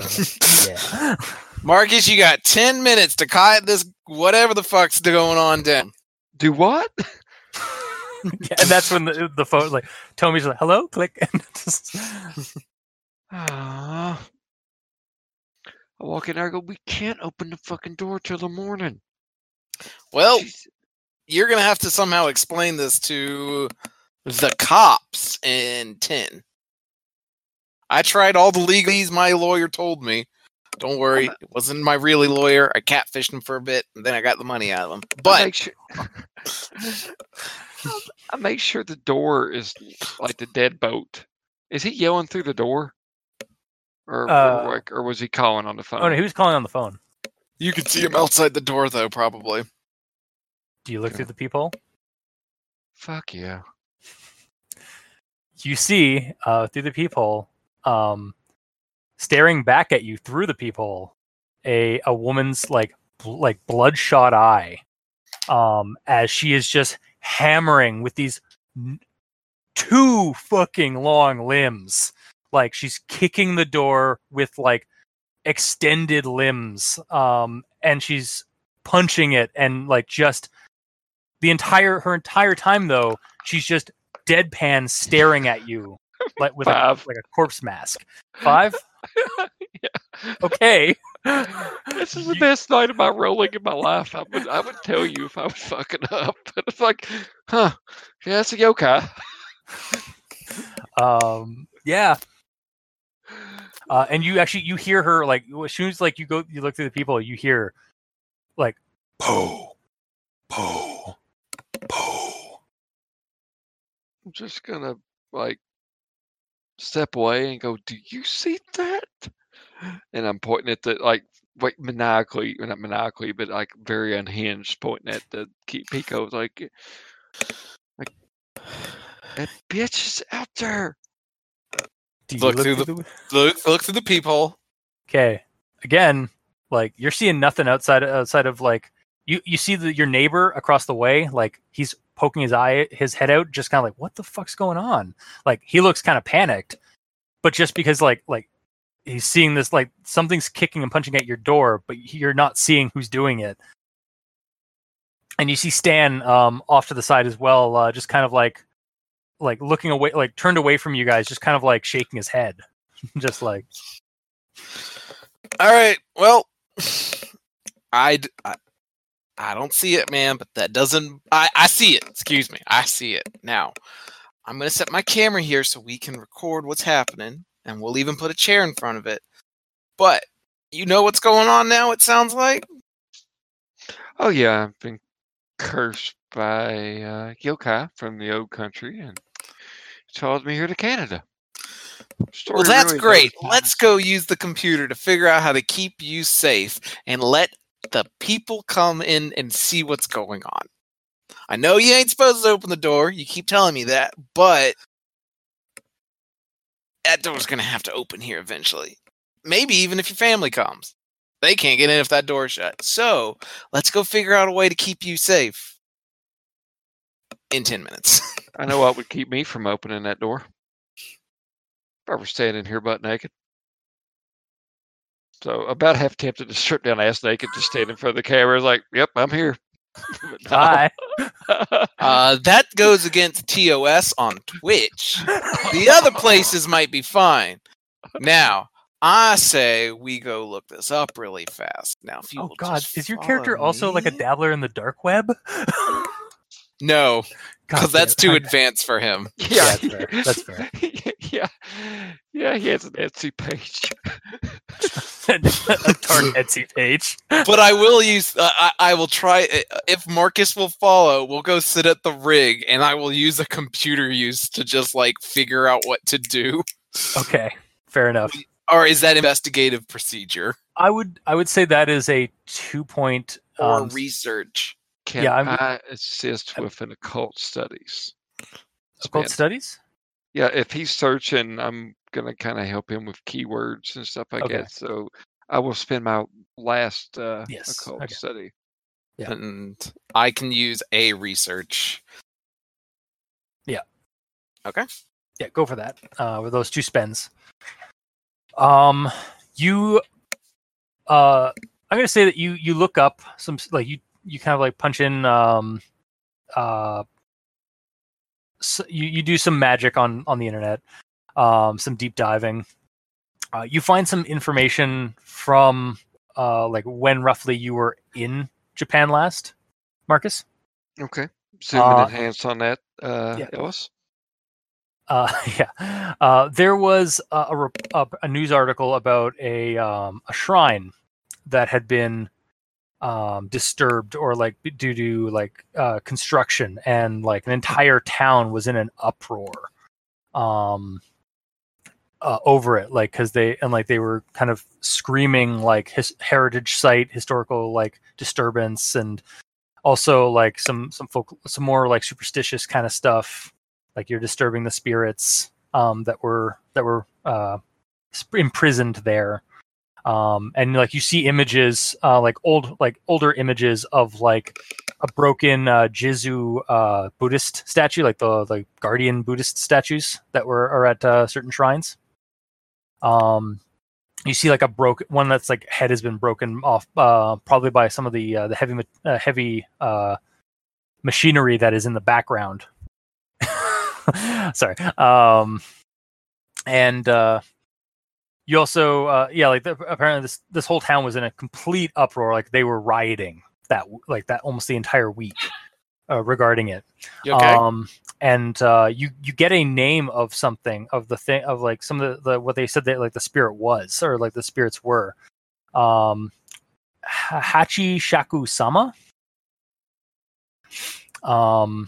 [LAUGHS] yeah. [LAUGHS] Marcus, you got ten minutes to quiet this whatever the fuck's going on down. Do what? Yeah, [LAUGHS] and that's when the the phone like Tommy's like, "Hello," click, and just, Ah. I walk in there. I go. We can't open the fucking door till the morning. Well, Jeez. you're gonna have to somehow explain this to the cops in 10 i tried all the legalese my lawyer told me don't worry not- it wasn't my really lawyer i catfished him for a bit and then i got the money out of him I but make sure. [LAUGHS] I make sure the door is like the deadbolt. Is he yelling through the door, or Uh, or, like- or was he calling on the phone? oh no, he was calling on the phone. you can see him outside the door though probably Do you look through the peephole? Fuck yeah! You see uh, through the peephole, um, staring back at you through the peephole, a a woman's like bl- like bloodshot eye, um, as she is just hammering with these n- two fucking long limbs. Like she's kicking the door with like extended limbs, um, and she's punching it and like just the entire her entire time though she's just deadpan staring at you like with a, like a corpse mask. Five. [LAUGHS] Yeah. Okay. This is the You- best night of my rolling in my life. I would I would tell you if I was fucking up, [LAUGHS] but it's like, huh? Yeah, it's a yokai. Um. Yeah. Uh, and you actually you hear her like as soon as like you go you look through the people you hear like po po po. I'm just gonna like step away and go, "Do you see that?" And I'm pointing at the like, like maniacally, or not maniacally, but like very unhinged, pointing at the Ke- Pico. Like, like that bitch is out there. Look look through through the- the look look through the peephole Okay. Again, like you're seeing nothing outside outside of like you you see the, your neighbor across the way like he's poking his eye his head out just kind of like what the fuck's going on? Like he looks kind of panicked. But just because like like he's seeing this like something's kicking and punching at your door, but you're not seeing who's doing it. And you see Stan um, off to the side as well, uh, just kind of like like looking away, like turned away from you guys, just kind of like shaking his head, [LAUGHS] just like. All right. Well, I, I I don't see it, man. But that doesn't. I I see it. Excuse me. I see it now. I'm gonna set my camera here so we can record what's happening, and we'll even put a chair in front of it. But you know what's going on now. It sounds like. Oh yeah, I've been cursed by uh, yokai from the old country, and followed me here to Canada. Story Well, that's really great. Let's go use the computer to figure out how to keep you safe and let the people come in and see what's going on. I know you ain't supposed to open the door. You keep telling me that, but that door's going to have to open here eventually. Maybe even if your family comes. They can't get in if that door's shut. So let's go figure out a way to keep you safe in 10 minutes. [LAUGHS] I know what would keep me from opening that door. If I were standing here butt naked. So about half tempted to strip down ass naked, just stand in front of the camera, like, "Yep, I'm here." [LAUGHS] Hi. [LAUGHS] Uh, that goes against TOS on Twitch. The other places might be fine. Now, I say we go look this up really fast. Now, if you oh God, is your character follow also like a dabbler in the dark web? [LAUGHS] No, because that's too advanced for him. [LAUGHS] Yeah, that's fair. That's fair. [LAUGHS] yeah, yeah, he has an Etsy page. [LAUGHS] a dark Etsy page. But I will use. Uh, I, I will try. uh, If Marcus will follow, we'll go sit at the rig, and I will use a computer use to just like figure out what to do. Okay, fair enough. Or is that investigative procedure I would I would say that is a two point. or Um, research? Can Yeah, I'm- I assist with an occult studies? occult Spin. studies. Yeah, if he's searching, I'm gonna kind of help him with keywords and stuff like Okay. that. So I will spend my last uh, Yes, occult okay. study. Yeah. And I can use a research. Yeah, Okay. Yeah, go for that. Uh, with those two spends. Um, you, uh, I'm gonna say that you you look up some like you you kind of like punch in um, uh, s you you do some magic on on the internet, um, some deep diving. Uh, you find some information from uh like when roughly you were in Japan last, Marcus. Okay. Zoom Uh, and enhance on that, uh, yeah. Ellis. Uh, [LAUGHS] yeah, uh, there was a, a, a, a news article about a um, a shrine that had been um, disturbed or like due to like uh, construction, and like an entire town was in an uproar um, uh, over it, like because they and like they were kind of screaming like his heritage site, historical like disturbance, and also like some some folk some more like superstitious kind of stuff like you're disturbing the spirits um, that were that were uh, imprisoned there um, and like you see images uh, like old like older images of like a broken uh, Jizo uh, Buddhist statue like the like guardian Buddhist statues that were are at uh, certain shrines. Um you see like a broken one that's like head has been broken off uh, probably by some of the uh, the heavy uh, heavy uh, machinery that is in the background. [LAUGHS] Sorry. Um and uh you also uh yeah like the, apparently this this whole town was in a complete uproar like they were rioting that like that almost the entire week uh, regarding it. Okay? um and uh you you get a name of something of the thing of like some of the, the what they said that like the spirit was or like the spirits were. Um hachi shaku sama um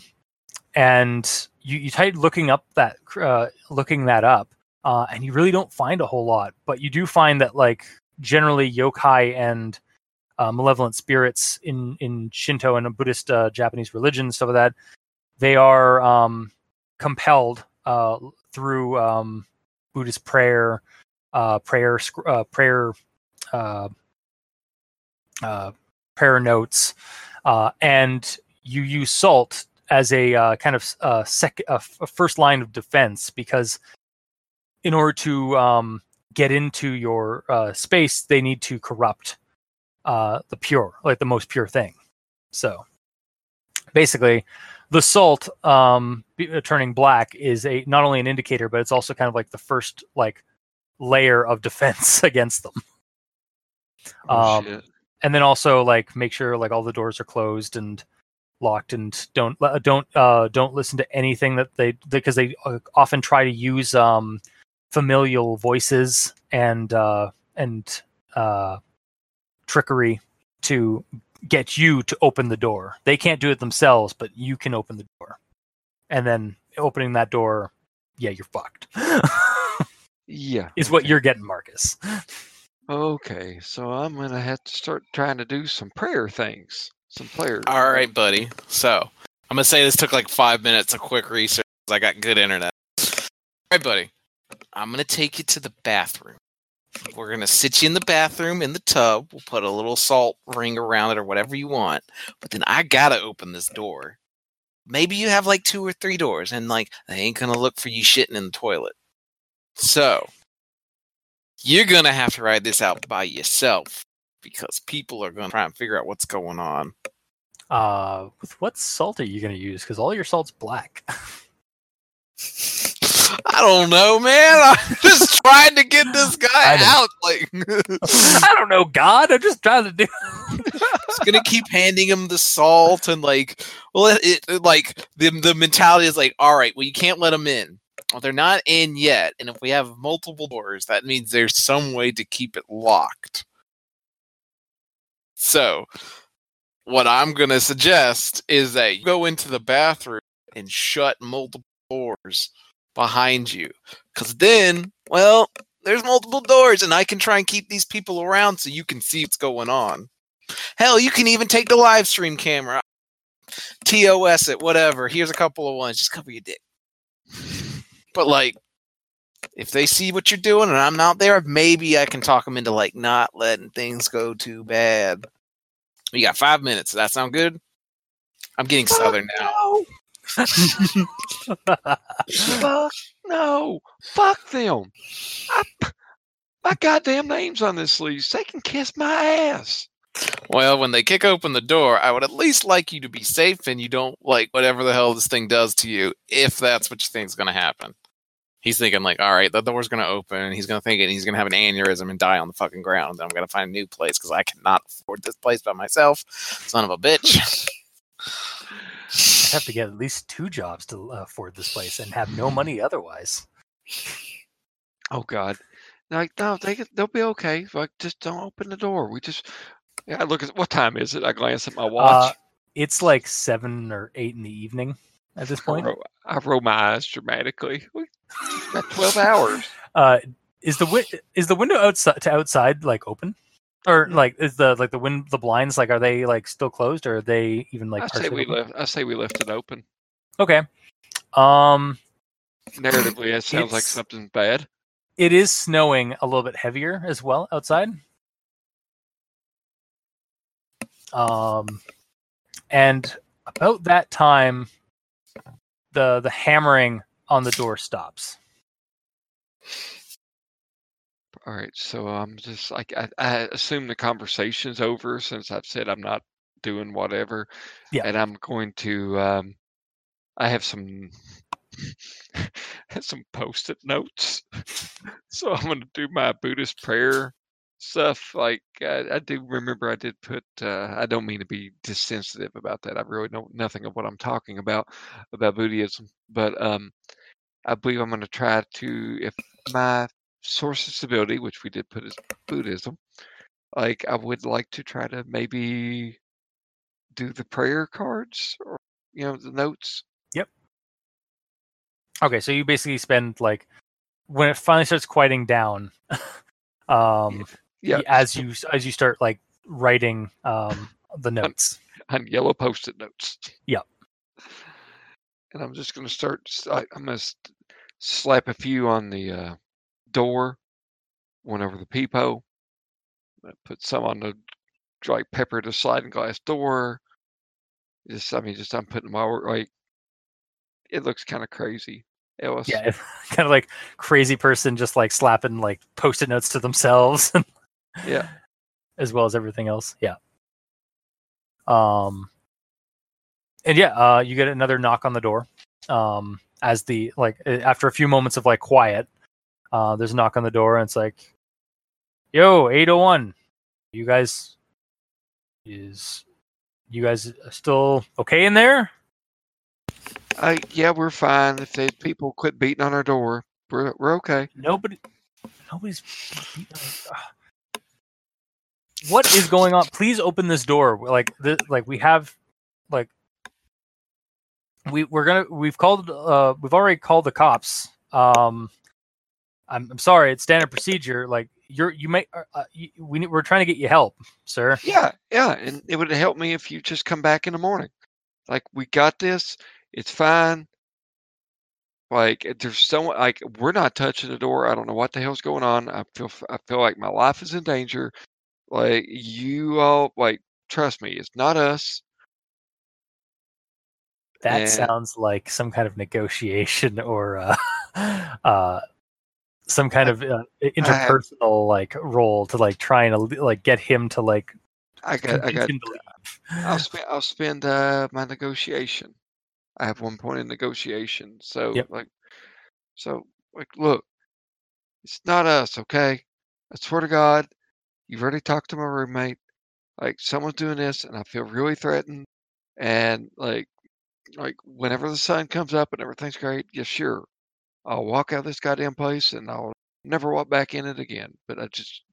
and you you type looking up that uh, looking that up, uh, and you really don't find a whole lot. But you do find that like generally yokai and uh, malevolent spirits in in Shinto and Buddhist uh, Japanese religion stuff like that, they are um, compelled uh, through um, Buddhist prayer, uh, prayer, uh, prayer, uh, prayer notes, and you use salt as a kind of sec- a first line of defense because in order to um, get into your uh, space, they need to corrupt uh, the pure, like the most pure thing. So basically, the salt um, be- uh, turning black is a not only an indicator, but it's also kind of like the first like layer of defense [LAUGHS] against them. Oh, Um, shit. and then also like make sure like all the doors are closed and locked and don't uh, don't uh don't listen to anything that they because they uh, often try to use um familial voices and uh and uh trickery to get you to open the door they can't do it themselves but you can open the door and then opening that door yeah you're fucked [LAUGHS] Yeah. is what okay. you're getting marcus Okay, so I'm gonna have to start trying to do some prayer things, some prayer. All right, buddy. So I'm gonna say this took like five minutes of quick research. 'cause I got good internet. All right, buddy. I'm gonna take you to the bathroom. We're gonna sit you in the bathroom in the tub. We'll put a little salt ring around it or whatever you want. But then I gotta open this door. Maybe you have like two or three doors, and like they ain't gonna look for you shitting in the toilet. So you're gonna have to ride this out by yourself because people are gonna try and figure out what's going on. uh with what salt are you going to use because all your salt's black [LAUGHS] I don't know, man. I'm [LAUGHS] just trying to get this guy out. Like, [LAUGHS] I don't know, God. I'm just trying to do. [LAUGHS] it's gonna keep handing him the salt and like, well, it, it like the the mentality is like, all right, well, you can't let them in. Well, they're not in yet, and if we have multiple doors, that means there's some way to keep it locked. So, what I'm gonna suggest is that you go into the bathroom and shut multiple doors behind you, because then, well, there's multiple doors, and I can try and keep these people around so you can see what's going on. Hell, you can even take the live stream camera, TOS it, whatever. Here's a couple of ones. Just cover your dick. But like, if they see what you're doing and I'm not there, maybe I can talk them into like not letting things go too bad. You got five minutes. Does that sound good? I'm getting oh, southern now. No, fuck no, fuck them. I, my goddamn name's on this lease. They can kiss my ass. Well, when they kick open the door, I would at least like you to be safe and you don't like whatever the hell this thing does to you, if that's what you think is going to happen. He's thinking like, all right, the door's going to open, he's going to think it, and he's going to have an aneurysm and die on the fucking ground. Then I'm going to find a new place because I cannot afford this place by myself. Son of a bitch. [LAUGHS] I have to get at least two jobs to uh, afford this place and have no money otherwise. [LAUGHS] Oh God, like no, they they'll be okay. Like just don't open the door. We just yeah. I look at what time is it? I glance at my Uh, watch. it's like seven or eight in the evening at this I, point. roll, I roll my eyes dramatically. Got twelve hours. [LAUGHS] Uh, is the wi- is the window outside to outside like open, or like is the like the wind the blinds like are they like still closed or are they even like I say we open? left. I say we left it open. Okay. Um, Narratively, it sounds like something bad. it is snowing a little bit heavier as well outside. Um, and about that time, the the hammering on the door stops. All right, so I'm just like I, I assume the conversation's over since I've said I'm not doing whatever. Yeah. And I'm going to um I have some [LAUGHS] some post-it notes. [LAUGHS] so I'm gonna do my Buddhist prayer stuff. Like I, I do remember I did put uh I don't mean to be dissensitive about that. I really know nothing of what I'm talking about about Buddhism. But um I believe I'm gonna try to if my source of stability, which we did put as Buddhism, like I would like to try to maybe do the prayer cards or you know the notes. Yep. Okay, so you basically spend like when it finally starts quieting down, [LAUGHS] um, Yeah, y- as you as you start like writing um the [LAUGHS] notes. on yellow post-it notes. Yep. And I'm just gonna start. I, am gonna slap a few on the uh, door, one over the peephole. Put some on the like pepper the sliding glass door. Just I mean, just I'm putting my work like it looks kind of crazy. Ellis. Yeah, [LAUGHS] kind of like crazy person just like slapping like post-it notes to themselves [LAUGHS] Yeah. as well as everything else. Yeah. Um and yeah, uh you get another knock on the door. Um as the like after a few moments of like quiet, uh there's a knock on the door and it's like yo, 801. You guys is you guys still okay in there? Uh, yeah, we're fine. If they people quit beating on our door, we're we're okay. Nobody, nobody's. What is going on? Please open this door. Like, the, like we have, like, we we're gonna we've called uh we've already called the cops. Um, I'm I'm sorry, it's standard procedure. Like you're you may uh, uh, you, we need- we're trying to get you help, sir. Yeah, yeah, and it would help me if you just come back in the morning. Like we got this. It's fine. Like there's someone like we're not touching the door. I don't know what the hell's going on. I feel I feel like my life is in danger. Like you all like trust me, it's not us. That And- sounds like some kind of negotiation [LAUGHS] or uh, [LAUGHS] uh, some kind of uh, interpersonal like role to like trying to like get him to like I got I got him to leave. I'll [LAUGHS] spend I'll spend uh, my negotiation. I have one point in negotiation. So Yep. like so like look, it's not us, okay? I swear to God, you've already talked to my roommate. Like someone's doing this and I feel really threatened and like like whenever the sun comes up and everything's great, yeah sure. I'll walk out of this goddamn place and I'll never walk back in it again. But I just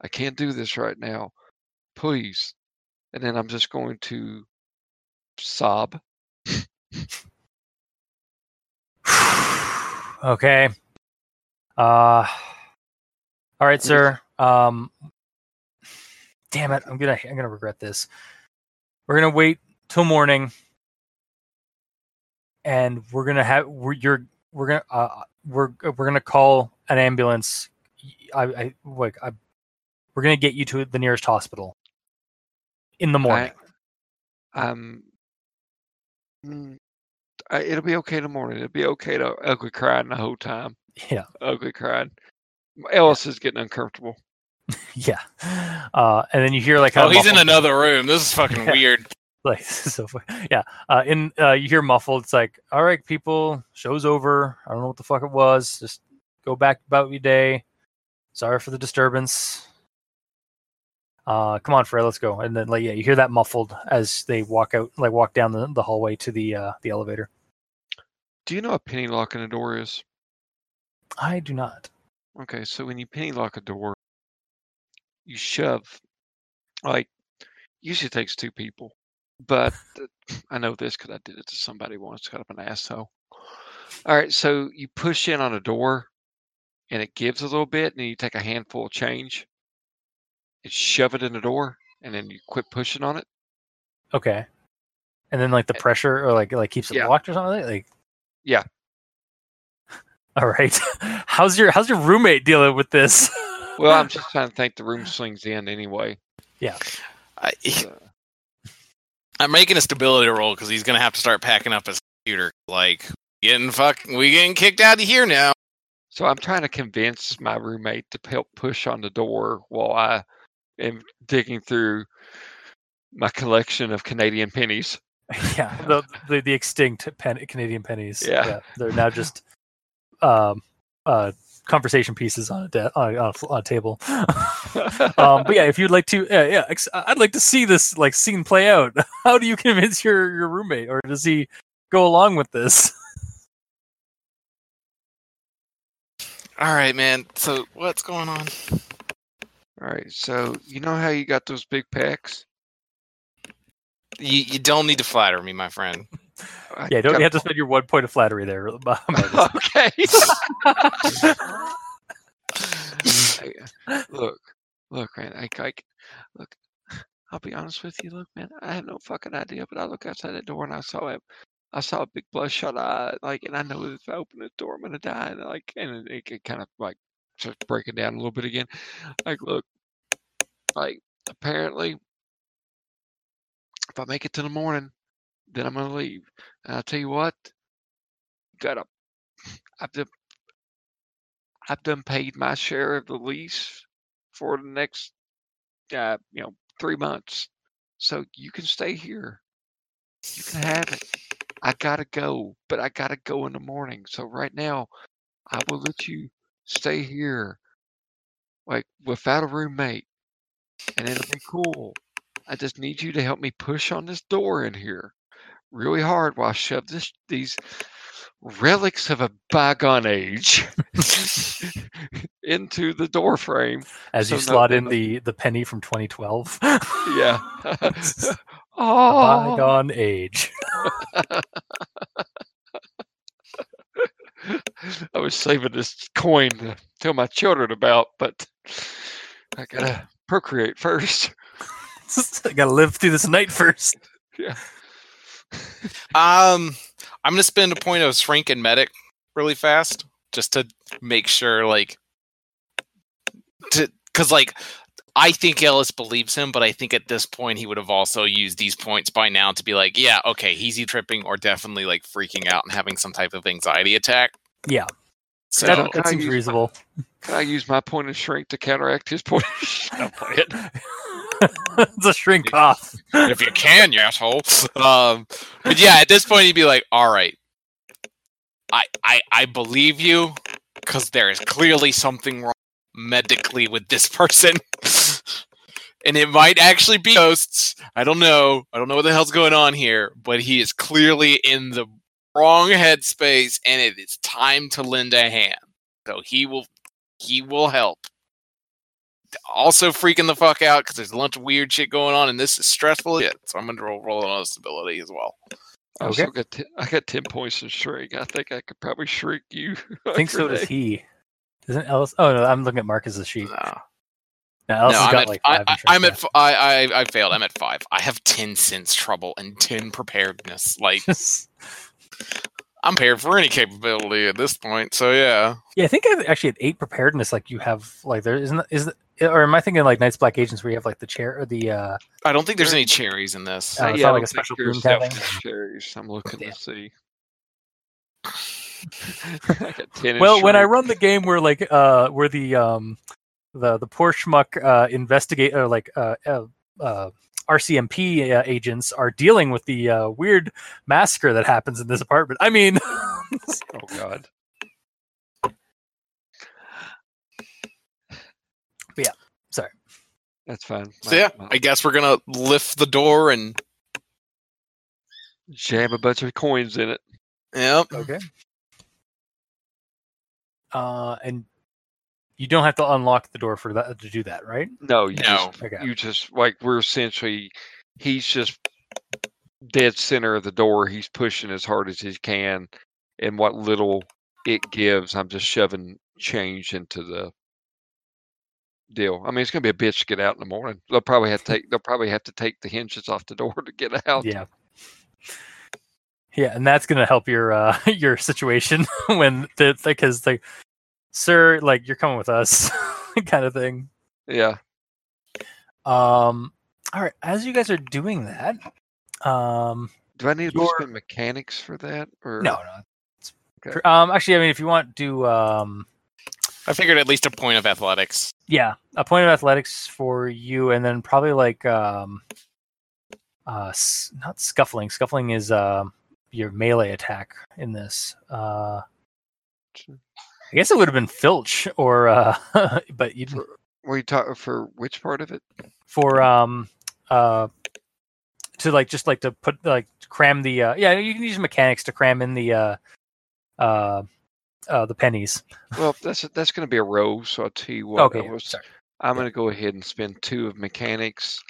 I can't do this right now. Please and then I'm just going to sob. [SIGHS] okay. Uh all right, sir. Um damn it, I'm gonna I'm gonna regret this. We're gonna wait till morning and we're gonna have we're you're we're gonna uh we're we're gonna call an ambulance. I I like I we're gonna get you to the nearest hospital in the morning. I, I'm. mm, I, it'll be okay in the morning. It'll be okay to ugly crying the whole time. Yeah. Ugly crying. Ellis is getting uncomfortable. [LAUGHS] Yeah. Uh and then you hear like Oh, he's in another room. This is fucking [LAUGHS] weird. [LAUGHS] like so yeah uh in uh you hear muffled it's like all right people show's over. I don't know what the fuck it was. Just go back about your day. Sorry for the disturbance. Uh come on fred let's go. And then like yeah you hear that muffled as they walk out like walk down the, the hallway to the uh the elevator. Do you know what penny locking a door is? i do not. Okay, so when you penny lock a door, you shove. Like, usually it takes two people, but I know this because I did it to somebody once. Got up an asshole. All right, so you push in on a door, and it gives a little bit, and then you take a handful of change, and shove it in the door, and then you quit pushing on it. okay and then like the eh, pressure or like like keeps it Yeah. locked or something like Yeah. [LAUGHS] all right [LAUGHS] how's your how's your roommate dealing with this Well, I'm [LAUGHS] just trying to think the room swings in anyway. Yeah. I, so- I'm making a stability roll because he's gonna have to start packing up his computer. Like getting fuck, we getting kicked out of here now. So I'm trying to convince my roommate to help push on the door while I am digging through my collection of Canadian pennies. [LAUGHS] yeah [LAUGHS] the, the the extinct pen, canadian pennies Yeah. they're now just um uh conversation pieces on a de- on, on, a, on a table [LAUGHS] um but yeah if you'd like to yeah, yeah ex- i'd like to see this like scene play out [LAUGHS] how do you convince your your roommate or does he go along with this [LAUGHS] All right, man. So what's going on? All right, so you know how you got those big packs? You you don't need to flatter me, my friend. I yeah don't you have to spend your one point of flattery there [LAUGHS] Marcus. okay. [LAUGHS] I- look, look, man. I, I, look. I'll be honest with you. Look, man. I had no fucking idea, but I look outside that door and I saw it. I saw a big bloodshot eye, like, and I know if I open the door, I'm gonna die. And like, and it, it kind of like starts breaking down a little bit again. Like, look, like apparently, if I make it to the morning, then I'm gonna leave. And I'll tell you what, got a I've done, I've done paid my share of the lease for the next, uh, you know, three months. So you can stay here. You can have it. I gotta go, but I gotta go in the morning. So right now, I will let you stay here, like without a roommate, and it'll be cool. I just need you to help me push on this door in here really hard while I shove this these relics of a bygone age [LAUGHS] into the door frame. As you So no- slot in the the penny from 2012. Yeah. [LAUGHS] [LAUGHS] Oh, bygone age. I was saving this coin to tell my children about, but I gotta procreate first. I gotta live through this night first. Yeah. Um, I'm gonna spend a point of shrink and medic really fast, just to make sure, like, to because like I think Ellis believes him, but I think at this point he would have also used these points by now to be like, yeah, okay, he's either tripping or definitely like freaking out and having some type of anxiety attack. Yeah, So that, can that I seems use my- Can I use my point of shrink to counteract his point? [LAUGHS] I'm playing. [LAUGHS] [LAUGHS] it's a shrink off. if you can, you asshole. Um, but yeah, at this point, he'd be like, "All right, I I I believe you because there is clearly something wrong medically with this person, [LAUGHS] and it might actually be ghosts. I don't know. I don't know what the hell's going on here, but he is clearly in the wrong headspace, and it is time to lend a hand. So he will he will help." Also freaking the fuck out because there's a bunch of weird shit going on, and this is stressful. as shit. So I'm gonna roll, roll on stability as well. Oh, I Okay. also got ten, I got ten points in shrink. I think I could probably shrink you. [LAUGHS] I think so does he. Isn't Ellis? Oh no, I'm looking at Marcus's sheet. No, No, Ellis no, I'm got at, like I, five. in I, shrink, I'm at, f- I, I, I failed. I'm at five. I have ten sense trouble and ten preparedness. Like [LAUGHS] I'm prepared for any capability at this point. So yeah, yeah, I think I've actually had eight preparedness. Like you have, like there isn't is it, or am I thinking like Night's Black Agents where you have like the chair or the uh I don't think there's any cherries in this. Uh, Uh, it's yeah, not like a special there's boom kind of definitely thing? cherries. I'm looking Damn. to see. I got ten. in well when I run the game where like uh where the um the the poor schmuck uh investigate or like uh, uh uh RCMP uh, agents are dealing with the uh, weird massacre that happens in this apartment. I mean, [LAUGHS] Oh God. sorry. That's fine. So My- yeah, my- I guess we're gonna lift the door and jam a bunch of coins in it. yep. Okay. Uh, and you don't have to unlock the door for that to do that, right? No, you No. just Okay. you just like we're essentially he's just dead center of the door. He's pushing as hard as he can, and what little it gives, I'm just shoving change into the deal. I mean, it's gonna be a bitch to get out in the morning. They'll probably have to take they'll probably have to take the hinges off the door to get [LAUGHS] out. Yeah. Yeah, and that's gonna help your uh [LAUGHS] your situation [LAUGHS] when the because like, sir, like you're coming with us, kind of thing. Yeah. Um. All right. As you guys are doing that, um, Do I need to Your- spend mechanics for that? Or no, no. Okay. Um. Actually, I mean, if you want to, um, I figured at least a point of athletics. yeah, a point of athletics for you, and then probably like um, uh, s- not scuffling. Scuffling is um your melee attack in this. Uh, I guess it would have been Filch or uh, [LAUGHS] but you didn't Were you talking for which part of it? for um uh to like just like to put like cram the uh yeah you can use mechanics to cram in the uh uh uh the pennies. Well, that's that's going to be a row. So I'll tell you what. Okay, was- sorry. I'm going to go ahead and spend two of mechanics,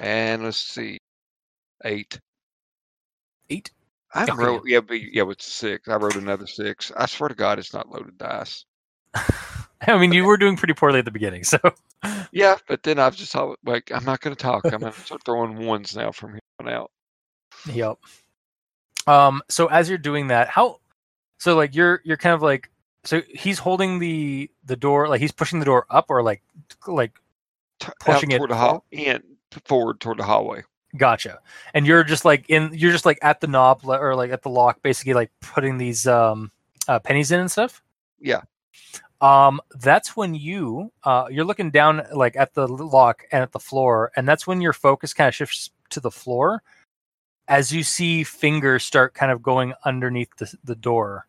and let's see, eight. Eight? I Okay. wrote yeah, but yeah, with six. I wrote another six. I swear to God, it's not loaded dice. [LAUGHS] I mean, you were doing pretty poorly at the beginning, so [LAUGHS] Yeah, but then I've just like, I'm not going to talk. I'm going to start throwing ones now from here on out. yep. Um, so as you're doing that, how? So like you're you're kind of like so he's holding the the door like he's pushing the door up or like like Pushing out it toward the hall and forward toward the hallway. Gotcha. And you're just like in you're just like at the knob or like at the lock, basically like putting these um uh, pennies in and stuff. Yeah. Um, that's when you uh, you're looking down like at the lock and at the floor, and that's when your focus kind of shifts to the floor as you see fingers start kind of going underneath the, the door.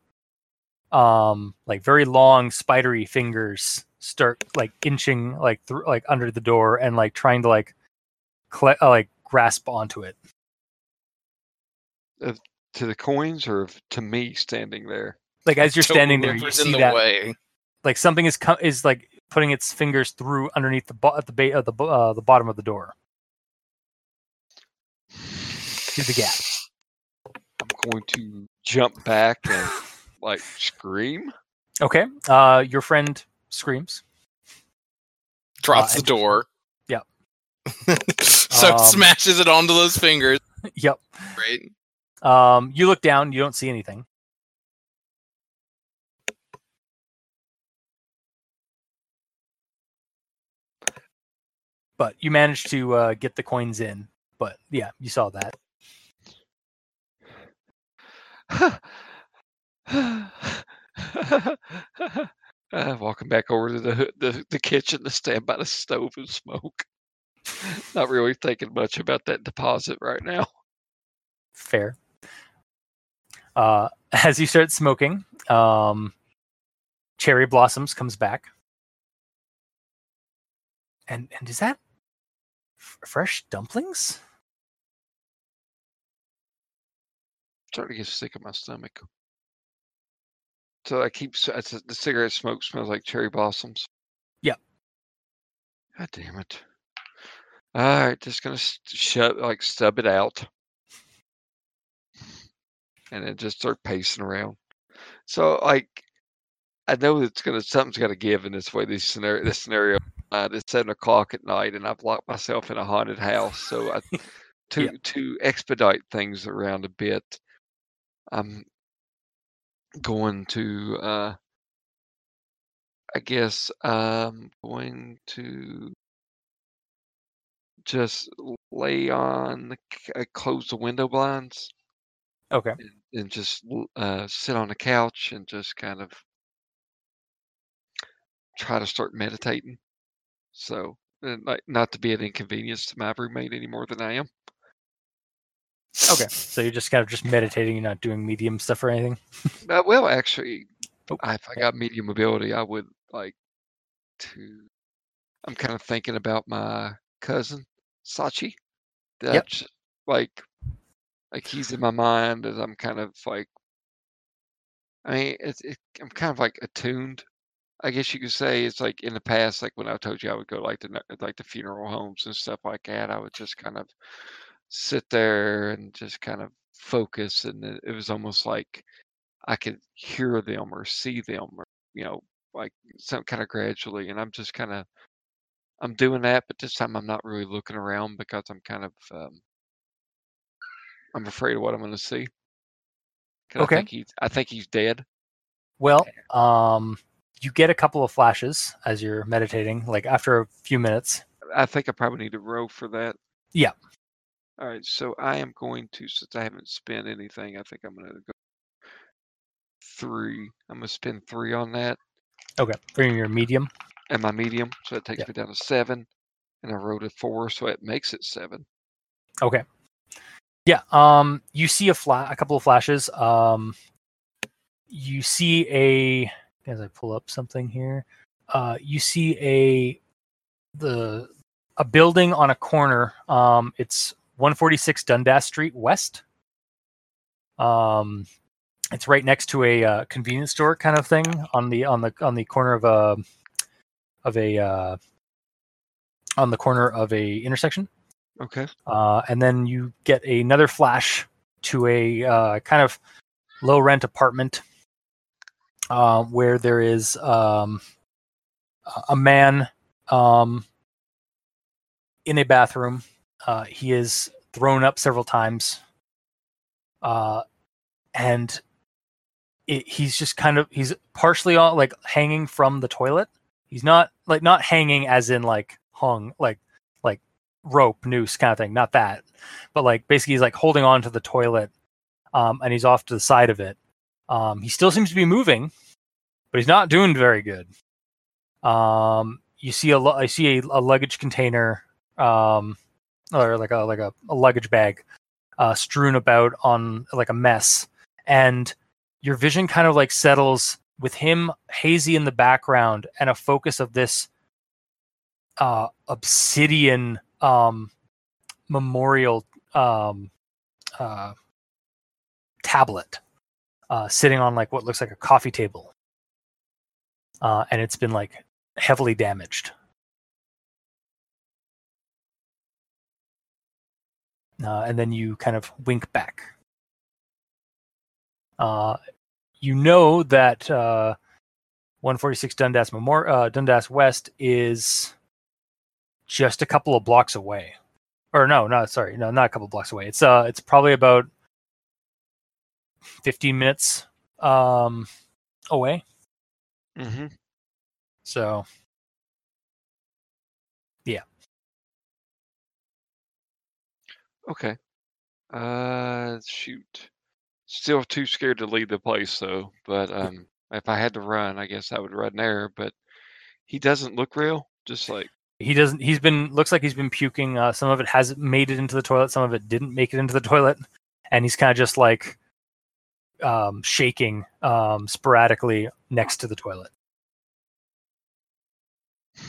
Um, like very long spidery fingers start like inching like through like under the door and like trying to like cle- uh, like grasp onto it. To the coins or to me standing there? Like as you're standing there, you see the that way. like something is co- is like putting its fingers through underneath the bo- at the ba- of the bo- uh, the bottom of the door through the gap. I'm going to jump back and like scream. Okay. Uh, your friend screams. Drops Uh, the door. Yep. [LAUGHS] so Um, smashes it onto those fingers. [LAUGHS] yep. Right. Um, you look down. You don't see anything. But you managed to uh, get the coins in. But yeah, you saw that. [LAUGHS] walking back over to the, the the kitchen to stand by the stove and smoke. [LAUGHS] Not really thinking much about that deposit right now. Fair. Uh, as you start smoking, um, Cherry Blossoms comes back. And and is that f- fresh dumplings? starting to get sick of my stomach. So I keep the cigarette smoke smells like cherry blossoms. Yep. God damn it! All right, just gonna shut like stub it out, and then just start pacing around. So like, I know it's gonna something's gonna give in this way. This scenario, this scenario. Uh, it's seven o'clock at night, and I've locked myself in a haunted house. So I, [LAUGHS] to Yeah. to expedite things around a bit, I'm going to uh I guess I'm going to just lay on the uh, close the window blinds Okay. and, and just uh sit on the couch and just kind of try to start meditating. So and like not to be an inconvenience to my roommate any more than I am. Okay. So you're just kind of just meditating. You're not doing medium stuff or anything. Uh, well, actually, Oh, I, if I got medium ability, I would like to. I'm kind of thinking about my cousin Sachi. That's like, like he's in my mind as I'm kind of like. I mean, it's it, I'm kind of like attuned. I guess you could say it's like in the past, like when I told you I would go like the like the funeral homes and stuff like that. I would just kind of sit there and just kind of focus, and it, it was almost like I could hear them or see them or you know like some kind of gradually and I'm just kind of I'm doing that but this time I'm not really looking around because I'm kind of um, I'm afraid of what I'm going to see 'Cause Okay. I think he's I think he's dead Well, um, you get a couple of flashes as you're meditating. Like after a few minutes. I think I probably need to row for that Yeah. All right so I am going to since I haven't spent anything I think I'm going to go three I'm going to spend three on that Okay. Bring your medium. and my medium so it takes Yeah. me down to seven and I rolled a four so it makes it seven Okay. Yeah. Um, you see a fla- a couple of flashes. Um, you see a as I pull up something here. Uh, you see a the a building on a corner. Um, it's 146 Dundas Street West. Um, it's right next to a uh, convenience store kind of thing on the on the on the corner of a of a uh, on the corner of a intersection. okay Uh, and then you get another flash to a uh, kind of low rent apartment uh, where there is um, a- a man um, in a bathroom. Uh, he is thrown up several times. Uh, and it, he's just kind of he's partially on like hanging from the toilet. He's not like not hanging as in like hung like like rope noose kind of thing not that but like basically he's like holding on to the toilet um and he's off to the side of it Um, he still seems to be moving, but he's not doing very good. Um, you see a I see a, a luggage container, um, or like a like a, a luggage bag, uh, strewn about on like a mess, and your vision kind of like settles with him hazy in the background and a focus of this uh, obsidian um, memorial um, uh, tablet uh, sitting on like what looks like a coffee table, uh, and it's been like heavily damaged. Uh, and then you kind of wink back. Uh, you know that uh, 146 Dundas Memor- uh, Dundas West is just a couple of blocks away. Or no, no, sorry, no, not a couple of blocks away. It's uh, it's probably about 15 minutes um, away. Mm-hmm. So Okay. Uh, shoot. Still too scared to leave the place though. But um, if I had to run, I guess I would run there. But he doesn't look real. Just like he doesn't. He's been looks like he's been puking. Uh, some of it has made it into the toilet. Some of it didn't make it into the [LAUGHS] toilet, and he's kind of just like um, shaking um, sporadically next to the toilet.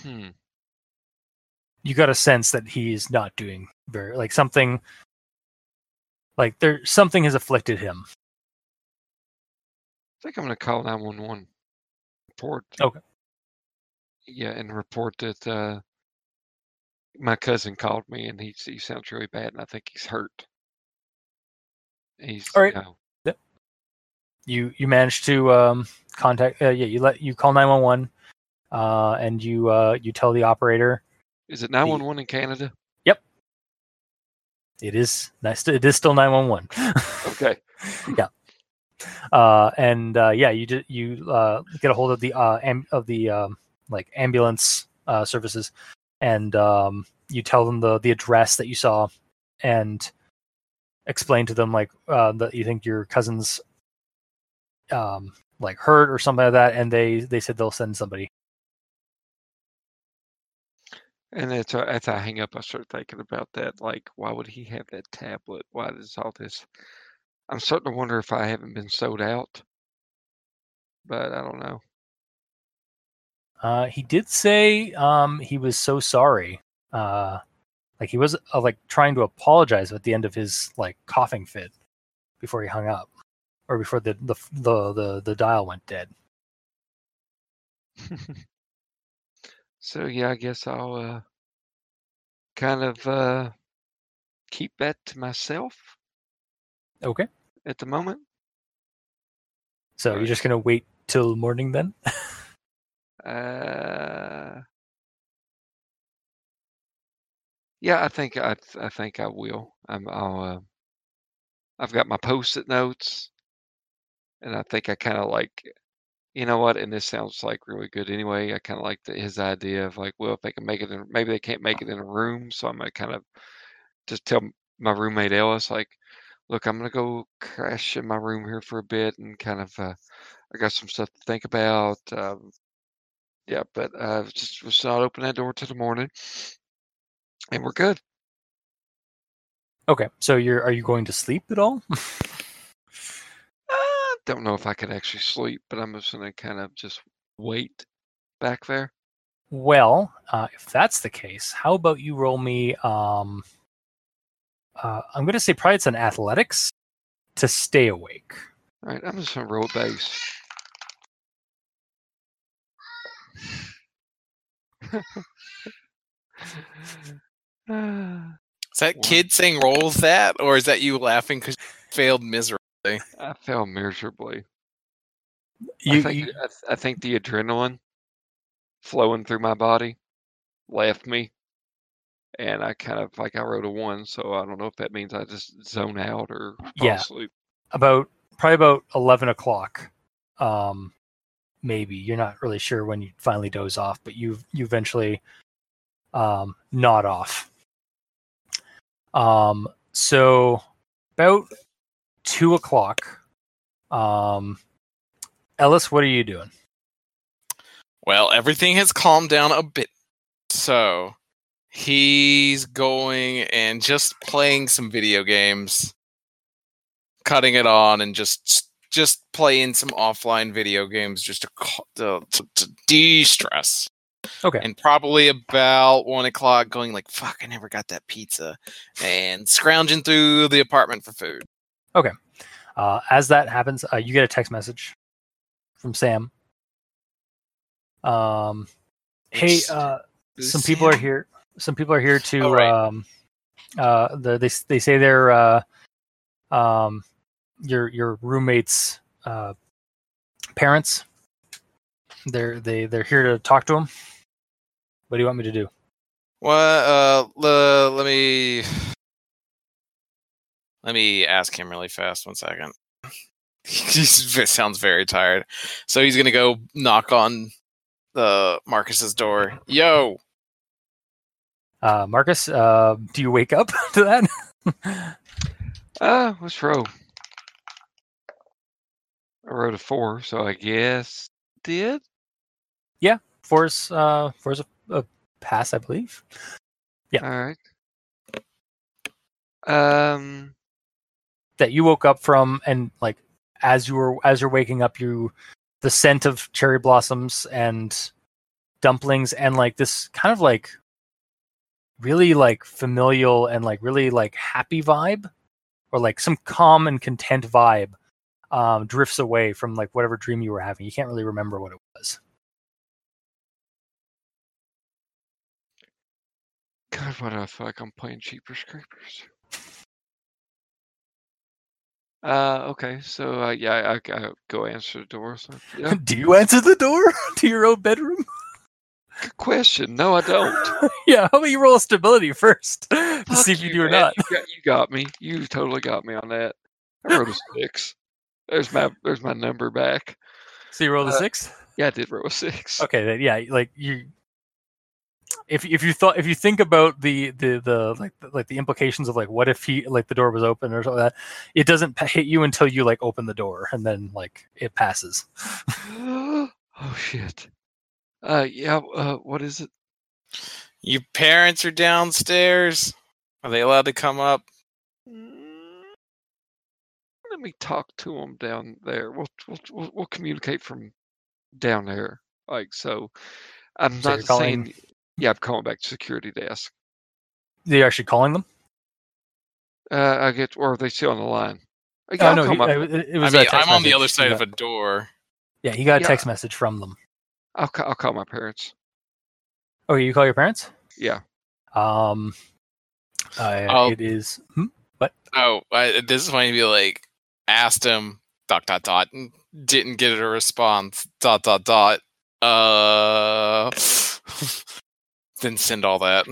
hmm. You got a sense that he's not doing very like something like there something has afflicted him I think I'm gonna call 911. Report. Okay. Yeah, and report that uh, my cousin called me and he he sounds really bad and I think he's hurt. He's All right. you know, you you manage to um contact uh, yeah you let you call 911 uh and you uh you tell the operator is it 911 in Canada? Yep. It is nice it is still 911 Okay. [LAUGHS] uh and uh yeah you ju- you uh get a hold of the uh am- of the um like ambulance uh services and um you tell them the the address that you saw and explain to them like uh that you think your cousin's um like hurt or something like that and they they said they'll send somebody And as I hang up, I start thinking about that. Like, why would he have that tablet? Why does all this? I'm starting to wonder if I haven't been sold out, but I don't know. uh he did say um he was so sorry uh like he was uh, like trying to apologize at the end of his like coughing fit before he hung up or before the the the the, the dial went dead [LAUGHS] so yeah, I guess I'll uh, kind of uh, keep that to myself okay at the moment. So you're just gonna wait till morning then? Uh, yeah, I think I I think I will. I'm I'll uh, I've got my post-it notes, and I think I kind of like, you know what? And this sounds like really good anyway. I kind of like his idea of like, well, if they can make it in, maybe they can't make it in a room, so I'm gonna kind of just tell my roommate Ellis like, look, I'm gonna go crash in my room here for a bit and kind of uh, I got some stuff to think about. Um, yeah, but uh, just was not open that door till the morning, and we're good. Okay. So you're are you going to sleep at all? [LAUGHS] I don't know if I could actually sleep, but I'm just gonna kind of just wait back there. well, uh, if that's the case, how about you roll me um uh, I'm gonna say probably it's an athletics to stay awake. All right, I'm just gonna roll base. Is that [LAUGHS] kid saying rolls that, or is that you laughing because you failed miserably? I fell miserably. I You, think you I, th- I think the adrenaline flowing through my body left me, and I kind of like I wrote a one, so I don't know if that means I just zone out or fall Yeah. asleep. about probably about eleven o'clock. Um, maybe you're not really sure when you finally doze off, but you you eventually um, nod off. Um, so about two o'clock, Um, Ellis, what are you doing? Well, everything has calmed down a bit. So he's going and just playing some video games, cutting it on, and just just playing some offline video games just to to, to, to de-stress. Okay. And probably about one o'clock, going like, "Fuck, I never got that pizza," and scrounging through the apartment for food. Uh, as that happens, uh, you get a text message from Sam. Um, hey, uh, some people are here. Some people are here to. Oh, right. um, uh, the, they they say they're uh, um, your your roommates' uh, parents. They're they they're here to talk to him. What do you want me to do? What? Uh, le- let me let me ask him really fast. One second. [LAUGHS] he sounds very tired, so he's gonna go knock on the Marcus's door. Yo, Uh, Marcus, uh, do you wake up [LAUGHS] to that? Uh, let's roll. I wrote a four, so I guess did. Yeah, four's uh, four's a, a pass, I believe. Yeah. All right. Um. That you woke up from and like as you were as you're waking up you the scent of cherry blossoms and dumplings and like this kind of like really like familial and like really like happy vibe or like some calm and content vibe um drifts away from like whatever dream you were having you can't really remember what it was God, I feel like I'm playing Jeepers Creepers? Uh, okay, so uh, yeah, I, I go answer the door. So yeah, [LAUGHS] do you answer the door [LAUGHS] to your own bedroom [LAUGHS] good question. No, I don't. yeah how about you roll a stability first to Fuck see if you, do or man. not You got, you got me. You totally got me on that. I wrote a six. There's my there's my number back. so you roll a Uh, six Yeah, I did roll a six. okay then yeah like you if if you thought if you think about the the the like like the implications of like what if he like the door was open or something like that it doesn't hit you until you like open the door and then like it passes [GASPS] oh shit. Uh, yeah. Uh, what is it? your parents are downstairs. Are they allowed to come up? Mm, Let me talk to them down there. We'll we'll we'll, we'll communicate from down there. Like so, I'm So not saying. Yeah, I'm calling back to security desk. you're actually calling them Uh, I get, or are they still on the line? Uh, oh I'll no call he, my- it, it I was a mean, text I'm on the other He side of a door. yeah he got a Yeah. text message from them I'll ca- I'll call my parents. oh you call your parents Yeah. um uh, Oh. it is hmm? Oh, I, this is when you be like, asked him dot dot dot, and didn't get a response dot dot dot. Uh, [LAUGHS] then send all that.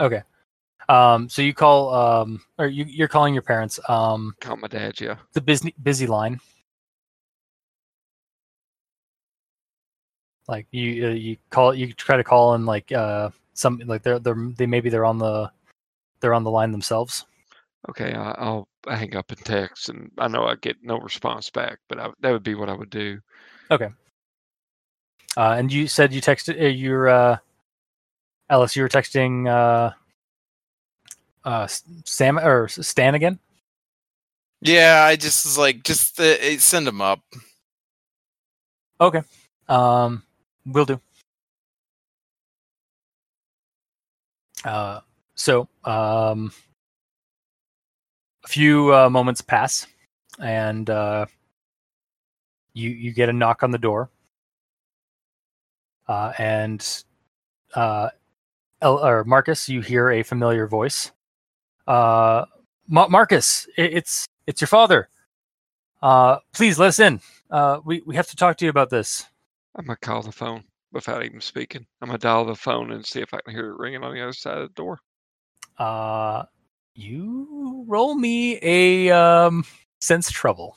okay um so you call um or you, you're calling your parents um Call my dad. Yeah. the busy busy line. Like you, uh, you call you try to call and like uh some like they're they're they maybe they're on the they're on the line themselves. Okay. I, I'll hang up and text, and I know I get no response back, but I, that would be what I would do. Okay. Uh, and you said you texted uh, your uh, Alice. You were texting uh, uh, Sam or Stan again. Yeah, I just was like, just uh, send them up. Okay, um, will do. Uh, so um, a few uh, moments pass, and uh, you you get a knock on the door, uh, and uh, El- or Marcus, you hear a familiar voice. Uh, Ma- Marcus, i- it's it's your father. Uh, please let us in. Uh, we we have to talk to you about this. I'm gonna call the phone without even speaking. I'm gonna dial the phone and see if I can hear it ringing on the other side of the door. Uh, you roll me a um sense trouble.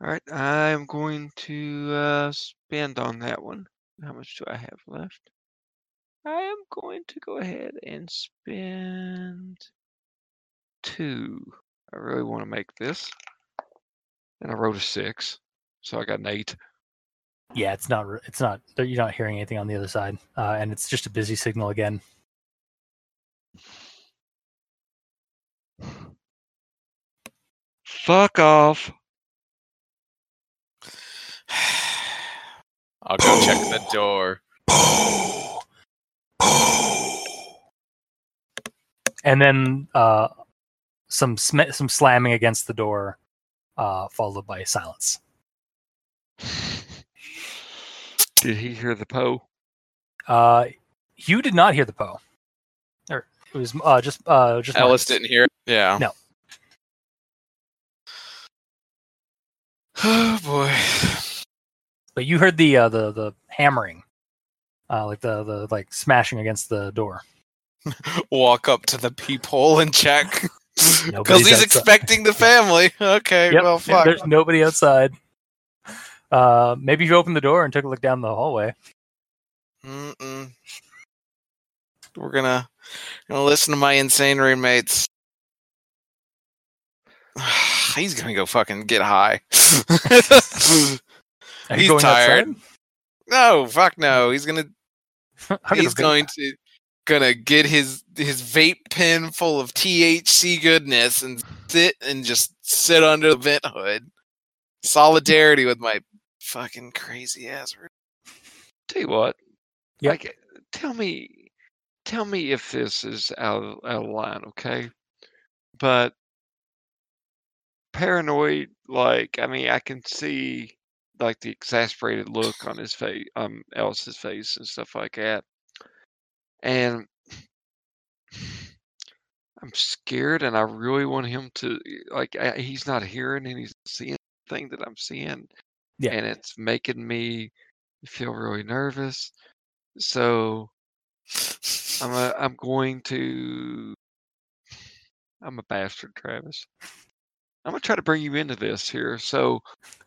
All right, I'm going to uh, spend on that one. How much do I have left? I am going to go ahead and spend two. I really want to make this. and I wrote a six, so I got an eight. Yeah, it's not. It's not. You're not hearing anything on the other side, uh, and it's just a busy signal again. Fuck off. [SIGHS] I'll go check the door. [GASPS] [SIGHS] [SIGHS] and then uh, some sm- some slamming against the door, uh, followed by silence. Did he hear the Poe? Uh, you did not hear the Poe, or it was uh, just uh, just Ellis Marcus. didn't hear it. Yeah. No. [SIGHS] Oh boy. but you heard the uh, the the hammering, uh, like the the like smashing against the door. Walk up to the peephole and check. Because he's outside. expecting the family. [LAUGHS] Okay, Yep, well, fuck. There's nobody outside. Uh, maybe you opened the door and took a look down the hallway. Mm-mm. We're gonna gonna listen to my insane roommates. [SIGHS] He's gonna go fucking get high. [LAUGHS] He's tired. outside? no, fuck no. He's gonna [LAUGHS] he's going to gonna get his his vape pen full of THC goodness and sit and just sit under the vent hood. Solidarity with my fucking crazy ass. Tell you what. Yep. Like, tell me, tell me if this is out of, out of line, okay? But paranoid, like, I mean, I can see like the exasperated look on his face, um, Ellis's face and stuff like that, and I'm scared, and I really want him to like. I, he's not hearing and he's seeing thing that I'm seeing, Yeah. and it's making me feel really nervous. So I'm a, [SIGHS] I'm going to I'm a bastard, Travis. I'm gonna try to bring you into this here. So,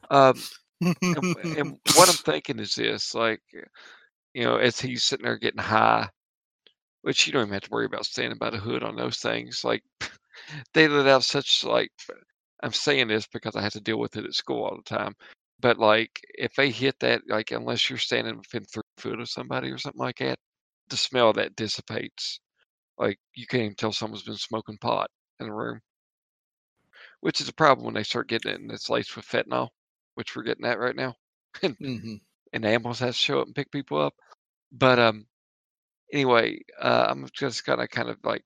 um, and, and [LAUGHS] what I'm thinking is this: like, you know, as he's sitting there getting high, which you don't even have to worry about standing by the hood on those things. Like, [LAUGHS] they let out such like. I'm saying this because I have to deal with it at school all the time. But like, if they hit that, like, unless you're standing within three foot of somebody or something like that, the smell of that dissipates. Like, you can't even tell someone's been smoking pot in the room, which is a problem when they start getting it and it's laced with fentanyl, which we're getting at right now. [LAUGHS] And the ambulance has to show up and pick people up. But um, anyway, uh, I'm just gonna kind of like,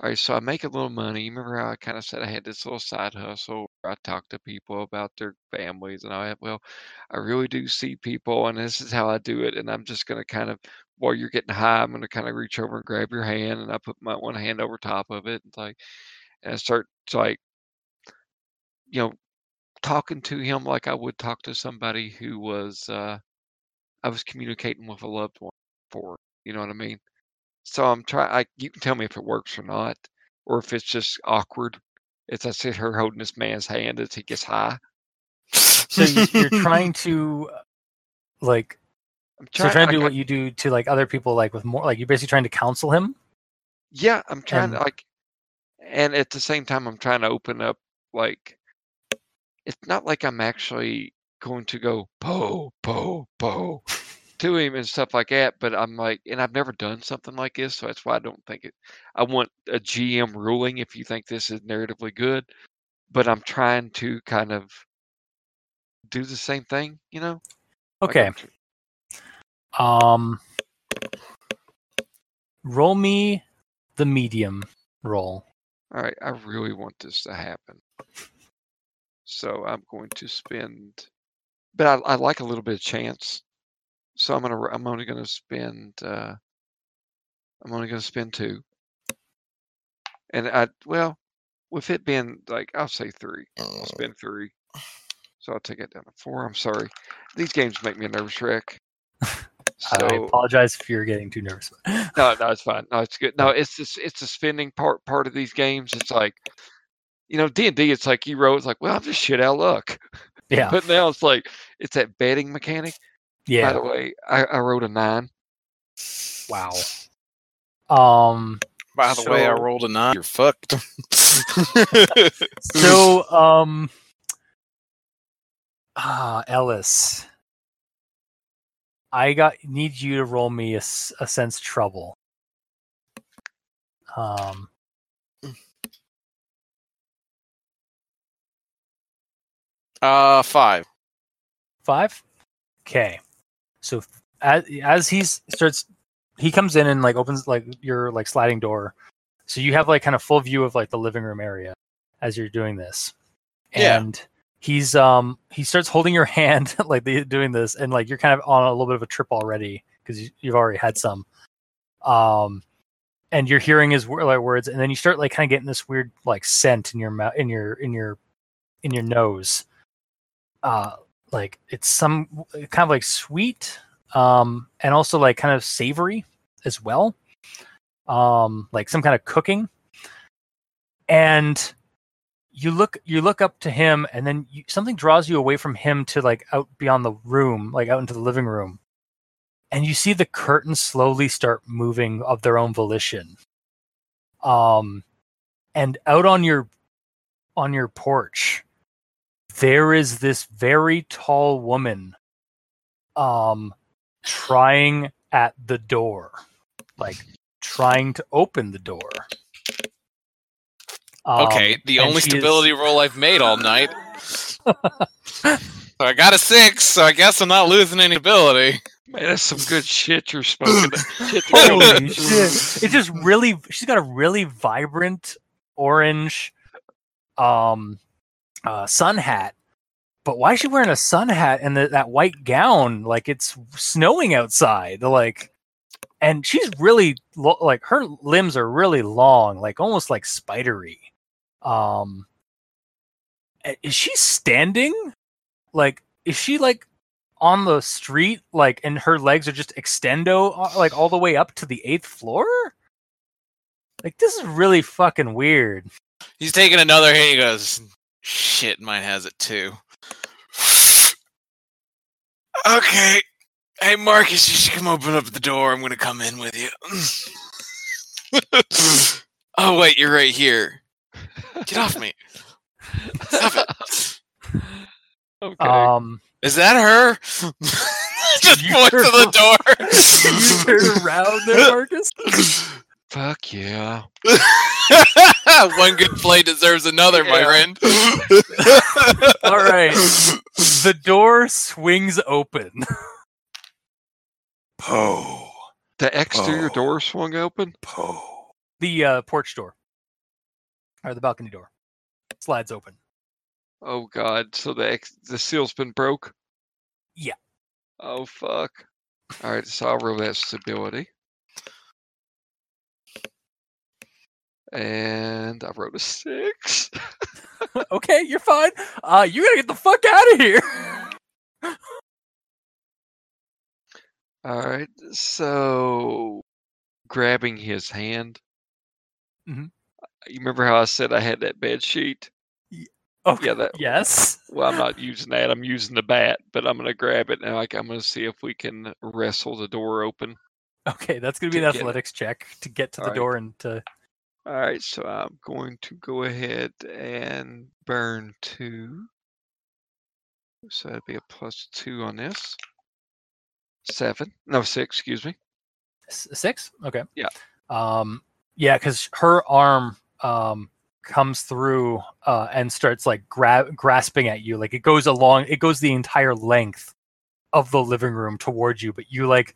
all right. So I make a little money. Remember how I kind of said I had this little side hustle? Where I talk to people about their families and all that. Well, I really do see people, and this is how I do it. And I'm just gonna kind of, while you're getting high, I'm gonna kind of reach over and grab your hand, and I put my one hand over top of it, and like, and I start to like, you know, talking to him like I would talk to somebody who was uh I was communicating with a loved one for. You know what I mean? So I'm trying. I you can tell me if it works or not, or if it's just awkward. As I sit here holding this man's hand as he gets high. So you, you're trying [LAUGHS] to uh, like I'm so you're trying to do like, what you do to like other people like with more like you're basically trying to counsel him. Yeah, I'm trying to like, and at the same time, I'm trying to open up. Like, it's not like I'm actually going to go po po po to him and stuff like that. But I'm like, and I've never done something like this, so that's why I don't think it. I want a GM ruling if you think this is narratively good, but I'm trying to kind of do the same thing, you know? Okay. Um, roll me the medium roll. All right, I really want this to happen. So I'm going to spend, but I, I like a little bit of chance. So I'm gonna, I'm only gonna spend, uh, I'm only gonna spend two. And I, well, with it being like, I'll say three. I'll spend three. So I'll take it down to four. I'm sorry. These games make me a nervous wreck. [LAUGHS] So, I apologize if you're getting too nervous. [LAUGHS] no, no, it's fine. No, it's good. No, it's this it's the spending part part of these games. It's like you know, D and D, it's like you wrote, it's like, well, I'm just shit out of luck. Yeah, [LAUGHS] But now it's like it's that betting mechanic. By the way, I, I wrote a nine. Wow. Um. By the way, I rolled a nine. You're fucked. [LAUGHS] So [LAUGHS] um. Ah, Ellis. I got need you to roll me a, a sense trouble. Um, Uh, five. five. Okay, so as as he's starts, he comes in and like opens like your like sliding door, so you have like kind of full view of like the living room area as you're doing this, Yeah. and he's um he starts holding your [LAUGHS] hand like the, doing this, and like you're kind of on a little bit of a trip already because you, you've already had some, um, and you're hearing his like words, and then you start like kind of getting this weird like scent in your mouth in your in your in your nose. Uh like it's some kind of like sweet um and also like kind of savory as well. Um like some kind of cooking. And you look you look up to him and then you, something draws you away from him to like out beyond the room like out into the living room. And you see the curtains slowly start moving of their own volition. Um and out on your on your porch there is this very tall woman um trying at the door like trying to open the door Um, Okay, the only she is- stability roll I've made all night. so I got a six, so I guess I'm not losing any ability. Man, that's some good shit you're smoking. [LAUGHS] Shit [LAUGHS] Holy shit. It's just really she's got a really vibrant orange um uh sun hat. But why is she wearing a sun hat and the, that white gown like it's snowing outside? Like and she's really lo- like her limbs are really long, like almost like spidery. Um is she standing? Like is she like on the street like and her legs are just extendo uh, like all the way up to the eighth floor like this is really fucking weird He's taking another hit. He goes, "Shit, mine has it too." okay, hey Marcus, you should come open up the door. I'm gonna come in with you. [LAUGHS] oh wait, you're right here. Get off me! Stop it! [LAUGHS] Okay. um Is that her? [LAUGHS] Just You point to the door. you turn around there marcus Fuck yeah. [LAUGHS] One good play deserves another, my friend. [LAUGHS] all right the door swings open [LAUGHS] Poe, The exterior door swung open. Poe. the uh, porch door or the balcony door slides open Oh god. So the ex- the seal's been broke. Yeah. Oh fuck. All right. So I'll roll that stability. And I wrote a six. [LAUGHS] okay you're fine uh you gotta get the fuck out of here [LAUGHS] All right. So grabbing his hand. Mhm. You remember how I said I had that bed sheet? oh Yeah, that yes Well, I'm not using that. I'm using the bat, but I'm gonna grab it and like I'm gonna see if we can wrestle the door open. okay that's gonna be To an get it. athletics check to get to the Alright. door and to All right, so I'm going to go ahead and burn two. So that'd be a plus two on this. Seven. No, six, excuse me. S- six okay Yeah. um yeah because her arm um comes through uh and starts like grab grasping at you like it goes along it goes the entire length of the living room towards you but you like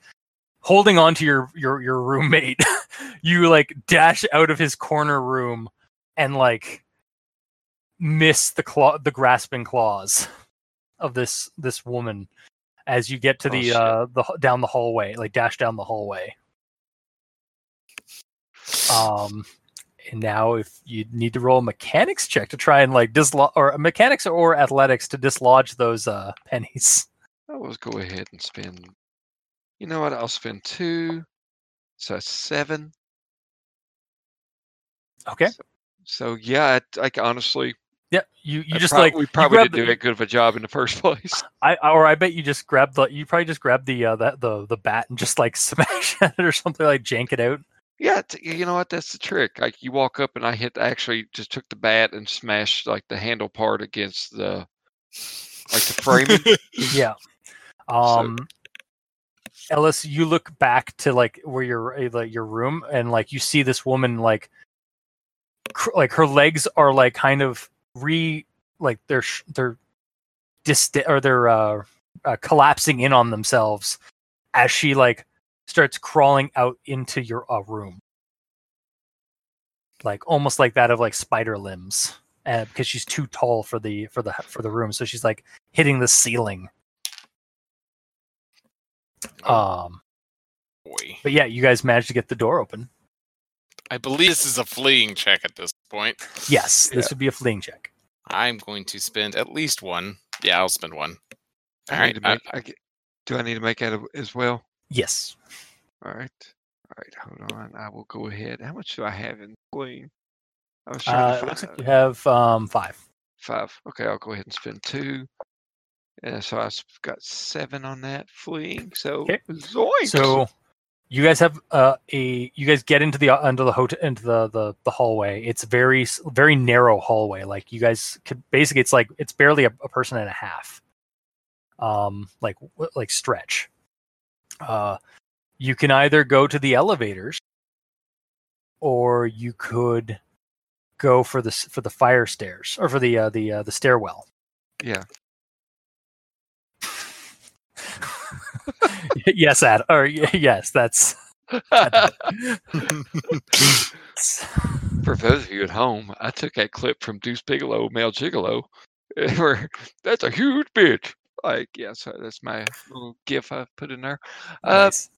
holding on to your your your roommate [LAUGHS] you like dash out of his corner room and like miss the claw the grasping claws of this this woman as you get to Oh, the shit. uh the down the hallway like dash down the hallway um and now if you need to roll a mechanics check to try and like dislodge or mechanics or athletics to dislodge those uh pennies I will go ahead and spend. You know what? I'll spend two. So seven. okay So, so yeah, I, like honestly, yeah you you I just prob- like we probably didn't do the- that good of a job in the first [LAUGHS] place. I or I bet you just grabbed the you probably just grabbed the uh the the, the bat and just like [LAUGHS] smash at it or something like jank it out Yeah, t- you know what? That's the trick. Like you walk up and I hit. Actually, just took the bat and smashed like the handle part against the like the framing. [LAUGHS] yeah. Um, Ellis, you look back to like where your uh, like your room, and like you see this woman like, cr- like her legs are like kind of re like they're sh- they're dist or they're uh, uh collapsing in on themselves as she like starts crawling out into your uh, room, like almost like that of like spider limbs, uh, because she's too tall for the for the for the room, so she's like hitting the ceiling. Um, Boy. but yeah, you guys managed to get the door open. I believe this is a fleeing check at this point. Yes, this Yeah. would be a fleeing check. I'm going to spend at least one. Yeah, I'll spend one. All I right. need to make, I get, do I need to make that as well? Yes. All right. All right. Hold on. I will go ahead. How much do I have in clean? I was Uh, trying it to looks find like you have um, five. five. Okay, I'll go ahead and spend two. And so I've got seven on that fleeing. So Okay. zoinks. So you guys have uh, a you guys get into the uh, into the hotel into the, the the hallway. It's very very narrow hallway. Like you guys could basically it's like it's barely a, a person and a half. Um, like like stretch. Uh, you can either go to the elevators, or you could go for the for the fire stairs or for the uh, the uh, the stairwell. yeah. [LAUGHS] yes, Ad. Or [LAUGHS] yes, that's. For those of you at home, I took that clip from Deuce Bigalow, Male Gigolo, [LAUGHS] where that's a huge bitch. Like, yeah, so that's my little gif I put in there. Uh, nice.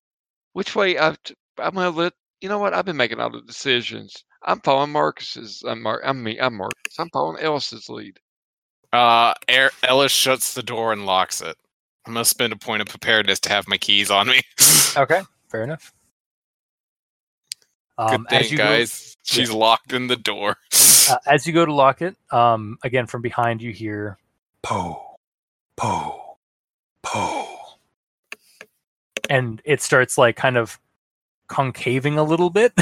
which way I, I'm gonna let you know what I've been making all the decisions. I'm following Marcus's. I'm Mar- I'm me. I'm Marcus. I'm following Ellis's lead. Uh, Er- Ellis shuts the door and locks it. I'm gonna spend a point of preparedness to have my keys on me. [LAUGHS] Okay, fair enough. Good Um, as thing, you guys. She's locked in the door. Uh, as you go to lock it, um, again from behind you hear, "Po, po, po," and it starts like kind of concaving a little bit,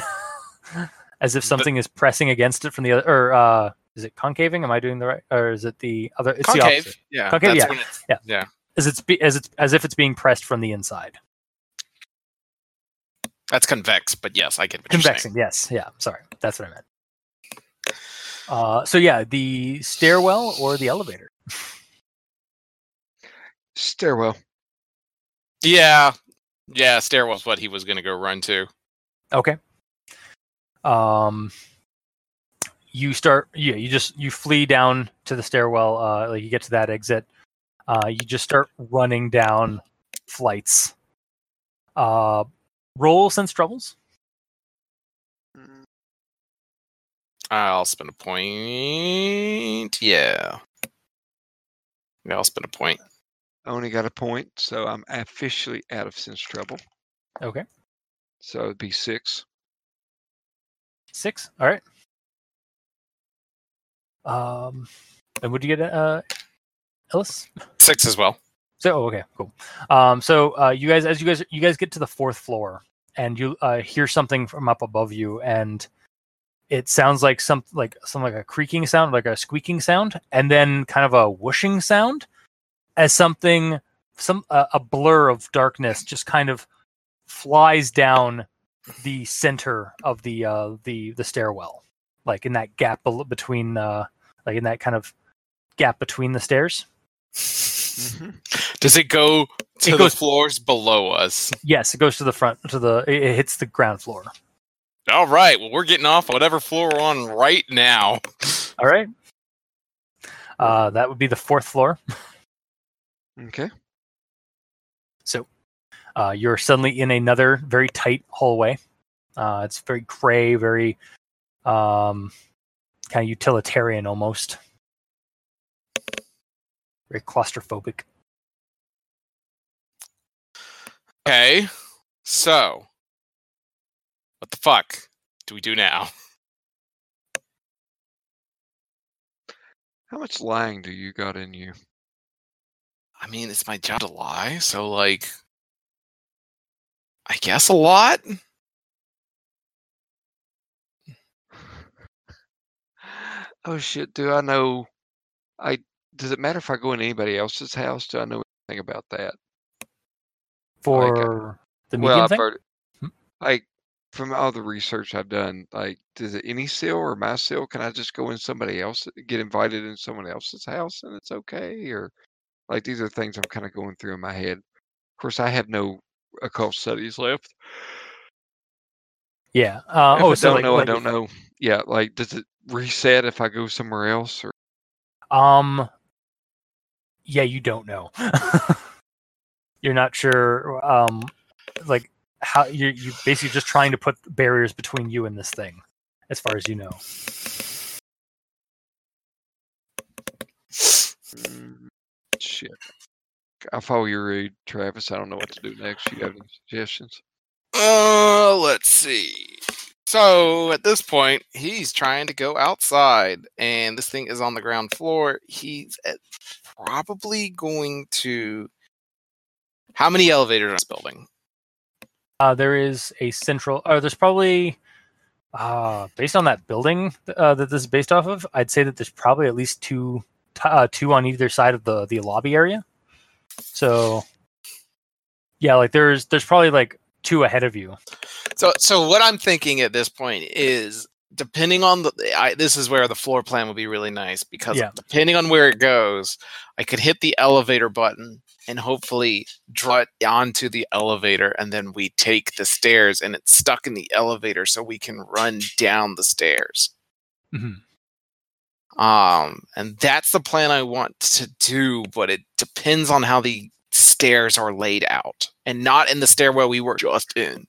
[LAUGHS] as if The- something is pressing against it from the other. Or uh, is it concaving? Am I doing the right? Or is it the other? It's the Concave. opposite. Yeah. Concave, that's yeah, when it's- yeah. Yeah. As it's be, as it's as if it's being pressed from the inside. That's convex, but yes, I get what you're saying. Convexing, yes, yeah. Sorry, that's what I meant. Uh, so yeah, the stairwell or the elevator. Stairwell. Yeah. Yeah, stairwell's what he was gonna go run to. Okay. Um, you start. Yeah, you just you flee down to the stairwell. Uh, like you get to that exit. Uh, you just start running down flights. Uh, roll sense troubles. I'll spend a point. Yeah. Yeah, I'll spend a point. I only got a point, so I'm officially out of sense trouble. Okay, So it'd be six. six. All right. Um, and would you get uh, Ellis? Six as well. So oh, okay, cool. Um, so uh, you guys, as you guys, you guys get to the fourth floor, and you uh, hear something from up above you, and it sounds like some like some like a creaking sound, like a squeaking sound, and then kind of a whooshing sound, as something, some uh, a blur of darkness just kind of flies down the center of the uh, the the stairwell, like in that gap between, uh, like in that kind of gap between the stairs. Mhm. Does it go to It the floors below us? Yes, it goes to the front to the it, it hits the ground floor. All right. Well, we're getting off whatever floor we're on right now. All right. Uh, that would be the fourth floor. Okay. So uh, you're suddenly in another very tight hallway. Uh, it's very gray, very um, kind of utilitarian almost. Very claustrophobic. Okay. So, what the fuck do we do now? [LAUGHS] How much lying do you got in you? I mean, it's my job to lie, so like, I guess a lot. [SIGHS] Oh shit! Do I know? I does it matter if I go in anybody else's house? Do I know anything about that? For the medium well, I've thing? heard, Hmm. like from all the research I've done, like does it any seal or my seal? Can I just go in somebody else, get invited in someone else's house, and it's okay? Or like these are things I'm kind of going through in my head. Of course, I have no occult studies left. Yeah. Uh, oh, I so don't like, know, like I don't know. Yeah, like does it reset if I go somewhere else? Or Um. Yeah, you don't know. [LAUGHS] you're not sure. Um, like how you're you basically just trying to put barriers between you and this thing, as far as you know. Mm, [SIGHS] shit. I'll follow your read, Travis. I don't know what to do next. You have any suggestions? Uh, let's see. So at this point, he's trying to go outside, and this thing is on the ground floor. He's at- probably going to. How many elevators in this building? Uh, there is a central. Uh, there's probably, uh, based on that building uh, that this is based off of, I'd say that there's probably at least two, uh, two on either side of the the lobby area. So, yeah, like there's there's probably like two ahead of you. So, so what I'm thinking at this point is, depending on the, I, this is where the floor plan would be really nice because Yeah. depending on where it goes, I could hit the elevator button and hopefully draw it onto the elevator, and then we take the stairs, and it's stuck in the elevator, so we can run down the stairs. Mhm. Um, and that's the plan I want to do, but it depends on how the stairs are laid out and not in the stairwell we were just in.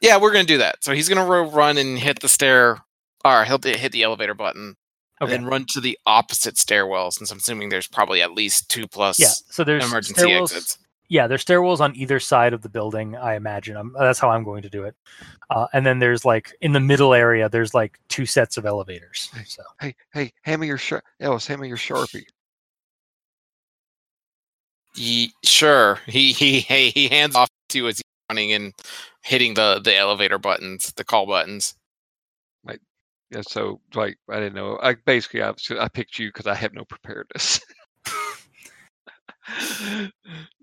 Yeah, we're gonna do that. So he's gonna run and hit the stair, or he'll hit the elevator button, Okay. and then run to the opposite stairwell. Since I'm assuming there's probably at least two plus yeah. So there's emergency stairwells. exits. Yeah, there's stairwells on either side of the building. I imagine. i that's how I'm going to do it. Uh, and then there's like in the middle area, there's like two sets of elevators. So Hey, hey, hand me your sharp. Ellis, hand me your sharpie. Ye- sure, he he [LAUGHS] he he hands off to you as he's running and hitting the the elevator buttons, the call buttons. Like, Yeah, so like I didn't know. I basically I, I picked you because I have no preparedness. [LAUGHS]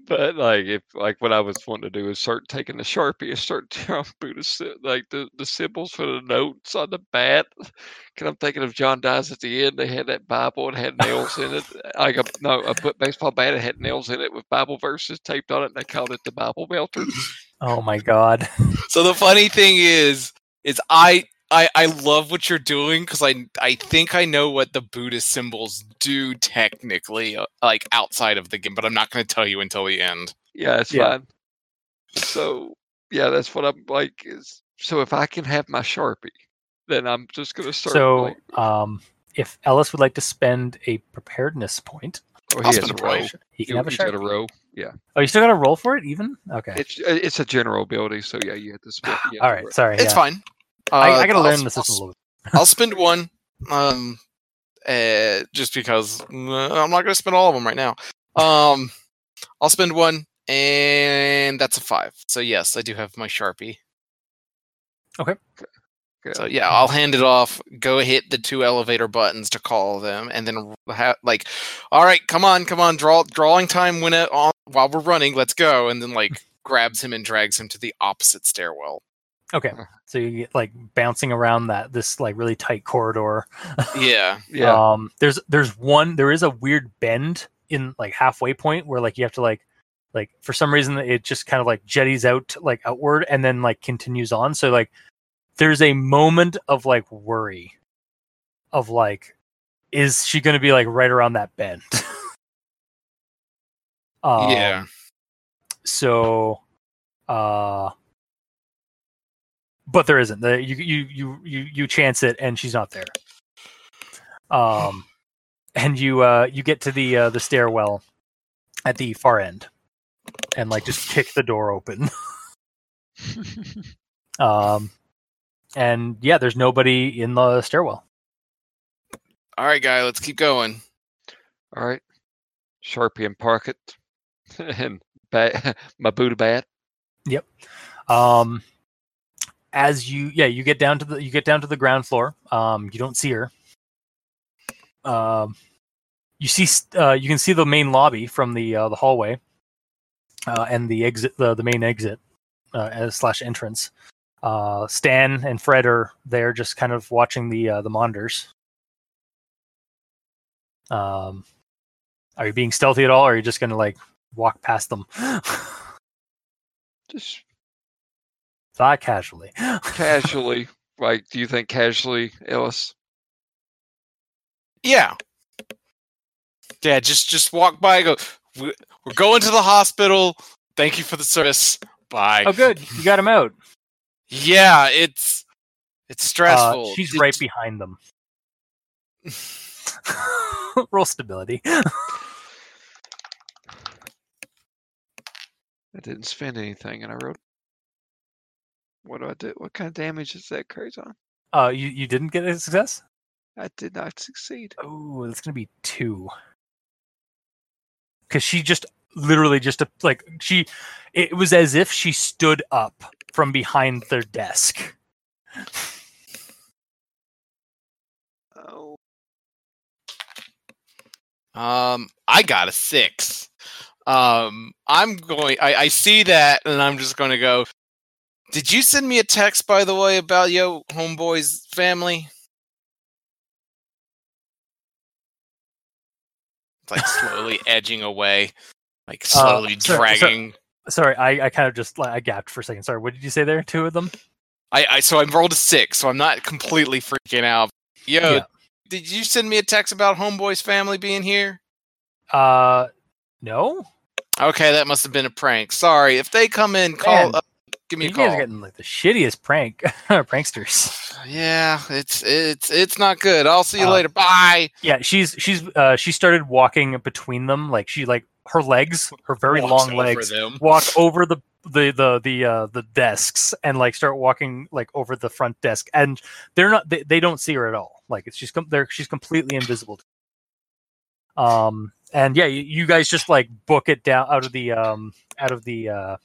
but like if like what I was wanting to do is start taking the sharpie and start [LAUGHS] drawing Buddhist like the, the symbols for the notes on the bat. Cause I'm thinking of John Dies at the end. They had that Bible and had nails in it. Like a no, a put baseball bat and had nails in it with Bible verses taped on it, and they called it the Bible melter. Oh my god. [LAUGHS] So the funny thing is, is I I I love what you're doing because I I think I know what the Buddhist symbols do technically, uh, like outside of the game, but I'm not going to tell you until the end. Yeah, it's Yeah. fine. So yeah, that's what I'm like. Is so if I can have my sharpie, then I'm just gonna start. So like, um, if Ellis would like to spend a preparedness point, oh, he has a a row. he can You- have a he's got a row. Yeah, Oh, you still got to roll for it, even? Okay. it's uh, it's a general ability. So yeah, you have to spend. you have All to right. roll. Sorry. It's yeah. fine. I, Uh, I got to I'll learn s- the I'll system a s- little bit. I'll spend one, um, uh, just because I'm not going to spend all of them right now. Um, I'll spend one, and that's a five. So yes, I do have my sharpie. Okay. So yeah, I'll hand it off. Go hit the two elevator buttons to call them, and then ha- like, all right, come on, come on, draw drawing time when it on while we're running. Let's go, and then like grabs him and drags him to the opposite stairwell. Okay. So you get like bouncing around that this like really tight corridor. Yeah, [LAUGHS] yeah. Um, there's there's one there is a weird bend in like halfway point where like you have to like like for some reason it just kind of like jetties out like outward and then like continues on. So like there's a moment of like worry of like is she going to be like right around that bend? [LAUGHS] um, yeah. so uh but there isn't. The you you you you you chance it and she's not there. Um and you uh you get to the uh the stairwell at the far end and like just kick the door open. [LAUGHS] [LAUGHS] Um and yeah there's nobody in the stairwell. All right, guy, let's keep going. All right, sharpie and park it, [LAUGHS] and [LAUGHS] my Buddha bat. um as you yeah you get down to the you get down to the ground floor um you don't see her. Um you see uh, you can see the main lobby from the uh, the hallway uh, and the exit the, the main exit uh, as- slash entrance. Uh, stan and fred are there just kind of watching the uh, the monitors. Um are you being stealthy at all or are you just gonna like walk past them Just Thought casually casually. like, do you think casually, Ellis? Yeah. Yeah, just just walk by. Go. "We- We're going to the hospital. Thank you for the service. Bye. oh good you got him out Yeah, it's it's Uh, stressful. she's Did- right behind them [LAUGHS] roll stability [LAUGHS] I didn't spend anything, and I wrote. What do I do? What kind of damage is that carries on? uh you, you didn't get a success I did not succeed. Oh, it's gonna be two. Because she just literally just a, like she, it was as if she stood up from behind their desk. Oh, Um, I got a six. Um, I'm going. I, I see that, and I'm just going to go. Did you send me a text, by the way, about yo homeboy's family? It's like slowly [LAUGHS] edging away, like slowly Uh, so- so- dragging. Sorry, I, I kind of just like I gapped for a second. Sorry, what did you say there? Two of them? I, I so I rolled a six, so I'm not completely freaking out. Yo, Yeah. did you send me a text about homeboy's family being here? Uh, no. Okay, that must have been a prank. Sorry. If they come in, call. Man, up, give me a call. You call. guys are getting like the shittiest prank [LAUGHS] pranksters. Yeah, it's it's it's not good. I'll see you Uh, later. Bye. Yeah, she's she's uh she started walking between them like she like her legs, her very Walks long legs them. [LAUGHS] walk over the the the the uh the desks and like start walking like over the front desk and they're not they, they don't see her at all like it's she's com- they're she's completely invisible um and yeah you, you guys just like book it down out of the um out of the uh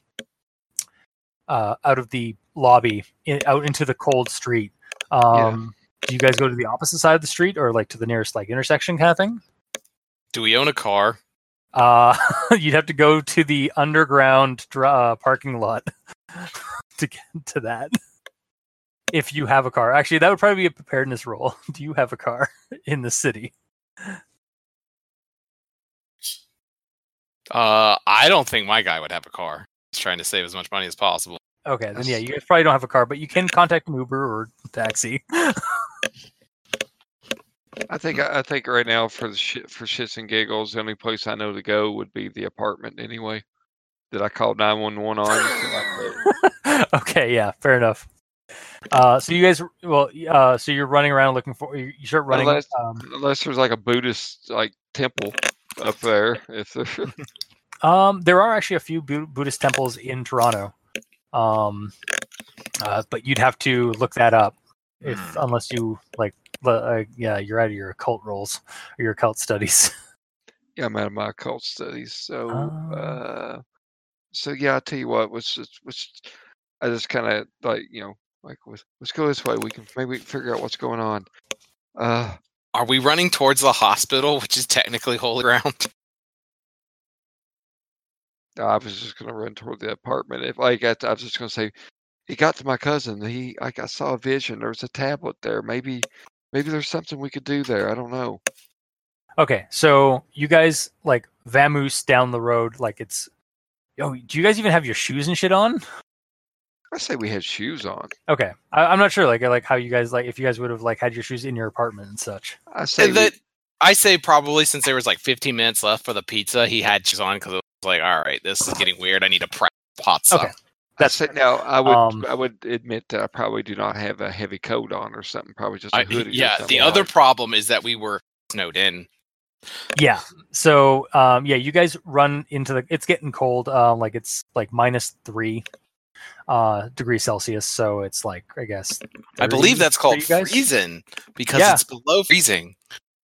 uh out of the lobby in, out into the cold street um do you guys go to the opposite side of the street or like to the nearest like intersection kind of thing Do we own a car? uh, [LAUGHS] you'd have to go to the underground dr- uh, parking lot [LAUGHS] to get to that. [LAUGHS] If you have a car, actually, that would probably be a preparedness roll. Do you have a car in the city? Uh, I don't think my guy would have a car. He's trying to save as much money as possible. Okay, then yeah, you guys probably don't have a car, but you can contact an Uber or taxi. [LAUGHS] I think I think right now for the shit for shits and giggles, the only place I know to go would be the apartment anyway. That I called nine one one on. so I [LAUGHS] could- okay, yeah, fair enough. Uh, so you guys, well, uh, so you're running around looking for you you start running. Unless- Um, Unless there's like a Buddhist like temple up there. If there, [LAUGHS] Um, there are actually a few Buddhist temples in Toronto, um, uh, but you'd have to look that up if Hmm. unless you like, uh, yeah, you're out of your occult roles or your occult studies. [LAUGHS] yeah, I'm out of my occult studies. So, Oh. uh, so yeah, I tell you what, was was I just kind of like you know like let's let's go this way. We can maybe we can figure out what's going on. Uh, Are we running towards the hospital, which is technically holy ground? I was just gonna run toward the apartment. If like I, I was just gonna say, he got to my cousin. He like I saw a vision. There was a tablet there. Maybe maybe there's something we could do there. I don't know. okay, so you guys like vamoose down the road, like it's. Yo, do you guys even have your shoes and shit on? I say we had shoes on. Okay, I, I'm not sure, like, like how you guys like if you guys would have like had your shoes in your apartment and such. I say we- that I say probably since there was like 15 minutes left for the pizza, he had shoes on because it was like, all right, this is getting weird. I need to prep hot stuff. Okay. I That's it. now I would Um, I would admit that I probably do not have a heavy coat on or something. Probably just a I, hoodie. or yeah, something the other like- problem is that we were snowed in. Yeah. So um yeah, you guys run into the it's getting cold. Uh, like it's like minus three uh degrees Celsius. So it's like I guess I believe that's called freezing because Yeah. it's below freezing.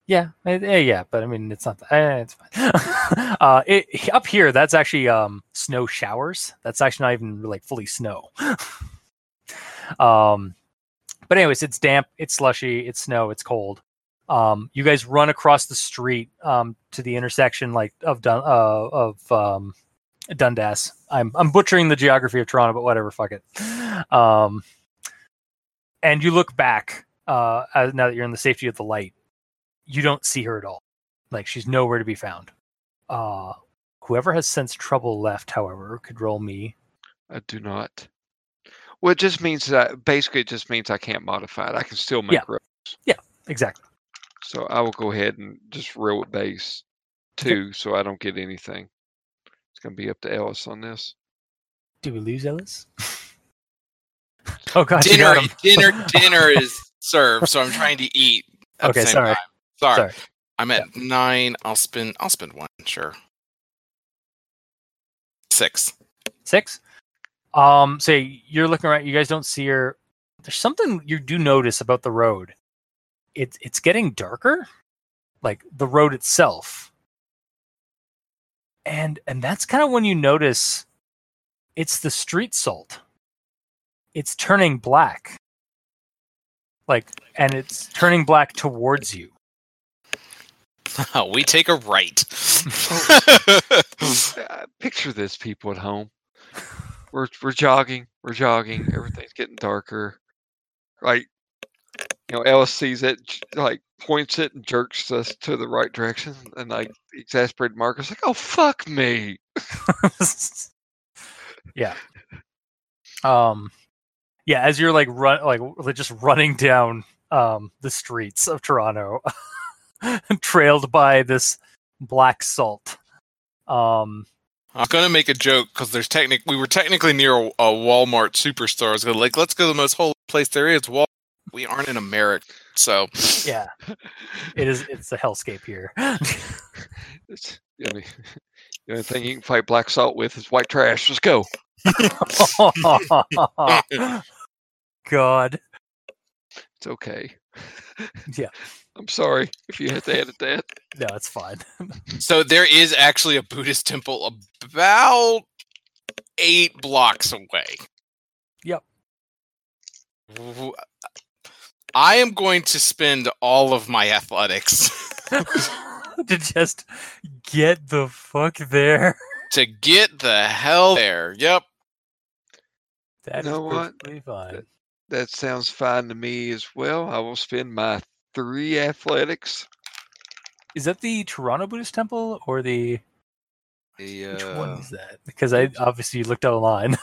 Yeah, eh, yeah, but I mean it's not eh, it's fine. [LAUGHS] uh it, up here that's actually um snow showers. That's actually not even like fully snow. [LAUGHS] um but anyways, it's damp, it's slushy, it's snow, it's cold. Um, you guys run across the street um, to the intersection like of Dun- uh, of um, Dundas. I'm I'm butchering the geography of Toronto, but whatever, fuck it. Um, and you look back uh, as, now that you're in the safety of the light. You don't see her at all. Like she's nowhere to be found. Uh, whoever has sense trouble left, however, could roll me. I do not. Well, it just means that basically it just means I can't modify it. I can still make Yeah. rolls. Exactly. So I will go ahead and just roll it base two, so I don't get anything. It's gonna be up to Ellis on this. Do we lose Ellis? [LAUGHS] oh god, you dinner, got him. dinner, [LAUGHS] dinner is served, so I'm trying to eat. At Okay, the same sorry. Time. Sorry. Sorry. I'm at nine. I'll spend. I'll spend one. Sure. Six. Six. Um, so you're looking around. You guys don't see her. There's something you do notice about the road. It's it's getting darker, like the road itself. And and that's kind of when you notice it's the street salt. It's turning black. Like and it's turning black towards you. [LAUGHS] we take a right. [LAUGHS] Uh, picture this, people at home. We're we're jogging, we're jogging. Everything's getting darker. Like, you know, Ellis sees it, like points it and jerks us to the right direction, and like exasperated Marcus, like, "Oh fuck me!" [LAUGHS] yeah. Um yeah, as you're like run like like just running down um the streets of Toronto [LAUGHS] trailed by this black salt. Um I'm gonna make a joke because there's technic. We were technically near a, a Walmart superstore. I was gonna like, let's go to the most holy place there is. Wal. We aren't in America, so yeah. It is it's a hellscape here. It's [LAUGHS] the only, the only thing you can fight black salt with is white trash. Let's go. [LAUGHS] God. It's okay. Yeah. [LAUGHS] I'm sorry if you had to edit that. No, it's fine. so there is actually a Buddhist temple about eight blocks away. Yep. W- I am going to spend all of my athletics [LAUGHS] to just get the fuck there. to get the hell there. Yep. That is know what? perfectly fine. That sounds fine to me as well. I will spend my three athletics. Is that the Toronto Buddhist temple or the The, which one uh, is that? Because I obviously looked online.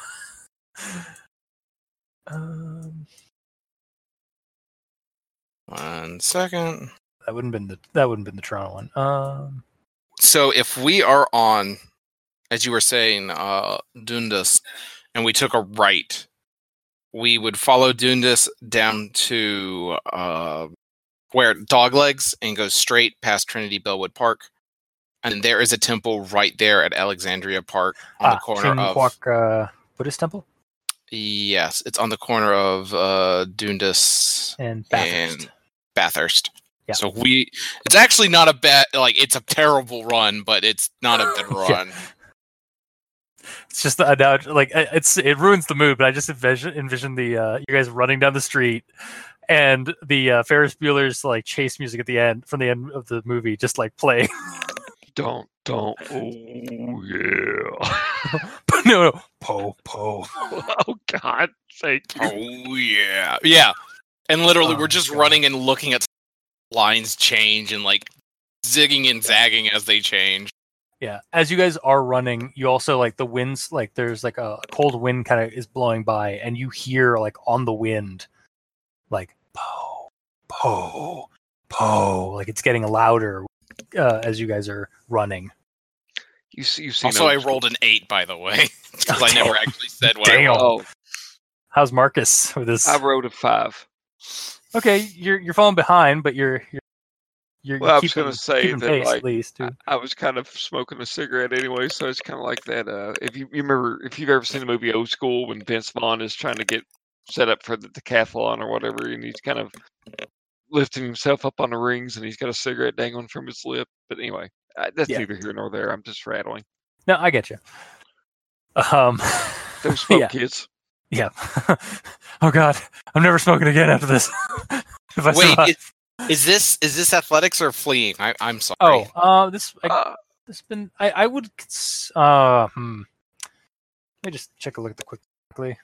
[LAUGHS] um, one second. that wouldn't been the that wouldn't been the Toronto one. Um, So if we are on, as you were saying, uh, Dundas, and we took a right, we would follow Dundas down to uh, where Doglegs and go straight past Trinity Bellwood Park. And there is a temple right there at Alexandria Park on the ah, corner of. Shinkwak, uh, Buddhist temple Yes, it's on the corner of uh, Dundas and Bathurst. and Bathurst. Yeah. So we, it's actually not a bad, like it's a terrible run, but it's not a bad [LAUGHS] Yeah. run. It's just uh, now, like it's it ruins the mood, but I just envision envision the uh, you guys running down the street and the uh, Ferris Bueller's like chase music at the end from the end of the movie just like playing. [LAUGHS] Don't, don't. Oh, yeah. [LAUGHS] no, no, po po. oh, God. Thank you. Oh yeah, yeah. And literally, Oh, we're just God. running and looking at lines change and like zigging and zagging as they change. Yeah, as you guys are running, you also like the winds like there's like a cold wind kind of is blowing by, and you hear like on the wind, like po po po, like it's getting louder uh, as you guys are running. You see, you've seen Also, I rolled an eight, by the way, [LAUGHS] because I [LAUGHS] never actually said what I Damn. rolled. Oh, How's Marcus with this? I wrote a five. Okay, you're you're falling behind, but you're you're you're, Well, I was keeping, gonna say that, pace like, at least. I, I was kind of smoking a cigarette anyway, so it's kind of like that. Uh, if you, you remember, if you've ever seen the movie Old School, when Vince Vaughn is trying to get set up for the decathlon or whatever, and he's kind of lifting himself up on the rings, and he's got a cigarette dangling from his lip. But anyway, uh, that's Yeah. neither here nor there. I'm just rattling. No, I get you. Um, Those [LAUGHS] smoke yeah, kids. Yeah. [LAUGHS] oh God, I'm never smoking again after this. [LAUGHS] if I Wait, is, Is this is this athletics or fleeing? I, I'm sorry. Oh, uh, this I, Uh, this been I I would cons- uh hmm. Let me just check a look at the quickly.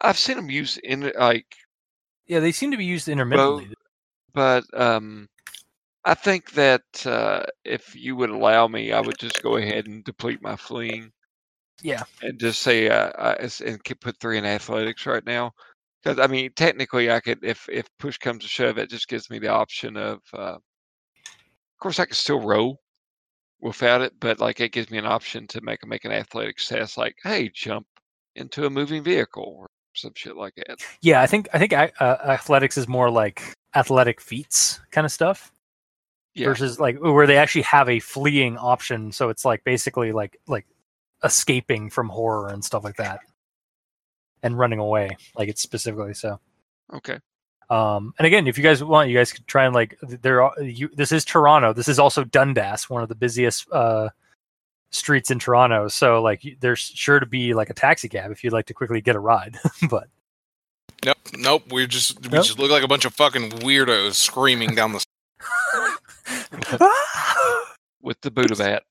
I've seen them use in like, Yeah, they seem to be used intermittently. but um, I think that uh, if you would allow me, I would just go ahead and deplete my fleeing. Yeah. and just say uh, uh and put three in athletics right now. Because I mean, technically, I could if if push comes to shove, it just gives me the option of. Uh, of course, I could still row without it, but like it gives me an option to make make an athletics test, like hey, jump into a moving vehicle or some shit like that. Yeah, I think I think uh, athletics is more like athletic feats kind of stuff Yeah. versus like where they actually have a fleeing option. So it's like basically like like escaping from horror and stuff like that, and running away. Like it's specifically so. Okay. Um, and again, if you guys want, you guys could try and like there. Are, you, this is Toronto. This is also Dundas, one of the busiest uh, streets in Toronto. So like, y- there's sure to be like a taxi cab if you'd like to quickly get a ride. [LAUGHS] but Nope, nope. We just we Nope. just look like a bunch of fucking weirdos screaming down the. [LAUGHS] [LAUGHS] With the Buddha bat.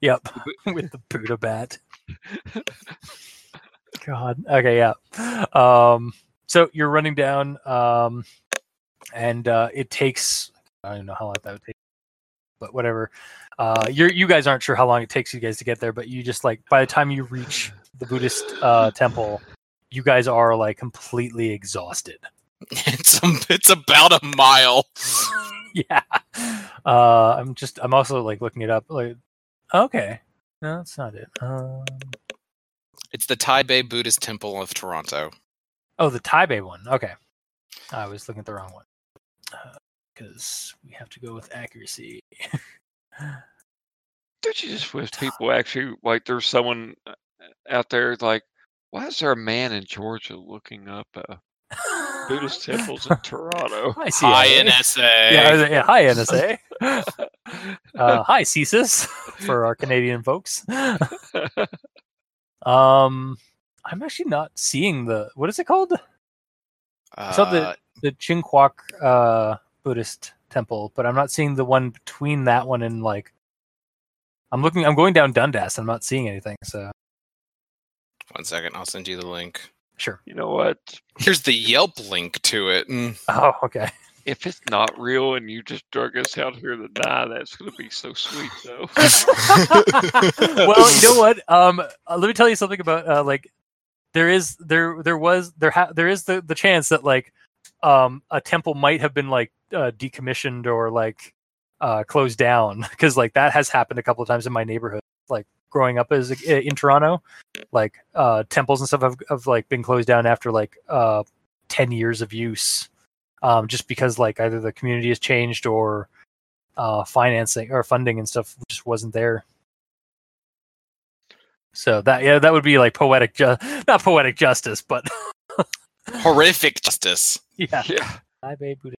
Yep, [LAUGHS] with the Buddha bat. [LAUGHS] God. Okay. Yeah. Um. So you're running down. Um. And uh, it takes. I don't know how long that would take, but whatever. Uh, you're you guys aren't sure how long it takes you guys to get there, but you just like by the time you reach the Buddhist uh, temple, you guys are like completely exhausted. [LAUGHS] It's um, it's about a mile. yeah. Uh, I'm just I'm also like looking it up. Like, okay, no, that's not it. Um, It's the Taipei Buddhist Temple of Toronto. oh, the Taipei one. Okay, I was looking at the wrong one because we have to go with accuracy. [LAUGHS] Don't you just wish people actually like there's someone uh, out there like, why is there a man in Georgia looking up uh, Buddhist [LAUGHS] temples in Toronto? I see. High NSA. Yeah, I was- yeah, hi NSA. [LAUGHS] uh, hi CSIS [LAUGHS] for our Canadian folks. [LAUGHS] um, I'm actually not seeing the what is it called? I saw the Uh, the Chinquak uh, Buddhist temple, but I'm not seeing the one between that one and like. I'm looking. I'm going down Dundas. And I'm not seeing anything. So one second, I'll send you the link. sure. you know what? Here's the Yelp link to it. Mm. Oh, okay. If it's not real and you just drug us out here to die, that's gonna be so sweet though. [LAUGHS] well, you know what? Um, uh, let me tell you something about uh, like there is there there was there ha- there is the the chance that like um a temple might have been like uh, decommissioned or like uh closed down [LAUGHS] because like that has happened a couple of times in my neighborhood like growing up as in Toronto like uh temples and stuff have, have like been closed down after like uh 10 years of use um just because like either the community has changed or uh financing or funding and stuff just wasn't there so that yeah that would be like poetic ju- not poetic justice but [LAUGHS] Horrific justice. yeah yeah. Taipei Buddhist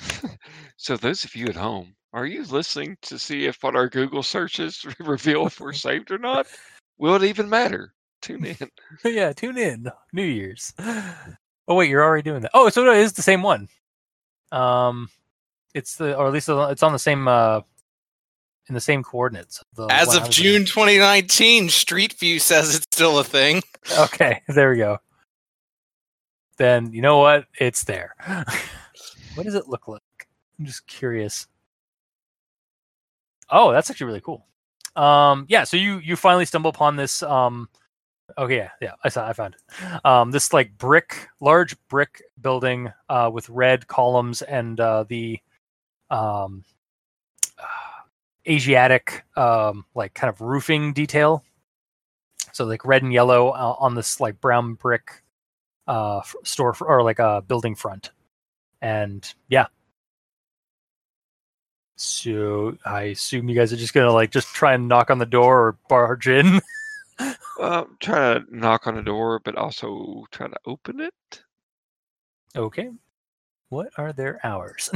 [LAUGHS] So those of you at home, are you listening to see if what our Google searches [LAUGHS] reveal if we're saved or not? Will it even matter? Tune in. yeah, tune in. New Year's. Oh wait, you're already doing that. Oh, so it is the same one. Um, it's the or at least it's on the same uh in the same coordinates. The As of June 2019, Street View says it's still a thing. [LAUGHS] [LAUGHS] Okay, there we go. Then you know what? It's there. [LAUGHS] what does it look like? I'm just curious. Oh, that's actually really cool. Um, yeah. So you you finally stumble upon this. Um, okay, yeah, yeah. I saw. I found it. Um, this like brick, large brick building uh, with red columns and uh, the um, Asiatic um, like kind of roofing detail. So like red and yellow uh, on this like brown brick uh, store f- or like a building front, and yeah. So I assume you guys are just gonna like just try and knock on the door or barge in. [LAUGHS] Uh, try to knock on the door, but also try to open it. okay. What are their hours?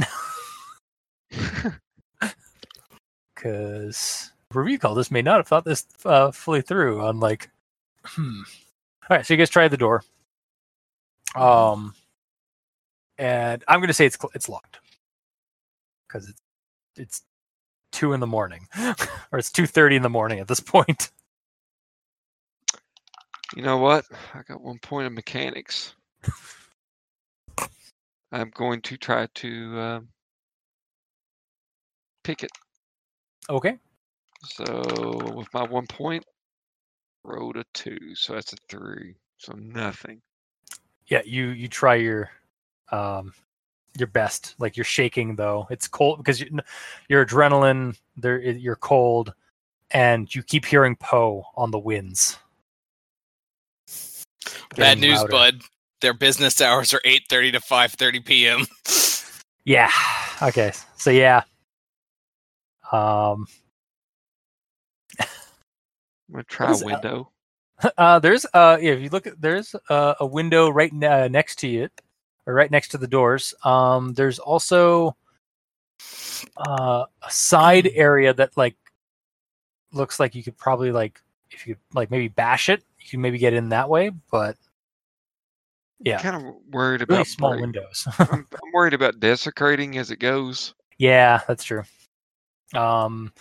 [LAUGHS] Because review call this may not have thought this uh, fully through on like. Hmm. All right, so you guys try the door. Um, and I'm gonna say it's cl- it's locked. because it's it's two in the morning, [LAUGHS] or it's two thirty in the morning at this point. You know what? I got one point of mechanics. I'm going to try to um, pick it. Okay. So with my one point, rolled a two, so that's a three. So nothing. Yeah, you you try your um your best. Like you're shaking though. It's cold because you, your adrenaline. There, you're cold, and you keep hearing Poe on the winds. Bad news, louder. bud. Their business hours are 8:30 to 5:30 p.m. Yeah. Okay. So yeah. Um. I'm gonna try a window. [LAUGHS] Uh. There's uh. Yeah, if you look at there's uh, a window right ne- uh, next to it, or right next to the doors. Um. There's also uh a side area that like looks like you could probably like if you like maybe bash it, you can maybe get in that way. But yeah, Kind of worried really about small break- windows. [LAUGHS] I'm, I'm worried about desecrating as it goes. Yeah, that's true. Um,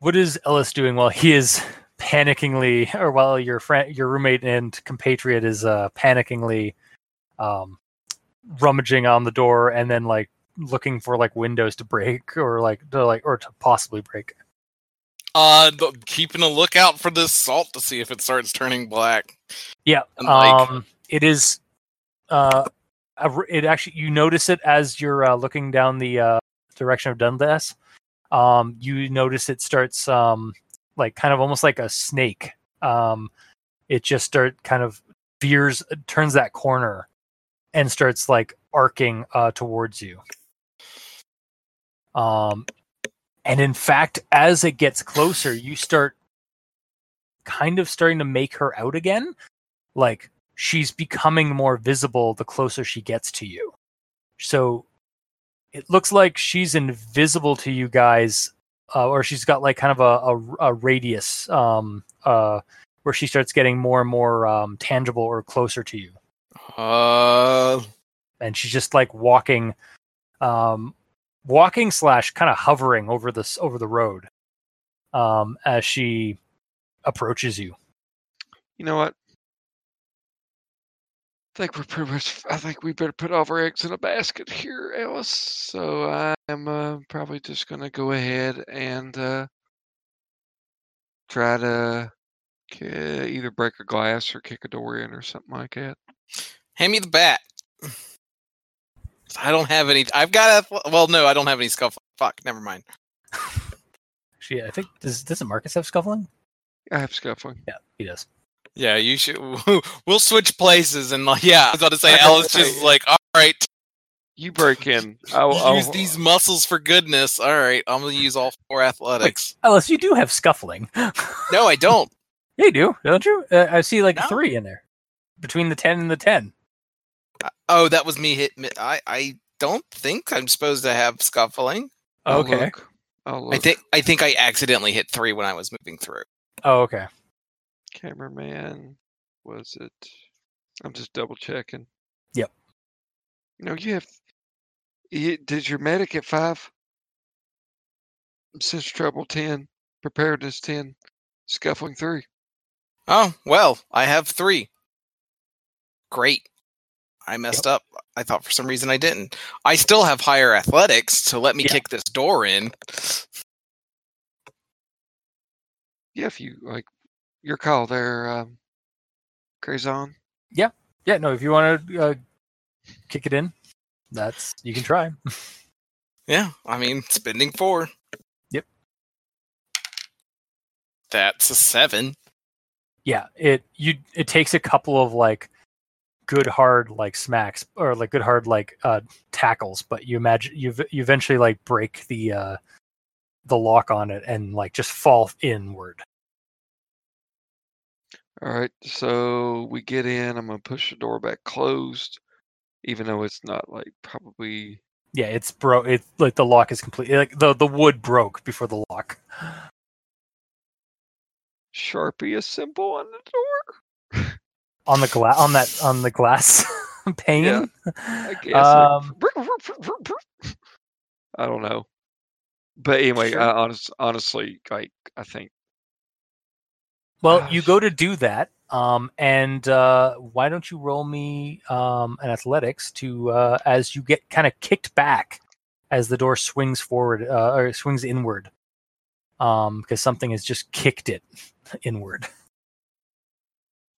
what is Ellis doing while he is panickingly, or while your friend, your roommate and compatriot is uh, panickingly um, rummaging on the door and then like looking for like windows to break or like to like or to possibly break. Uh, keeping a lookout for this salt to see if it starts turning black. Yeah. And, like- Um, it is. Uh, it actually you notice it as you're uh, looking down the uh, direction of Dundas. Um, you notice it starts um like kind of almost like a snake. Um, it just start kind of veers, turns that corner, and starts like arcing uh towards you. Um, and in fact, as it gets closer, you start kind of starting to make her out again like she's becoming more visible the closer she gets to you. So it looks like she's invisible to you guys, uh, or she's got like kind of a, a, a radius um, uh, where she starts getting more and more um, tangible or closer to you. Uh, And she's just like walking, um, walking slash kind of hovering over this over the road um, as she approaches you. You know what? I think we're pretty much. I think we better put all our eggs in a basket here, Alice. So I am uh, probably just gonna go ahead and uh, try to ki- either break a glass or kick a door in or something like that. hand me the bat. I don't have any. I've got a. Well, no, I don't have any scuff. Fuck, never mind. She, I think, does doesn't Marcus have scuffling? I have scuffling. Yeah, he does. Yeah, you should. [LAUGHS] We'll switch places, and like, yeah, I was about to say, Okay, Alice just okay. like, all right, You break in. [LAUGHS] I'll, I'll, use these muscles for goodness. All right, I'm gonna use all four athletics. Ellis, you do have scuffling. [LAUGHS] No, I don't. Yeah, you do, don't you? Uh, I see like a No. three in there between the ten and the ten. Uh, oh, that was me hit. mi- I I don't think I'm supposed to have scuffling. I'll okay. look. Oh, I'll I think I think I accidentally hit three when I was moving through. Oh, okay. cameraman. Was it? I'm just double checking. Yep. No, you have. You, did your medic at five? Sense trouble ten, preparedness ten, scuffling three. Oh well, I have three. Great. I messed up. I thought for some reason I didn't. I still have higher athletics, so let me Yeah. kick this door in. Yeah, if you like, your call there, um, Crazon. Yeah, yeah, no. If you want to uh, kick it in, that's you can try. Yeah, I mean, spending four. Yep. That's a seven. yeah, it you it takes a couple of like good hard like smacks or like good hard like uh tackles, but you imagine you you eventually like break the uh the lock on it and like just fall inward. All right, so we get in. I'm gonna push the door back closed, even though it's not like probably. Yeah, it's bro. It's like the lock is completely like the the wood broke before the lock. Sharpie a symbol on the door. [LAUGHS] on the glass on that on the glass [LAUGHS] pane. I [LAUGHS] guess. Um, [LAUGHS] I don't know. But anyway, Sure. I honest, honestly, like I think Well, you go to do that, um, and uh, why don't you roll me um, an athletics to uh, as you get kind of kicked back as the door swings forward uh, or swings inward, um, because something has just kicked it inward.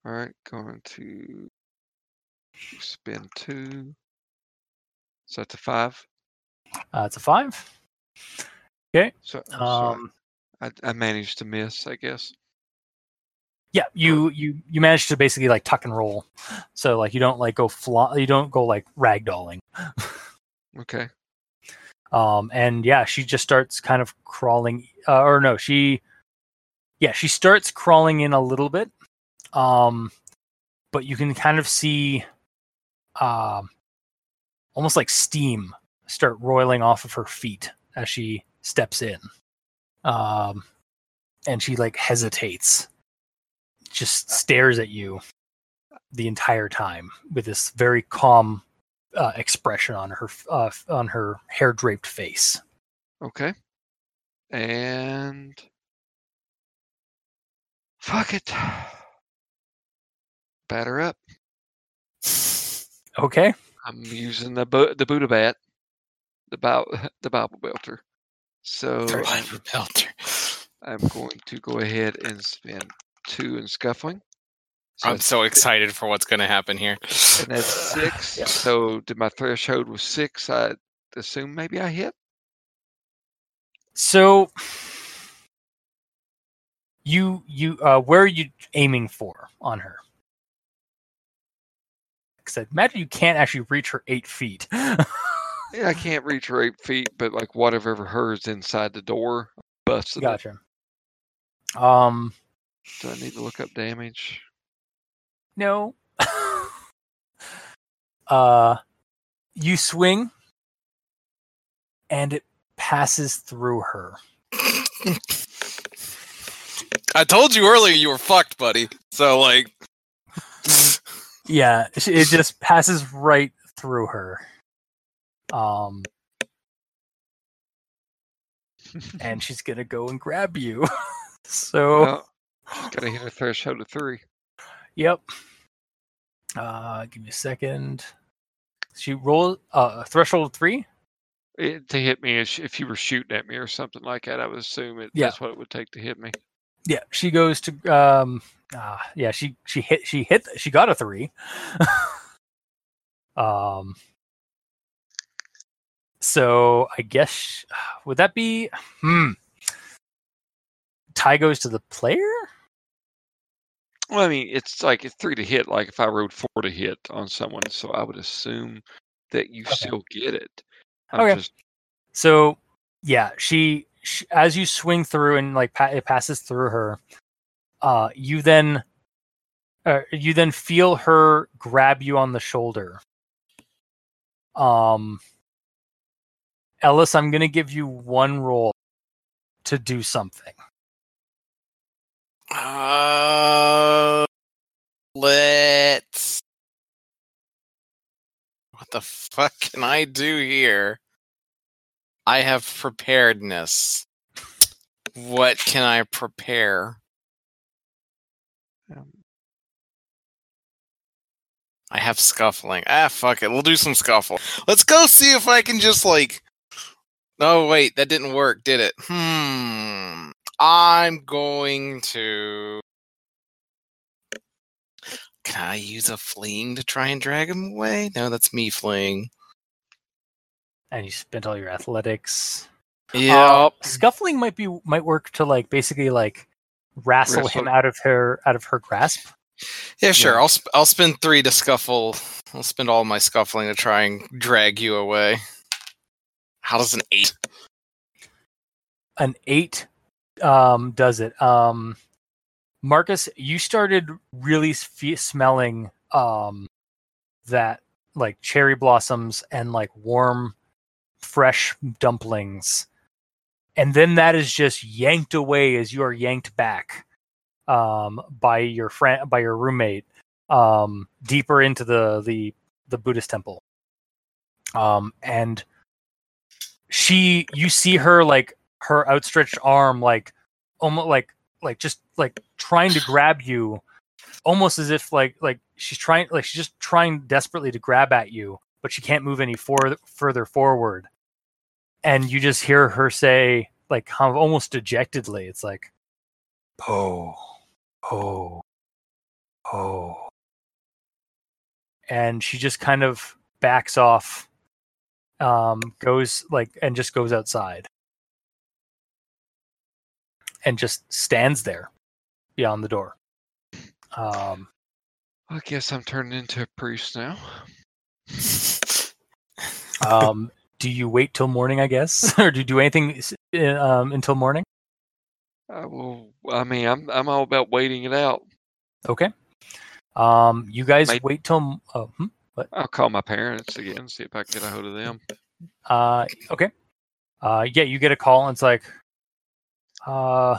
All right, going to spin two. So that's a five. Uh, it's a five. So, so Um, I, I managed to miss, I guess. yeah, you you you manage to basically like tuck and roll, so like you don't like go fly, you don't go like ragdolling. [LAUGHS] Okay. um and yeah she just starts kind of crawling uh, or no she yeah she starts crawling in a little bit um but you can kind of see um almost like steam start roiling off of her feet as she steps in um and she like hesitates just stares at you the entire time with this very calm uh, expression on her uh, on her hair draped face. Okay. And fuck it. Batter up. Okay. I'm using the bu- the Buddha bat, the Bible [LAUGHS] the Bible belter. So Very I'm, belter. I'm going to go ahead and spend two in scuffling. So I'm so excited for what's going to happen here. and that's [LAUGHS] six. Yeah. So did my threshold was six? I assume maybe I hit. So you you uh where are you aiming for on her? Because I imagine you can't actually reach her eight feet. [LAUGHS] Yeah, I can't reach her eight feet, but like whatever her is inside the door, busted it. gotcha. Um Do I need to look up damage? no. [LAUGHS] uh you swing and it passes through her. [LAUGHS] I told you earlier you were fucked, buddy. So like, Yeah, it just passes right through her. Um, and she's gonna go and grab you. [LAUGHS] so, Well, she's to hit a threshold of three. yep. Uh, give me a second. She rolled uh, a threshold of three. It, to hit me, if you were shooting at me or something like that, I would assume it. Yeah. That's what it would take to hit me. Yeah, she goes to um, uh, yeah, she she hit she hit she got a three. [LAUGHS] um, so I guess would that be hmm. Tie goes to the player. Well, I mean, it's like it's three to hit. Like if I rode four to hit on someone, so I would assume that you Okay. still get it. I'm Okay. just So yeah, she, sh as you swing through and like pa- it passes through her, uh, you then, uh, you then feel her grab you on the shoulder. Um, Ellis, I'm gonna give you one roll to do something. uh, let's. What the fuck can I do here? I have preparedness. What can I prepare? um, I have scuffling. Ah, fuck it. We'll do some scuffle. Let's go see if I can just like. Oh wait, that didn't work, did it? Hmm. I'm going to. Can I use a fleeing to try and drag him away? No, that's me fleeing. And you spent all your athletics. Yep. Uh, scuffling might be might work to like basically like wrestle him out of her out of her grasp. yeah, sure. yeah. I'll sp- I'll spend three to scuffle. I'll spend all my scuffling to try and drag you away. How does an eight? an eight um does it um marcus you started really f- smelling um that like cherry blossoms and like warm fresh dumplings. And then that is just yanked away as you are yanked back um by your friend by your roommate um deeper into the the the buddhist temple. Um and she you see her like her outstretched arm like almost like like just like trying to grab you almost as if like like she's trying like she's just trying desperately to grab at you but she can't move any for, further forward and you just hear her say like kind of almost dejectedly it's like oh oh oh. And she just kind of backs off um goes like and just goes outside. And just stands there beyond the door. Um I guess I'm turning into a priest now. [LAUGHS] um do you wait till morning i guess [LAUGHS] or do you do anything uh, um until morning I will. I mean, I'm I'm all about waiting it out. okay um you guys Might- wait till uh, hmm? I'll call my parents again, see if I can get a hold of them. Uh, okay. Uh, yeah, you get a call and it's like, uh,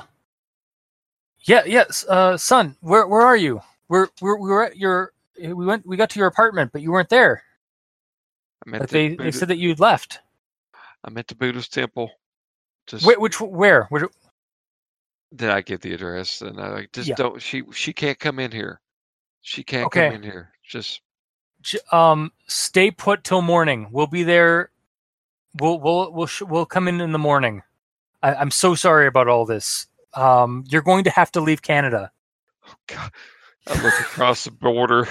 yeah, yes, uh, son, where where are you? We're we're we were at your we went we got to your apartment, but you weren't there. I'm at Like the they they said that you'd left. I'm at the Buddhist temple. Just Wait, which where? Which, did I get the address? And I like just Yeah. don't. She she can't come in here. She can't Okay. come in here. Just um, stay put till morning. We'll be there. We'll we'll we'll sh- we'll come in in the morning. I, I'm so sorry about all this. Um, you're going to have to leave Canada. Oh, [LAUGHS] God, I look across the border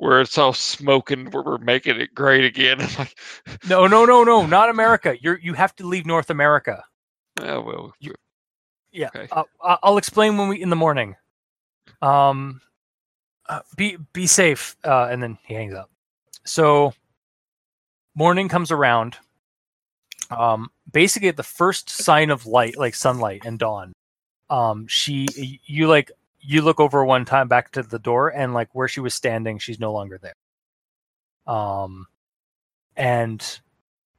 where it's all smoking, where we're making it great again. [LAUGHS] Like, No, no, no, no, not America. You're you have to leave North America. [LAUGHS] oh well. You- Yeah, Okay. uh, I'll explain when we in the morning. Um, uh, be be safe, uh, and then he hangs up. So, morning comes around. Um, basically at the first sign of light, like sunlight and dawn, um, she you like you look over one time back to the door, and like where she was standing, she's no longer there. Um, and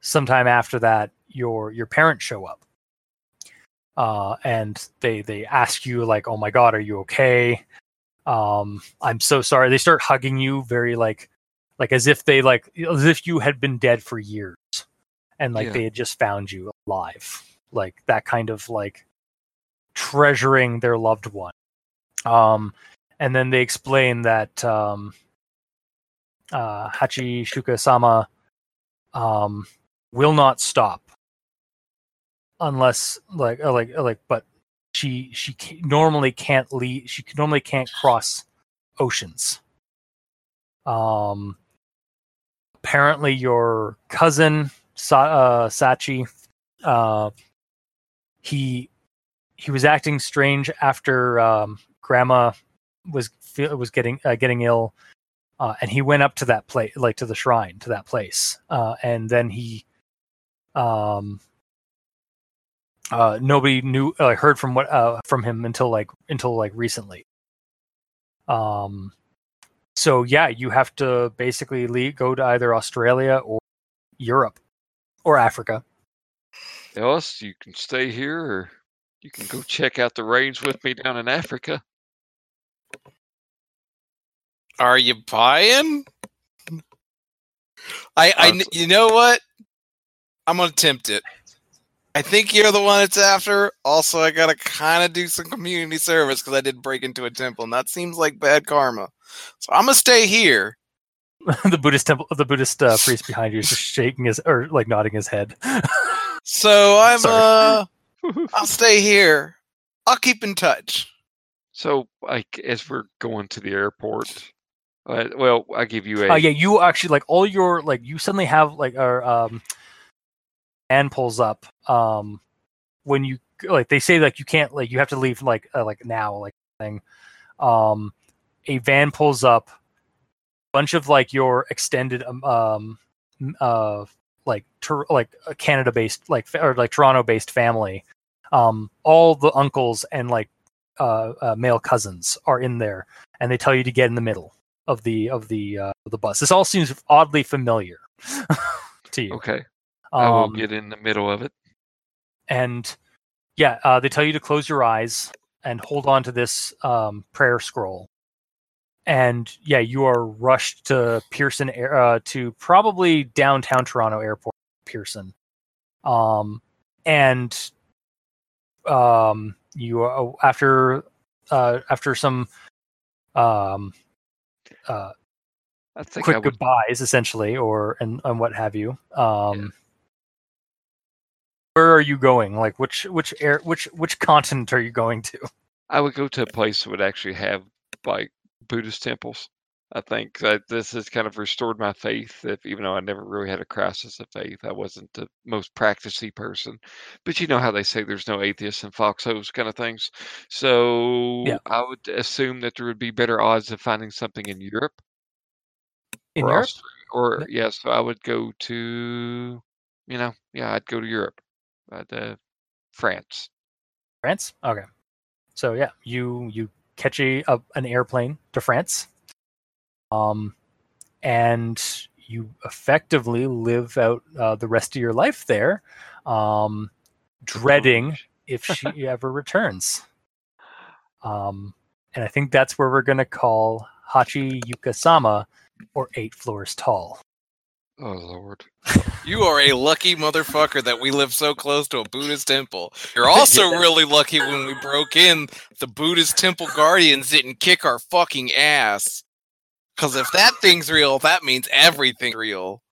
sometime after that, your your parents show up uh, and they they ask you like, "Oh my God, are you okay?" Um, I'm so sorry. They start hugging you very like like as if they like as if you had been dead for years, and like Yeah. they had just found you alive, like that kind of like treasuring their loved one. Um, and then they explain that um, uh, Hachi Shaku Sama um, will not stop unless like uh, like uh, like but she she normally can't leave she normally can't cross oceans. Um apparently your cousin Sa- uh, sachi uh he he was acting strange after um grandma was was getting uh, getting ill uh, and he went up to that place like to the shrine to that place uh and then he um uh, nobody knew uh, heard from what uh, from him until like until like recently. Um, so yeah, you have to basically leave, go to either Australia or Europe or Africa. Else, you can stay here, or you can go check out the range with me down in Africa. Are you buying? I, I, Uh, you know what? I'm gonna tempt it. I think you're the one it's after. Also, I gotta kind of do some community service because I did break into a temple, and that seems like bad karma. So I'm gonna stay here. [LAUGHS] the Buddhist temple, the Buddhist uh, priest behind you is just shaking his or like nodding his head. [LAUGHS] So I'm Sorry. uh, I'll [LAUGHS] stay here. I'll keep in touch. So, like, as we're going to the airport, uh, well, I give you a uh, yeah, you actually like all your like you suddenly have like a um, van pulls up um when you like they say like you can't like you have to leave like uh, like now like thing. Um a van pulls up bunch of like your extended um, um uh like Tor- like a Canada based like or like Toronto based family um all the uncles and like uh, uh male cousins are in there and they tell you to get in the middle of the of the uh, of the bus this all seems oddly familiar [LAUGHS] to you okay. I will um, get in the middle of it. and yeah, uh, they tell you to close your eyes and hold on to this um, prayer scroll. And yeah, you are rushed to Pearson, Air- uh, to probably downtown Toronto Airport, Pearson. um, and um, you uh, after uh, after some um, uh, quick would, goodbyes, essentially, or and, and what have you. Um, Where are you going? Like which which air which which continent are you going to? I would go to a place that would actually have like Buddhist temples. I think that this has kind of restored my faith. If even though I never really had a crisis of faith, I wasn't the most practicey person. But you know how they say there's no atheists in foxholes kind of things. So Yeah. I would assume that there would be better odds of finding something in Europe In or Europe? Aust- or Yep. yeah. So I would go to, you know, yeah, I'd go to Europe, uh, to France. France? Okay. So yeah, you you catch a, a an airplane to France. Um and you effectively live out uh, the rest of your life there, um, dreading if she [LAUGHS] ever returns. Um, and I think that's where we're gonna call Hachi Shaku-sama, or eight floors tall. Oh Lord. You are a lucky motherfucker that we live so close to a Buddhist temple. You're [LAUGHS] also really lucky when we broke in, the Buddhist temple guardians didn't kick our fucking ass. Because if that thing's real, that means everything's real.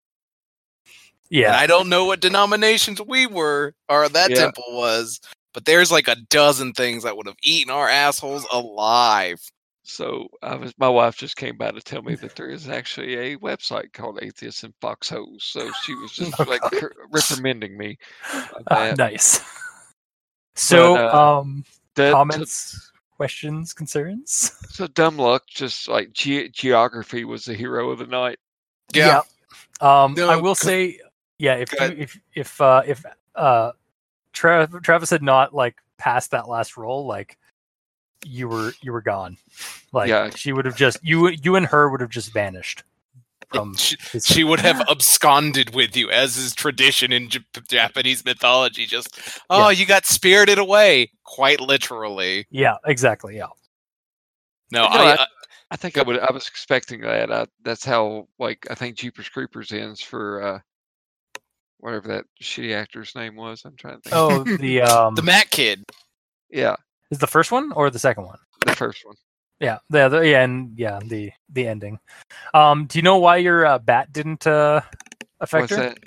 And Yeah, I don't know what denominations we were or that Yeah. temple was, but there's like a dozen things that would have eaten our assholes alive. So I was, my wife just came by to tell me that there is actually a website called Atheists and Foxholes. So she was just [LAUGHS] like God. cr- reprimanding me. about Ah, nice. So, uh, um, That- comments, questions, concerns? So dumb luck, just like ge- geography was the hero of the night. yeah Um, I will c- say, yeah, if you, if if uh, if uh, Trav- Travis had not like passed that last roll, like you were you were gone. Like Yeah. she would have just you you and her would have just vanished from [LAUGHS] she, his she would have absconded with you, as is tradition in J- Japanese mythology. Just, oh, you got spirited away, quite literally. Yeah, exactly. Yeah. No, No, I, I- I think I would. I was expecting that. I, that's how, like, I think Jeepers Creepers ends for uh, whatever that shitty actor's name was. I'm trying to think. Oh, the [LAUGHS] um, the Matt Kid. yeah, is the first one or the second one? the first one. Yeah, the, the yeah, and yeah, the the ending. Um, do you know why your uh, bat didn't uh, affect What's her? that?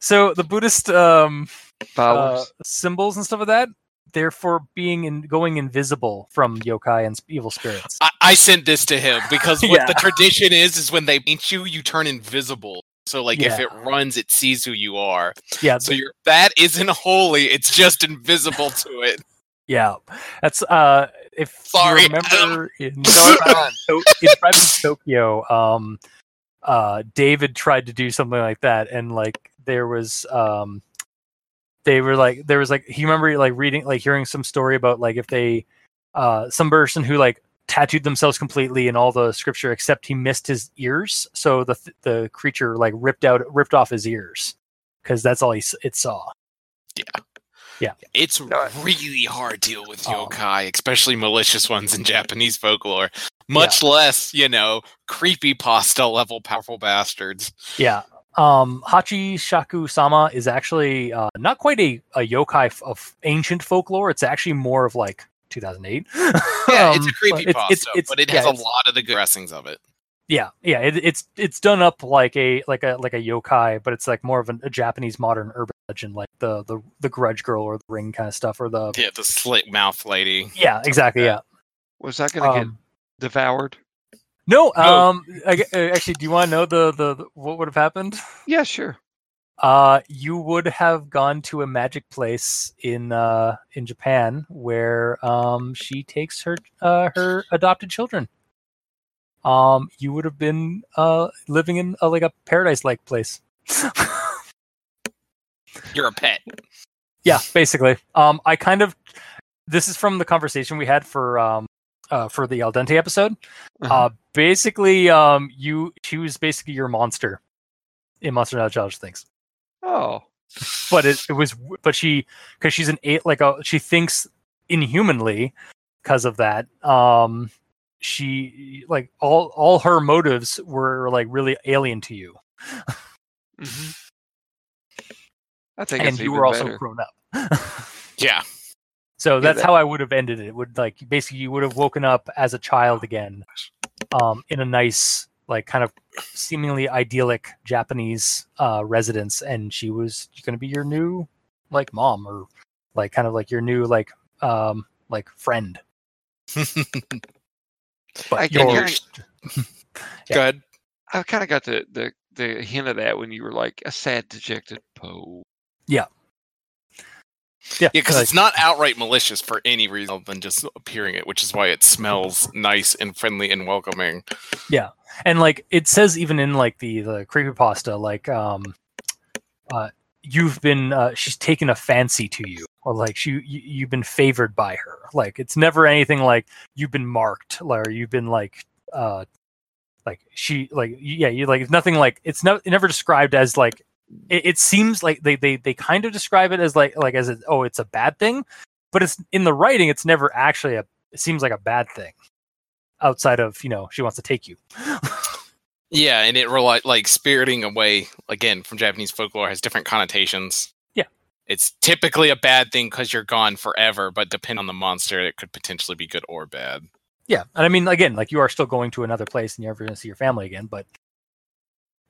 So the Buddhist um, uh, symbols and stuff like that, they're for being in going invisible from yokai and evil spirits. I, I sent this to him because what Yeah. the tradition is is when they paint you, you turn invisible. So like if it runs, it sees who you are. Yeah, So your bat isn't holy; it's just invisible to it. [LAUGHS] yeah. That's uh, if Sorry, you remember in, [LAUGHS] No, in of Tokyo, um, uh, David tried to do something like that, and like there was um, they were like there was like he remember like reading like hearing some story about like if they uh some person who like tattooed themselves completely in all the scripture except he missed his ears so the the creature like ripped out ripped off his ears because that's all he it saw It's No, really hard to deal with Oh. yokai, especially malicious ones in [LAUGHS] Japanese folklore. Much less, you know, creepy pasta level powerful bastards. yeah um hachi shaku sama is actually uh not quite a, a yokai f- of ancient folklore it's actually more of like 2008 [LAUGHS] Yeah, it's Um, a creepy but pasta, but it yeah, has a lot of the good dressings of it. Yeah, yeah, it, it's it's done up like a like a like a yokai, but it's like more of an, a Japanese modern urban legend, like the the the Grudge Girl or the Ring kind of stuff, or the Yeah, the slit mouth lady. yeah, exactly, yeah. Was that going to Um, get devoured? no, No. um, I, gu- uh, actually, do you want to know the, the the what would have happened? Yeah, sure. Uh, you would have gone to a magic place in uh in Japan where um she takes her uh her adopted children. Um, you would have been uh living in a, like a paradise like place. [LAUGHS] You're a pet. yeah basically um i kind of this is from the conversation we had for um uh for the al dente episode Uh-huh. uh basically um you she was basically your monster in monster Hunter challenge things oh, but it, it was but she because she's an eight like a she thinks inhumanly because of that um she like all all her motives were like really alien to you mhm. I think and you were also better. grown up. [LAUGHS] Yeah. so that's that- how I would have ended it. Would like basically you would have woken up as a child again, um, in a nice like kind of seemingly idyllic Japanese uh, residence, and she was going to be your new like mom or like kind of like your new like um like friend. [LAUGHS] But [LAUGHS] I can your- hear Yeah. Good. I kind of got the, the the hint of that when you were like a sad, dejected Poe. Yeah, Yeah, because like- it's not outright malicious for any reason other than just appearing it, which is why it smells nice and friendly and welcoming. Yeah, and like it says even in like the the creepypasta like um uh you've been uh she's taken a fancy to you or like she you, you've been favored by her like it's never anything like you've been marked or you've been like uh like she like yeah you like it's nothing like it's no, never described as like it, it seems like they, they they kind of describe it as like like as a, oh it's a bad thing but it's in the writing it's never actually a it seems like a bad thing outside of you know she wants to take you [LAUGHS] Yeah, and it rely like spiriting away again from Japanese folklore has different connotations. Yeah. It's typically a bad thing because you're gone forever, but depending on the monster, it could potentially be good or bad. Yeah, and I mean, again, like you are still going to another place, and you're ever going to see your family again, but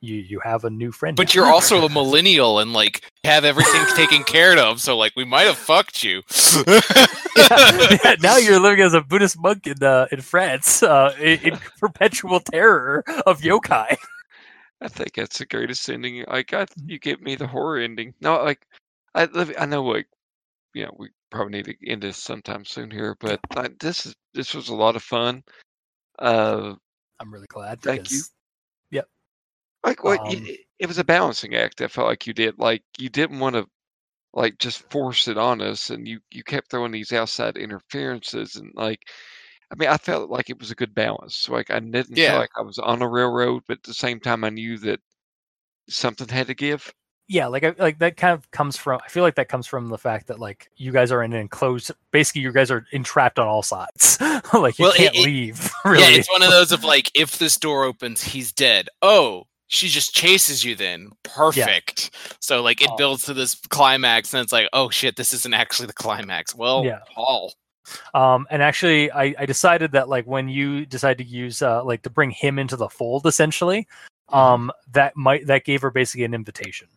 you you have a new friend. But now. you're also a [LAUGHS] millennial and like have everything [LAUGHS] taken care of, so like we might have fucked you. [LAUGHS] yeah, yeah, now you're living as a Buddhist monk in uh, in France, uh, in, in perpetual terror of yokai. I think that's the greatest ending. Like, I, you give me the horror ending. No, like, I live. I know, like, you know, we probably need to end this sometime soon here, but like, this is this was a lot of fun. Uh, I'm really glad. Thank you. Like, what Um, it, it was a balancing act. I felt like you did. Like, you didn't want to, like, just force it on us, and you you kept throwing these outside interferences, and like, I mean, I felt like it was a good balance. Like, I didn't Yeah. feel like I was on a railroad, but at the same time, I knew that something had to give. Yeah, like I, like that kind of comes from. I feel like that comes from the fact that like you guys are in an enclosed. Basically, you guys are entrapped on all sides. [LAUGHS] like you Well, can't it- leave. [LAUGHS] Really. Yeah, it's one of those of like, if this door opens, he's dead. Oh, she just chases you then. Perfect. So like it Oh. builds to this climax, and it's like, oh shit, this isn't actually the climax. Well, Yeah. Paul. Um, and actually, I, I decided that like when you decide to use uh, like to bring him into the fold, essentially, Mm-hmm. um, that might that gave her basically an invitation.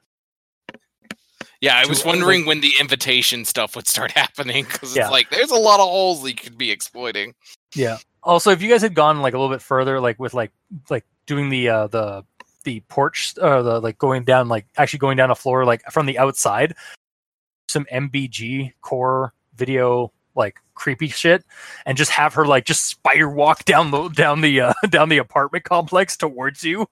Yeah, I was wondering when the invitation stuff would start [LAUGHS] happening because Yeah. it's like there's a lot of holes you could be exploiting. Yeah. Also, if you guys had gone like a little bit further, like with like like doing the uh, the the porch or the like going down like actually going down a floor like from the outside, some MBG core video like creepy shit, and just have her like just spider walk down the down the uh, [LAUGHS] down the apartment complex towards you.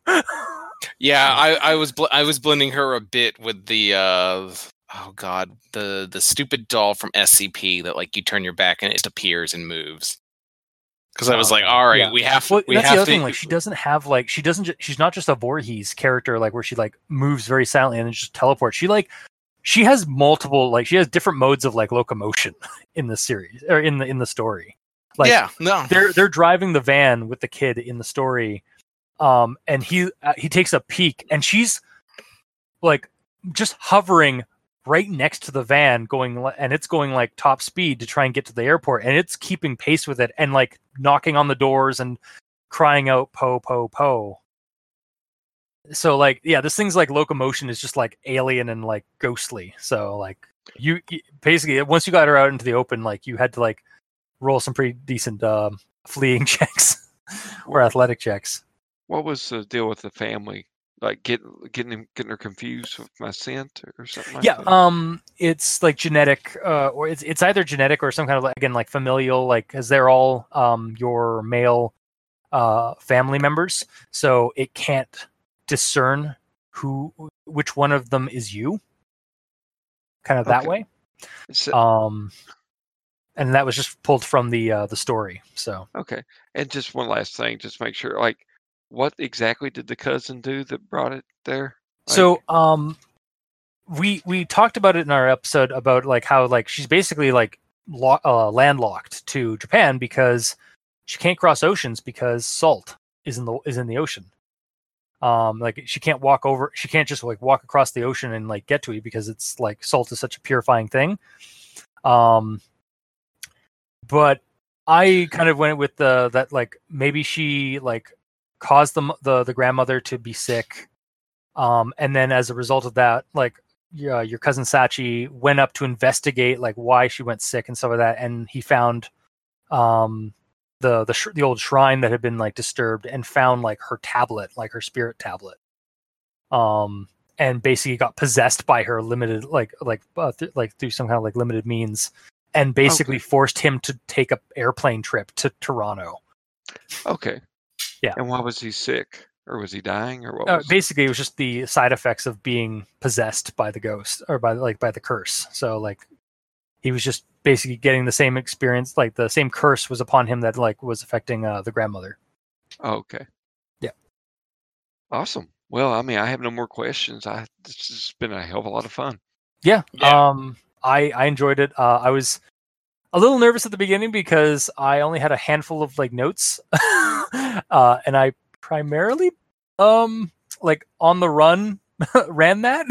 Yeah, [LAUGHS] I, I was bl- I was blending her a bit with the uh oh god the the stupid doll from SCP that like you turn your back and it appears and moves. Because I was like, all right, yeah. we have Well, we that's the have other to. thing. Like, she doesn't have like she doesn't. Ju- she's not just a Voorhees character, like where she like moves very silently and then just teleports. She like she has multiple like she has different modes of like locomotion [LAUGHS] in the series or in the in the story. Like yeah, no, they're they're driving the van with the kid in the story, um, and he uh, he takes a peek and she's like just hovering right next to the van going and it's going like top speed to try and get to the airport and it's keeping pace with it and like knocking on the doors and crying out po po po. So like yeah this thing's like locomotion is just like alien and like ghostly. So like you basically once you got her out into the open like you had to like roll some pretty decent um, fleeing [LAUGHS] checks or athletic checks. What was the deal with the family? Like getting getting him getting her confused with my scent or something like yeah that? um it's like genetic uh or it's it's either genetic or some kind of like, again like familial like because they're all um your male uh family members so it can't discern who which one of them is you kind of that Okay. way So- um and that was just pulled from the uh the story so okay. And just one last thing, just make sure like what exactly did the cousin do that brought it there? So um we we talked about it in our episode about like how like she's basically like lo- uh, landlocked to Japan because she can't cross oceans because salt is in the is in the ocean. Um, like she can't walk over, she can't just like walk across the ocean and like get to it because it's like salt is such a purifying thing. Um, but I kind of went with the that like maybe she like caused the the the grandmother to be sick, um, and then as a result of that, like your your cousin Sachi went up to investigate like why she went sick and stuff like that, and he found um the the sh- the old shrine that had been like disturbed and found like her tablet, like her spirit tablet. Um, and basically got possessed by her limited like like uh, th- like through some kind of like limited means and basically forced him to take a airplane trip to Toronto. Okay. Yeah. And why was he sick? Or was he dying? Or what Uh, was basically, it was just the side effects of being possessed by the ghost or by like by the curse. So like, he was just basically getting the same experience, like the same curse was upon him that like was affecting uh, the grandmother. Oh, okay. Yeah. Awesome. Well, I mean, I have no more questions. I this has been a hell of a lot of fun. Yeah. Yeah. Um, I I enjoyed it. Uh, I was a little nervous at the beginning because I only had a handful of like notes, [LAUGHS] uh, and I primarily um like on the run [LAUGHS] ran that.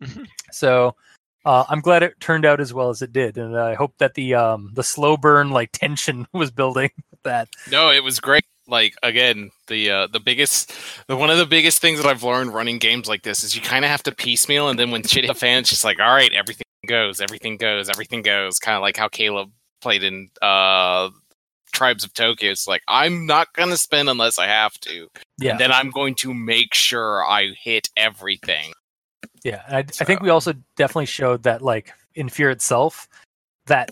Mhm. So uh, I'm glad it turned out as well as it did, and I hope that the um the slow burn like tension [LAUGHS] was building that. No, it was great. Like again, the uh, the biggest, the one of the biggest things that I've learned running games like this is you kind of have to piecemeal, and then when shit hit the fan, it's just like, all right, everything goes, everything goes, everything goes. Kind of like how Caleb played in uh, Tribes of Tokyo. It's like I'm not gonna spend unless I have to, Yeah, and then I'm going to make sure I hit everything. yeah. And I, I think we also definitely showed that like in Fear itself, that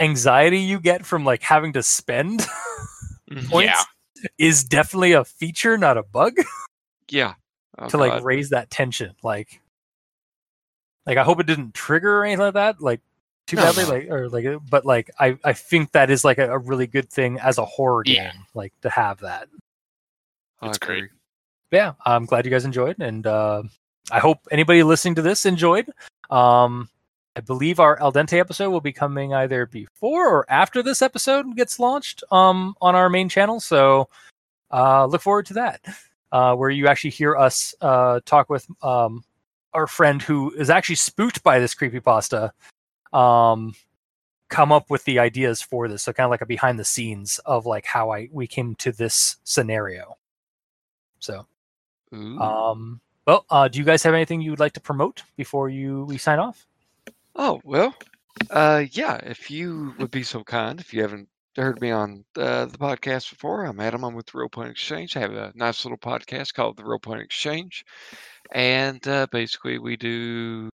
anxiety you get from like having to spend Mhm. points Yeah. is definitely a feature, not a bug, Yeah. [LAUGHS] Oh, to like raise that tension. Like, like I hope it didn't trigger or anything like that. Like too No, badly, no. like or like, but like I I think that is like a, a really good thing as a horror game, Yeah. like to have that. That's it's great. But yeah, I'm glad you guys enjoyed, and uh, I hope anybody listening to this enjoyed. Um, I believe our Al Dente episode will be coming either before or after this episode gets launched um, on our main channel. So uh, look forward to that, uh, where you actually hear us uh, talk with um, our friend who is actually spooked by this creepypasta. Um, come up with the ideas for this so kind of like a behind the scenes of like how i we came to this scenario so Ooh. um, well, uh, do you guys have anything you would like to promote before you we sign off? Oh, well, uh, yeah, if you would be so kind, if you haven't heard me on uh, the podcast before, I'm Adam. I'm with the Real Point Exchange. I have a nice little podcast called the Real Point Exchange. And uh, basically, we do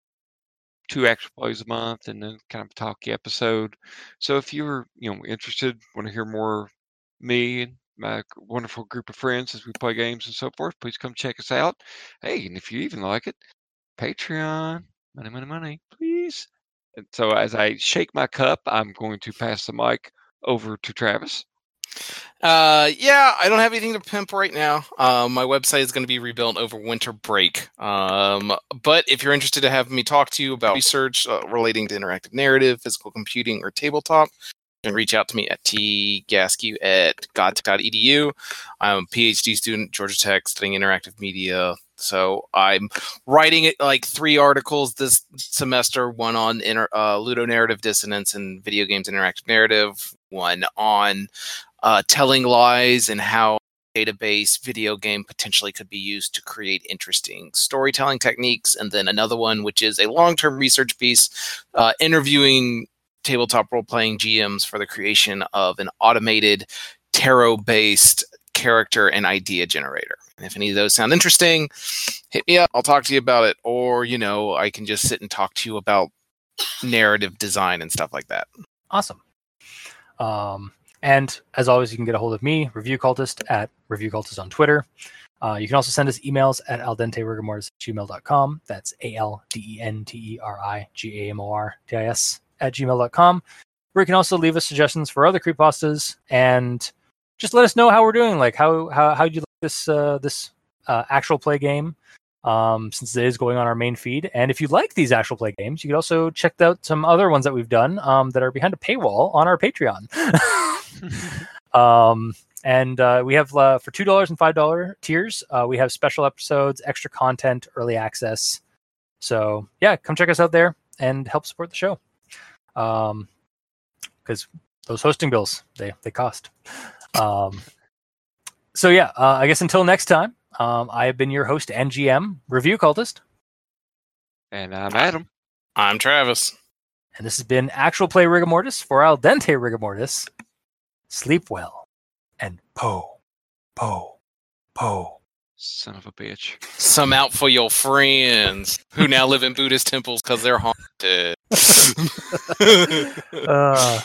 two actual plays a month and then kind of talky episode. So if you're, you know, interested, want to hear more me and my wonderful group of friends as we play games and so forth, please come check us out. Hey, and if you even like it, Patreon, money, money, money, please. And so as I shake my cup, I'm going to pass the mic over to Travis. Uh, yeah, I don't have anything to pimp right now. Um, my website is going to be rebuilt over winter break. Um, but if you're interested to have me talk to you about research uh, relating to interactive narrative, physical computing, or tabletop, you can reach out to me at tgaskew at gatech.edu. I'm a PhD student, Georgia Tech, studying interactive media. So I'm writing it like three articles this semester. One on inter, uh, ludonarrative dissonance and video games interactive narrative. One on uh, telling lies and how database video game potentially could be used to create interesting storytelling techniques and then another one which is a long-term research piece uh, interviewing tabletop role-playing gms for the creation of an automated tarot-based character and idea generator and if any of those sound interesting hit me up i'll talk to you about it or you know i can just sit and talk to you about narrative design and stuff like that Awesome. Um, and as always, you can get a hold of me, Review Cultist, at Review Cultist on Twitter. Uh, you can also send us emails at aldenterigamortis at gmail.com. That's A L D E N T E R I G A M O R T I S at gmail.com. Where you can also leave us suggestions for other creepypastas and just let us know how we're doing. Like, how how how you this uh, this uh, actual play game? um, since it is going on our main feed. And if you like these actual play games, you could also check out some other ones that we've done um, that are behind a paywall on our Patreon. [LAUGHS] um, And uh, we have uh, for two dollars and five dollar tiers, uh, we have special episodes, extra content, early access. So yeah, come check us out there and help support the show. Um, because those hosting bills they they cost. So yeah, uh, I guess until next time, um, I have been your host and GM, Review Cultist, And I'm Adam. I'm Travis. and this has been Actual Play Rigor Mortis for Al Dente Rigor Mortis. Sleep well, and po, po, po. Son of a bitch. Some out for your friends who now live in Buddhist temples because they're haunted. [LAUGHS] [LAUGHS] Uh,